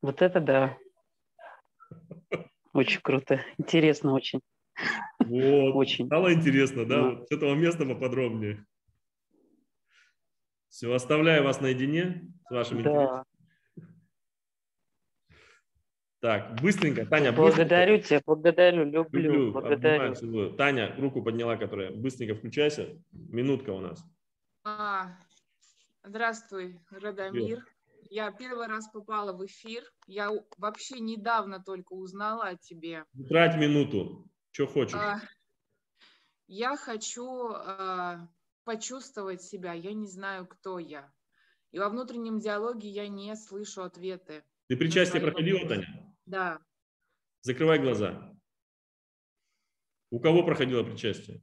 Вот это да. Очень круто. Интересно очень. Вот. Очень. Стало интересно, да? Да. Вот с этого места поподробнее. Все, оставляю вас наедине с вашим интересом. Да. Так, быстренько, Таня, быстренько. Благодарю тебя, благодарю, люблю, Люблю, благодарю. обнимаю. Таня, руку подняла, которая. Быстренько включайся. Минутка у нас. А, здравствуй, Радомир. Я первый раз попала в эфир. Я вообще недавно только узнала о тебе. Не Трать минуту. Что хочешь. А, я хочу а, почувствовать себя. Я не знаю, кто я. И во внутреннем диалоге я не слышу ответы. Ты причастие проходила. Таня? Да, Закрывай глаза. У кого проходило причастие?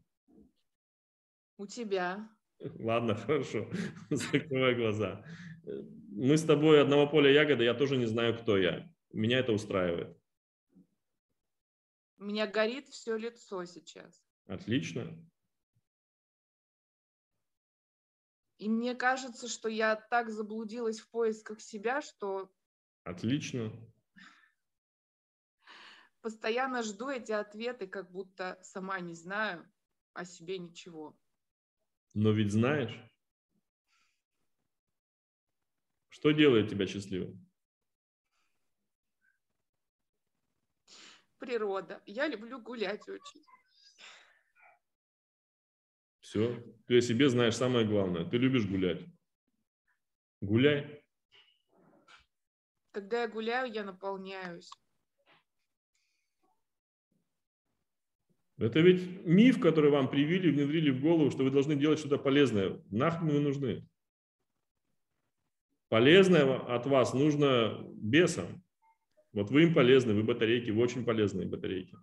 у тебя. Ладно, хорошо. Закрывай глаза. Мы с тобой одного поля ягоды, я тоже не знаю, кто я. Меня это устраивает. У меня горит все лицо сейчас. Отлично. И мне кажется, что я так заблудилась в поисках себя, что Отлично. постоянно жду эти ответы, как будто сама не знаю о себе ничего. Но ведь знаешь, что делает тебя счастливым? Природа. Я люблю гулять очень. Все. Ты о себе знаешь самое главное. Ты любишь гулять. Гуляй. Когда я гуляю, я наполняюсь. Это ведь миф, который вам привили, внедрили в голову, что вы должны делать что-то полезное. Нахрен вы нужны? Полезное от вас нужно бесам. Вот вы им полезны, вы батарейки, вы очень полезные батарейки.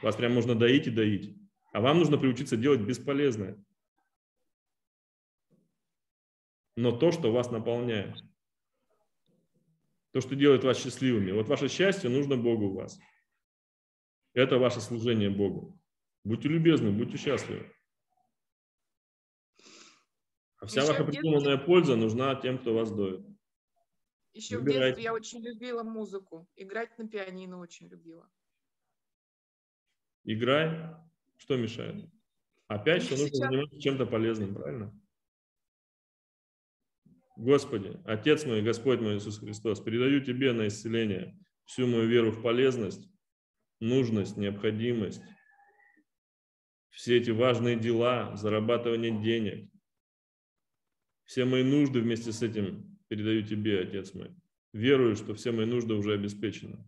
Вас прям можно доить и доить. А вам нужно приучиться делать бесполезное. Но то, что вас наполняет. То, что делает вас счастливыми. Вот ваше счастье нужно Богу у вас. Это ваше служение Богу. Будьте любезны, будьте счастливы. А вся Еще ваша в детстве- придуманная польза нужна тем, кто вас доит. Еще в Выбирайте. детстве я очень любила музыку. Играть на пианино очень любила. Играй. Что мешает? Опять, что нужно Сейчас- заниматься чем-то полезным, правильно? Господи, Отец мой, Господь мой Иисус Христос, передаю Тебе на исцеление всю мою веру в полезность, нужность, необходимость, все эти важные дела, зарабатывание денег, все мои нужды вместе с этим передаю Тебе, Отец мой. Верую, что все мои нужды уже обеспечены.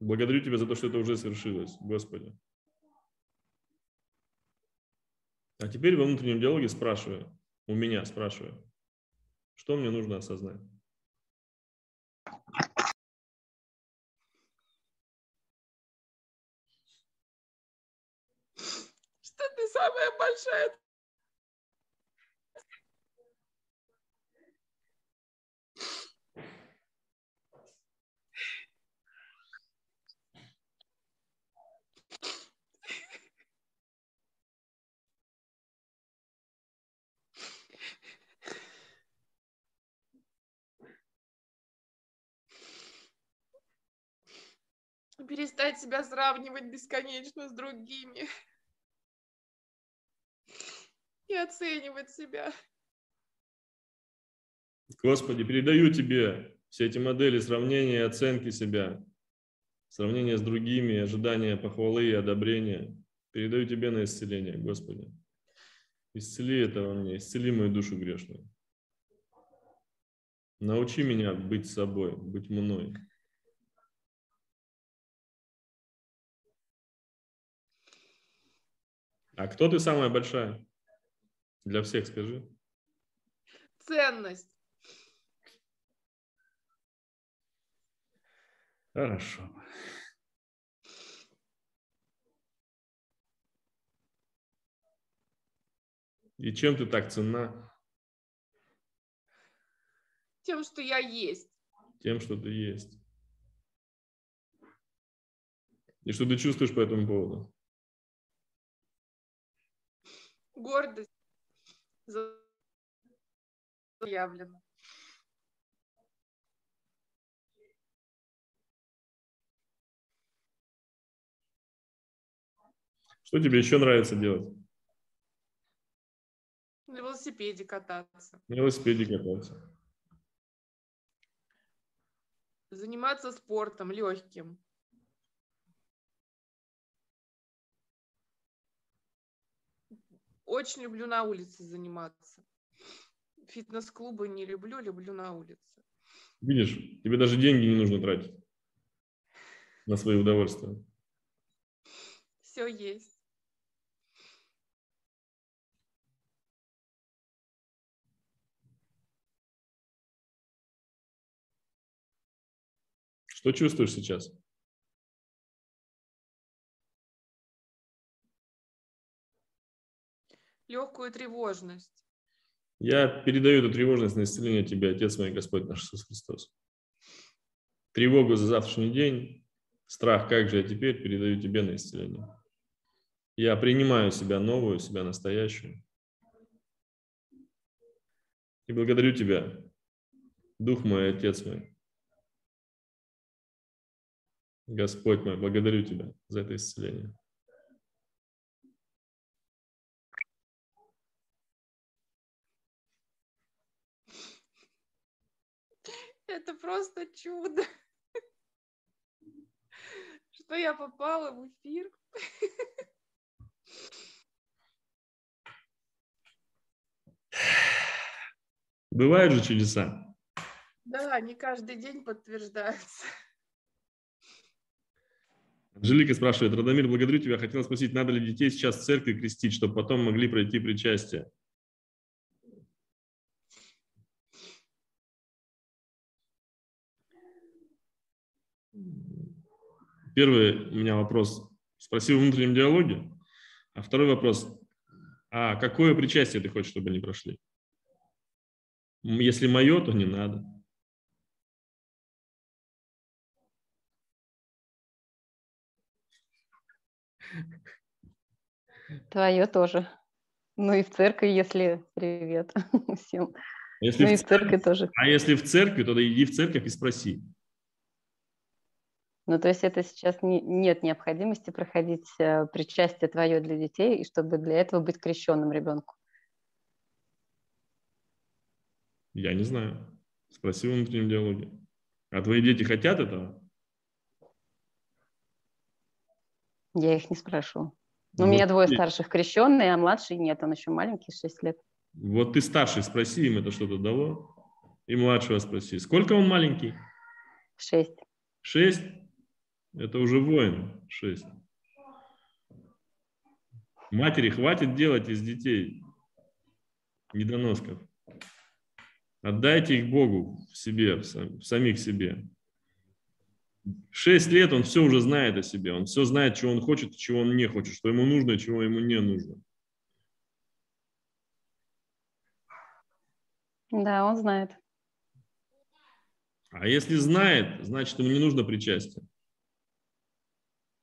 Благодарю Тебя за то, что это уже свершилось, Господи. А теперь во внутреннем диалоге спрашиваю, у меня спрашиваю, что мне нужно осознать? Что ты самая большая перестать себя сравнивать бесконечно с другими и оценивать себя. Господи, передаю Тебе все эти модели сравнения и оценки себя, сравнения с другими, ожидания похвалы и одобрения. Передаю Тебе на исцеление, Господи. Исцели это во мне, исцели мою душу грешную. Научи меня быть собой, быть мной. А кто ты самая большая? Для всех скажи. Ценность. Хорошо. И чем ты так ценна? Тем, что я есть. Тем, что ты есть. И что ты чувствуешь по этому поводу? Гордость заявлена. Что тебе еще нравится делать? На велосипеде кататься. На велосипеде кататься. Заниматься спортом легким. Очень люблю на улице заниматься. Фитнес-клубы не люблю, люблю на улице. Видишь, тебе даже деньги не нужно тратить на свои удовольствия. Все есть. Что чувствуешь сейчас? Легкую тревожность. Я передаю эту тревожность на исцеление тебе, Отец мой, Господь наш Иисус Христос. Тревогу за завтрашний день, страх, как же я теперь, передаю тебе на исцеление. Я принимаю себя новую, себя настоящую. И благодарю тебя, Дух мой, Отец мой, Господь мой, благодарю Тебя за это исцеление. Это просто чудо, что я попала в эфир. Бывают же чудеса. Да, не каждый день подтверждаются. Анжелика спрашивает, Радомир, благодарю тебя. Хотела спросить, надо ли детей сейчас в церкви крестить, чтобы потом могли пройти причастие? Первый у меня вопрос. Спроси в внутреннем диалоге. А второй вопрос. А какое причастие ты хочешь, чтобы они прошли? Если мое, то не надо. Твое тоже. Ну и в церкви, если привет всем. Если ну в и в церкви тоже. А если в церкви, то иди в церковь и спроси. Ну, то есть это сейчас не, нет необходимости проходить э, причастие твое для детей, и чтобы для этого быть крещенным ребенку. Я не знаю. Спроси в внутреннем диалоге. А твои дети хотят этого? Я их не спрошу. Ну, Вот у меня двое ты- старших крещенные, а младший нет, он еще маленький, 6 лет. Вот ты старший, спроси, им это что-то дало. И младшего спроси. Сколько он маленький? 6. Шесть? Это уже воин. Шесть. Матери хватит делать из детей недоносков. Отдайте их Богу в себе, в сам- в самих себе. Шесть лет он все уже знает о себе. Он все знает, чего он хочет, чего он не хочет, что ему нужно и чего ему не нужно. Да, он знает. А если знает, значит, ему не нужно причастие.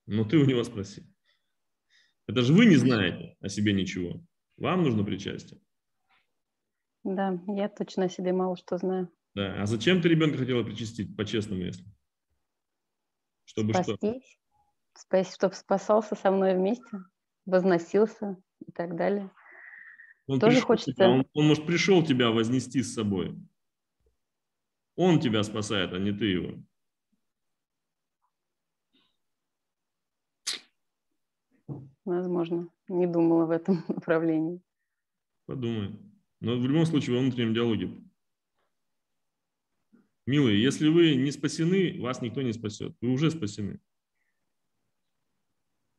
Ну, ты у него спроси. Это же вы не знаете о себе ничего. Вам нужно причастие. Да, я точно о себе мало что знаю. Да. А зачем ты ребенка хотела причастить, по-честному, если? Чтобы что? Спастись, спас, чтобы спасался со мной вместе, возносился и так далее. Он Тоже хочется- тебя, он, он, может, пришел тебя вознести с собой. Он тебя спасает, а не ты его. Возможно. Не думала в этом направлении. Подумай. Но в любом случае, во внутреннем диалоге. Милые, если вы не спасены, вас никто не спасет. Вы уже спасены.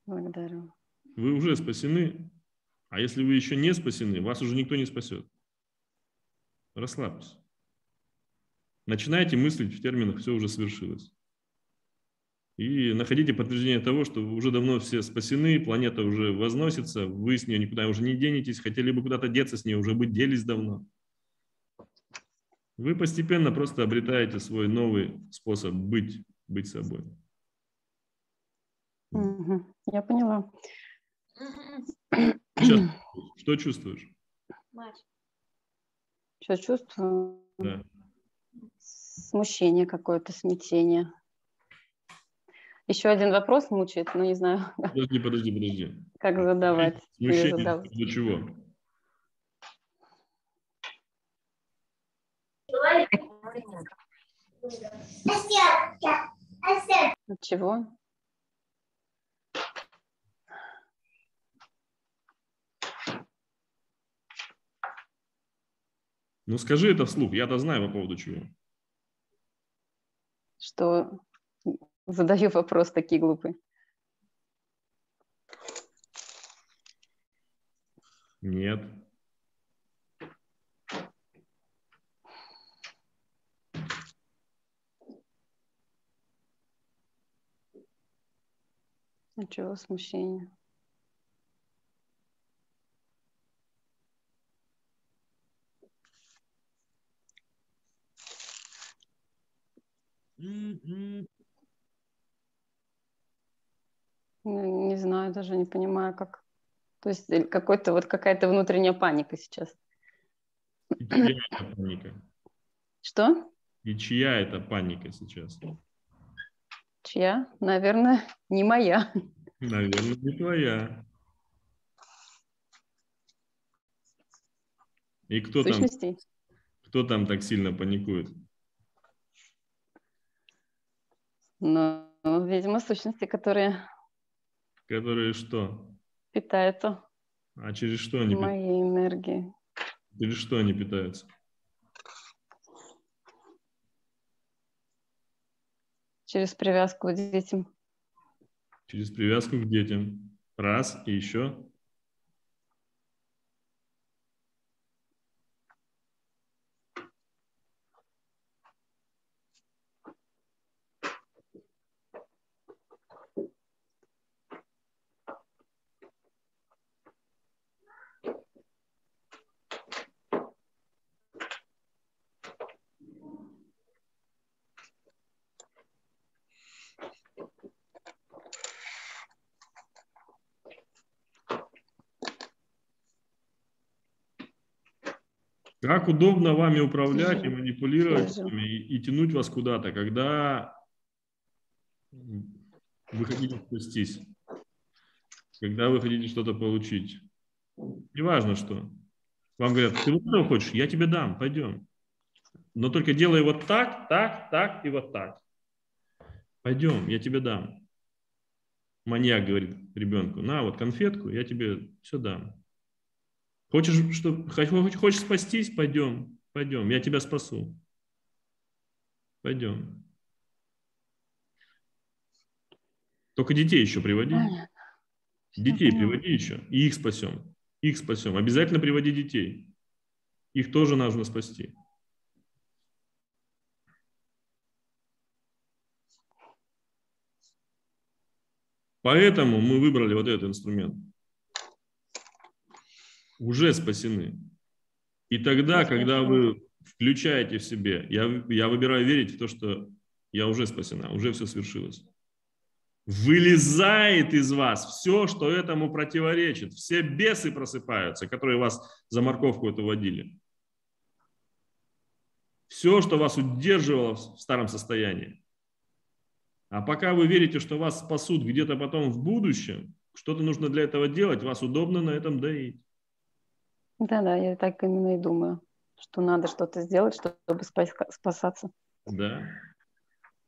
Благодарю. Вы уже спасены. А если вы еще не спасены, вас уже никто не спасет. Расслабьтесь. Начинайте мыслить в терминах «все уже свершилось». И находите подтверждение того, что уже давно все спасены, планета уже возносится, вы с нее никуда уже не денетесь, хотели бы куда-то деться с ней, уже бы делись давно. Вы постепенно просто обретаете свой новый способ быть, быть собой. Я поняла. Сейчас, что чувствуешь? Что чувствую? Да. Смущение какое-то, смятение. Еще один вопрос мучает, но не знаю, Подожди, подожди, подожди. как задавать. Смущение задавать. до чего? От чего? Ну скажи это вслух, я-то знаю по поводу чего. Что задаю вопрос такие глупые. Нет. Чего смущение? Ну, Не знаю, даже не понимаю, как. То есть э, какой-то вот какая-то внутренняя паника сейчас. И чья это паника? Что? И чья это паника сейчас? Чья? Наверное, не моя. Наверное, не твоя. И кто там, Сущностей. кто там так сильно паникует? Но, видимо, сущности, которые Которые что? питаются А через что они, пи- моей энергией. через что они питаются? Через привязку к детям. Через привязку к детям. Раз и еще. Как удобно вами управлять и манипулировать и, и тянуть вас куда-то, когда вы хотите спастись, когда вы хотите что-то получить. Неважно что. Вам говорят, ты вот этого хочешь, я тебе дам, пойдем. Но только делай вот так, так, так и вот так. Пойдем, я тебе дам. Маньяк говорит ребенку, на вот конфетку, я тебе все дам. Хочешь, что, хочешь, спастись? Пойдем, пойдем, я тебя спасу. Пойдем. Только детей еще приводи. Понятно. Детей поняла. приводи еще, и их спасем. Их спасем. Обязательно приводи детей. Их тоже нужно спасти. Поэтому мы выбрали вот этот инструмент. Уже спасены. И тогда, когда вы включаете в себе, я, я выбираю верить в то, что я уже спасена, уже все свершилось. Вылезает из вас все, что этому противоречит. Все бесы просыпаются, которые вас за морковку это водили. Все, что вас удерживало в старом состоянии. А пока вы верите, что вас спасут где-то потом в будущем, что-то нужно для этого делать, вас удобно на этом доить. Да-да, я так именно и думаю, что надо что-то сделать, чтобы спас- спасаться. Да.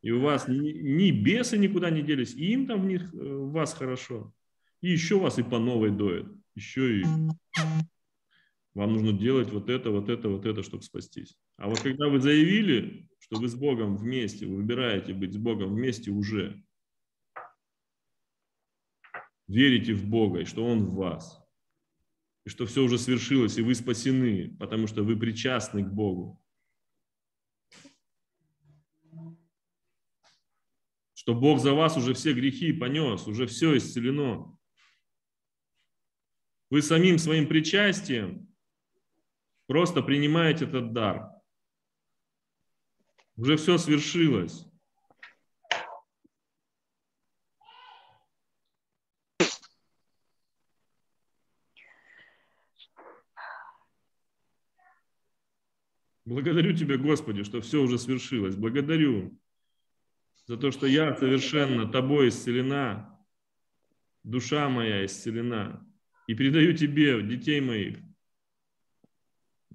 И у вас ни, ни бесы никуда не делись, и им там в, них, э, в вас хорошо. И еще вас и по новой доят. Еще и вам нужно делать вот это, вот это, вот это, чтобы спастись. А вот когда вы заявили, что вы с Богом вместе, вы выбираете быть с Богом вместе уже, верите в Бога, и что Он в вас, и что все уже свершилось, и вы спасены, потому что вы причастны к Богу. Что Бог за вас уже все грехи понес, уже все исцелено. Вы самим своим причастием просто принимаете этот дар. Уже все свершилось. Благодарю Тебя, Господи, что все уже свершилось. Благодарю за то, что я совершенно Тобой исцелена, душа моя исцелена. И передаю Тебе детей моих,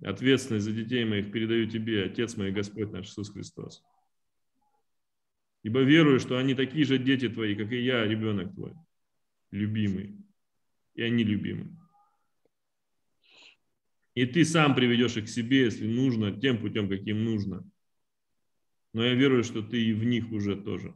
ответственность за детей моих передаю Тебе, Отец мой, Господь наш Иисус Христос. Ибо верую, что они такие же дети Твои, как и я, ребенок Твой, любимый. И они любимы. И ты сам приведешь их к себе, если нужно, тем путем, каким нужно. Но я верую, что ты и в них уже тоже.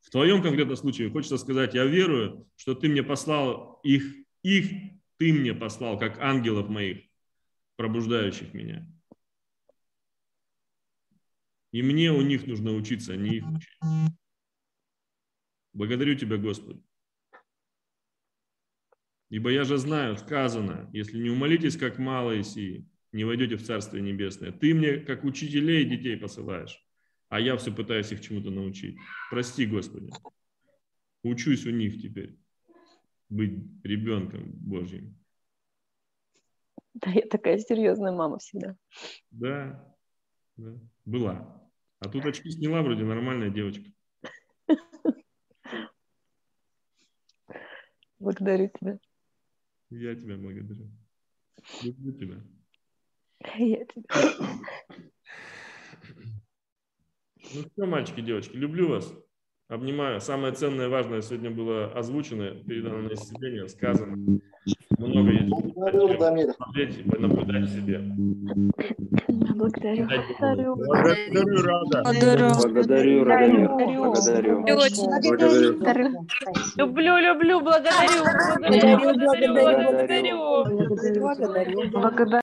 В твоем конкретном случае хочется сказать, я верую, что ты мне послал их, их ты мне послал, как ангелов моих, пробуждающих меня. И мне у них нужно учиться, а не их учить. Благодарю Тебя, Господи. Ибо я же знаю, сказано, если не умолитесь, как малые сии, не войдете в Царствие Небесное. Ты мне, как учителей детей посылаешь, а я все пытаюсь их чему-то научить. Прости, Господи. Учусь у них теперь быть ребенком Божьим. Да, я такая серьезная мама всегда. Да, да. была. А тут очки сняла, вроде нормальная девочка. Благодарю тебя. Я тебя благодарю. Люблю тебя. Я тебя. Ну что, мальчики, девочки, люблю вас. Обнимаю. Самое ценное важное сегодня было озвучено, передано на исцеление, сказано. Много есть. Смотреть и наблюдать в себе. Благодарю. Благодарю, Рада. Благодарю, Радомир. Благодарю. Благодарю. Благодарю. Люблю, люблю, благодарю, благодарю, благодарю, благодарю. Благодарю.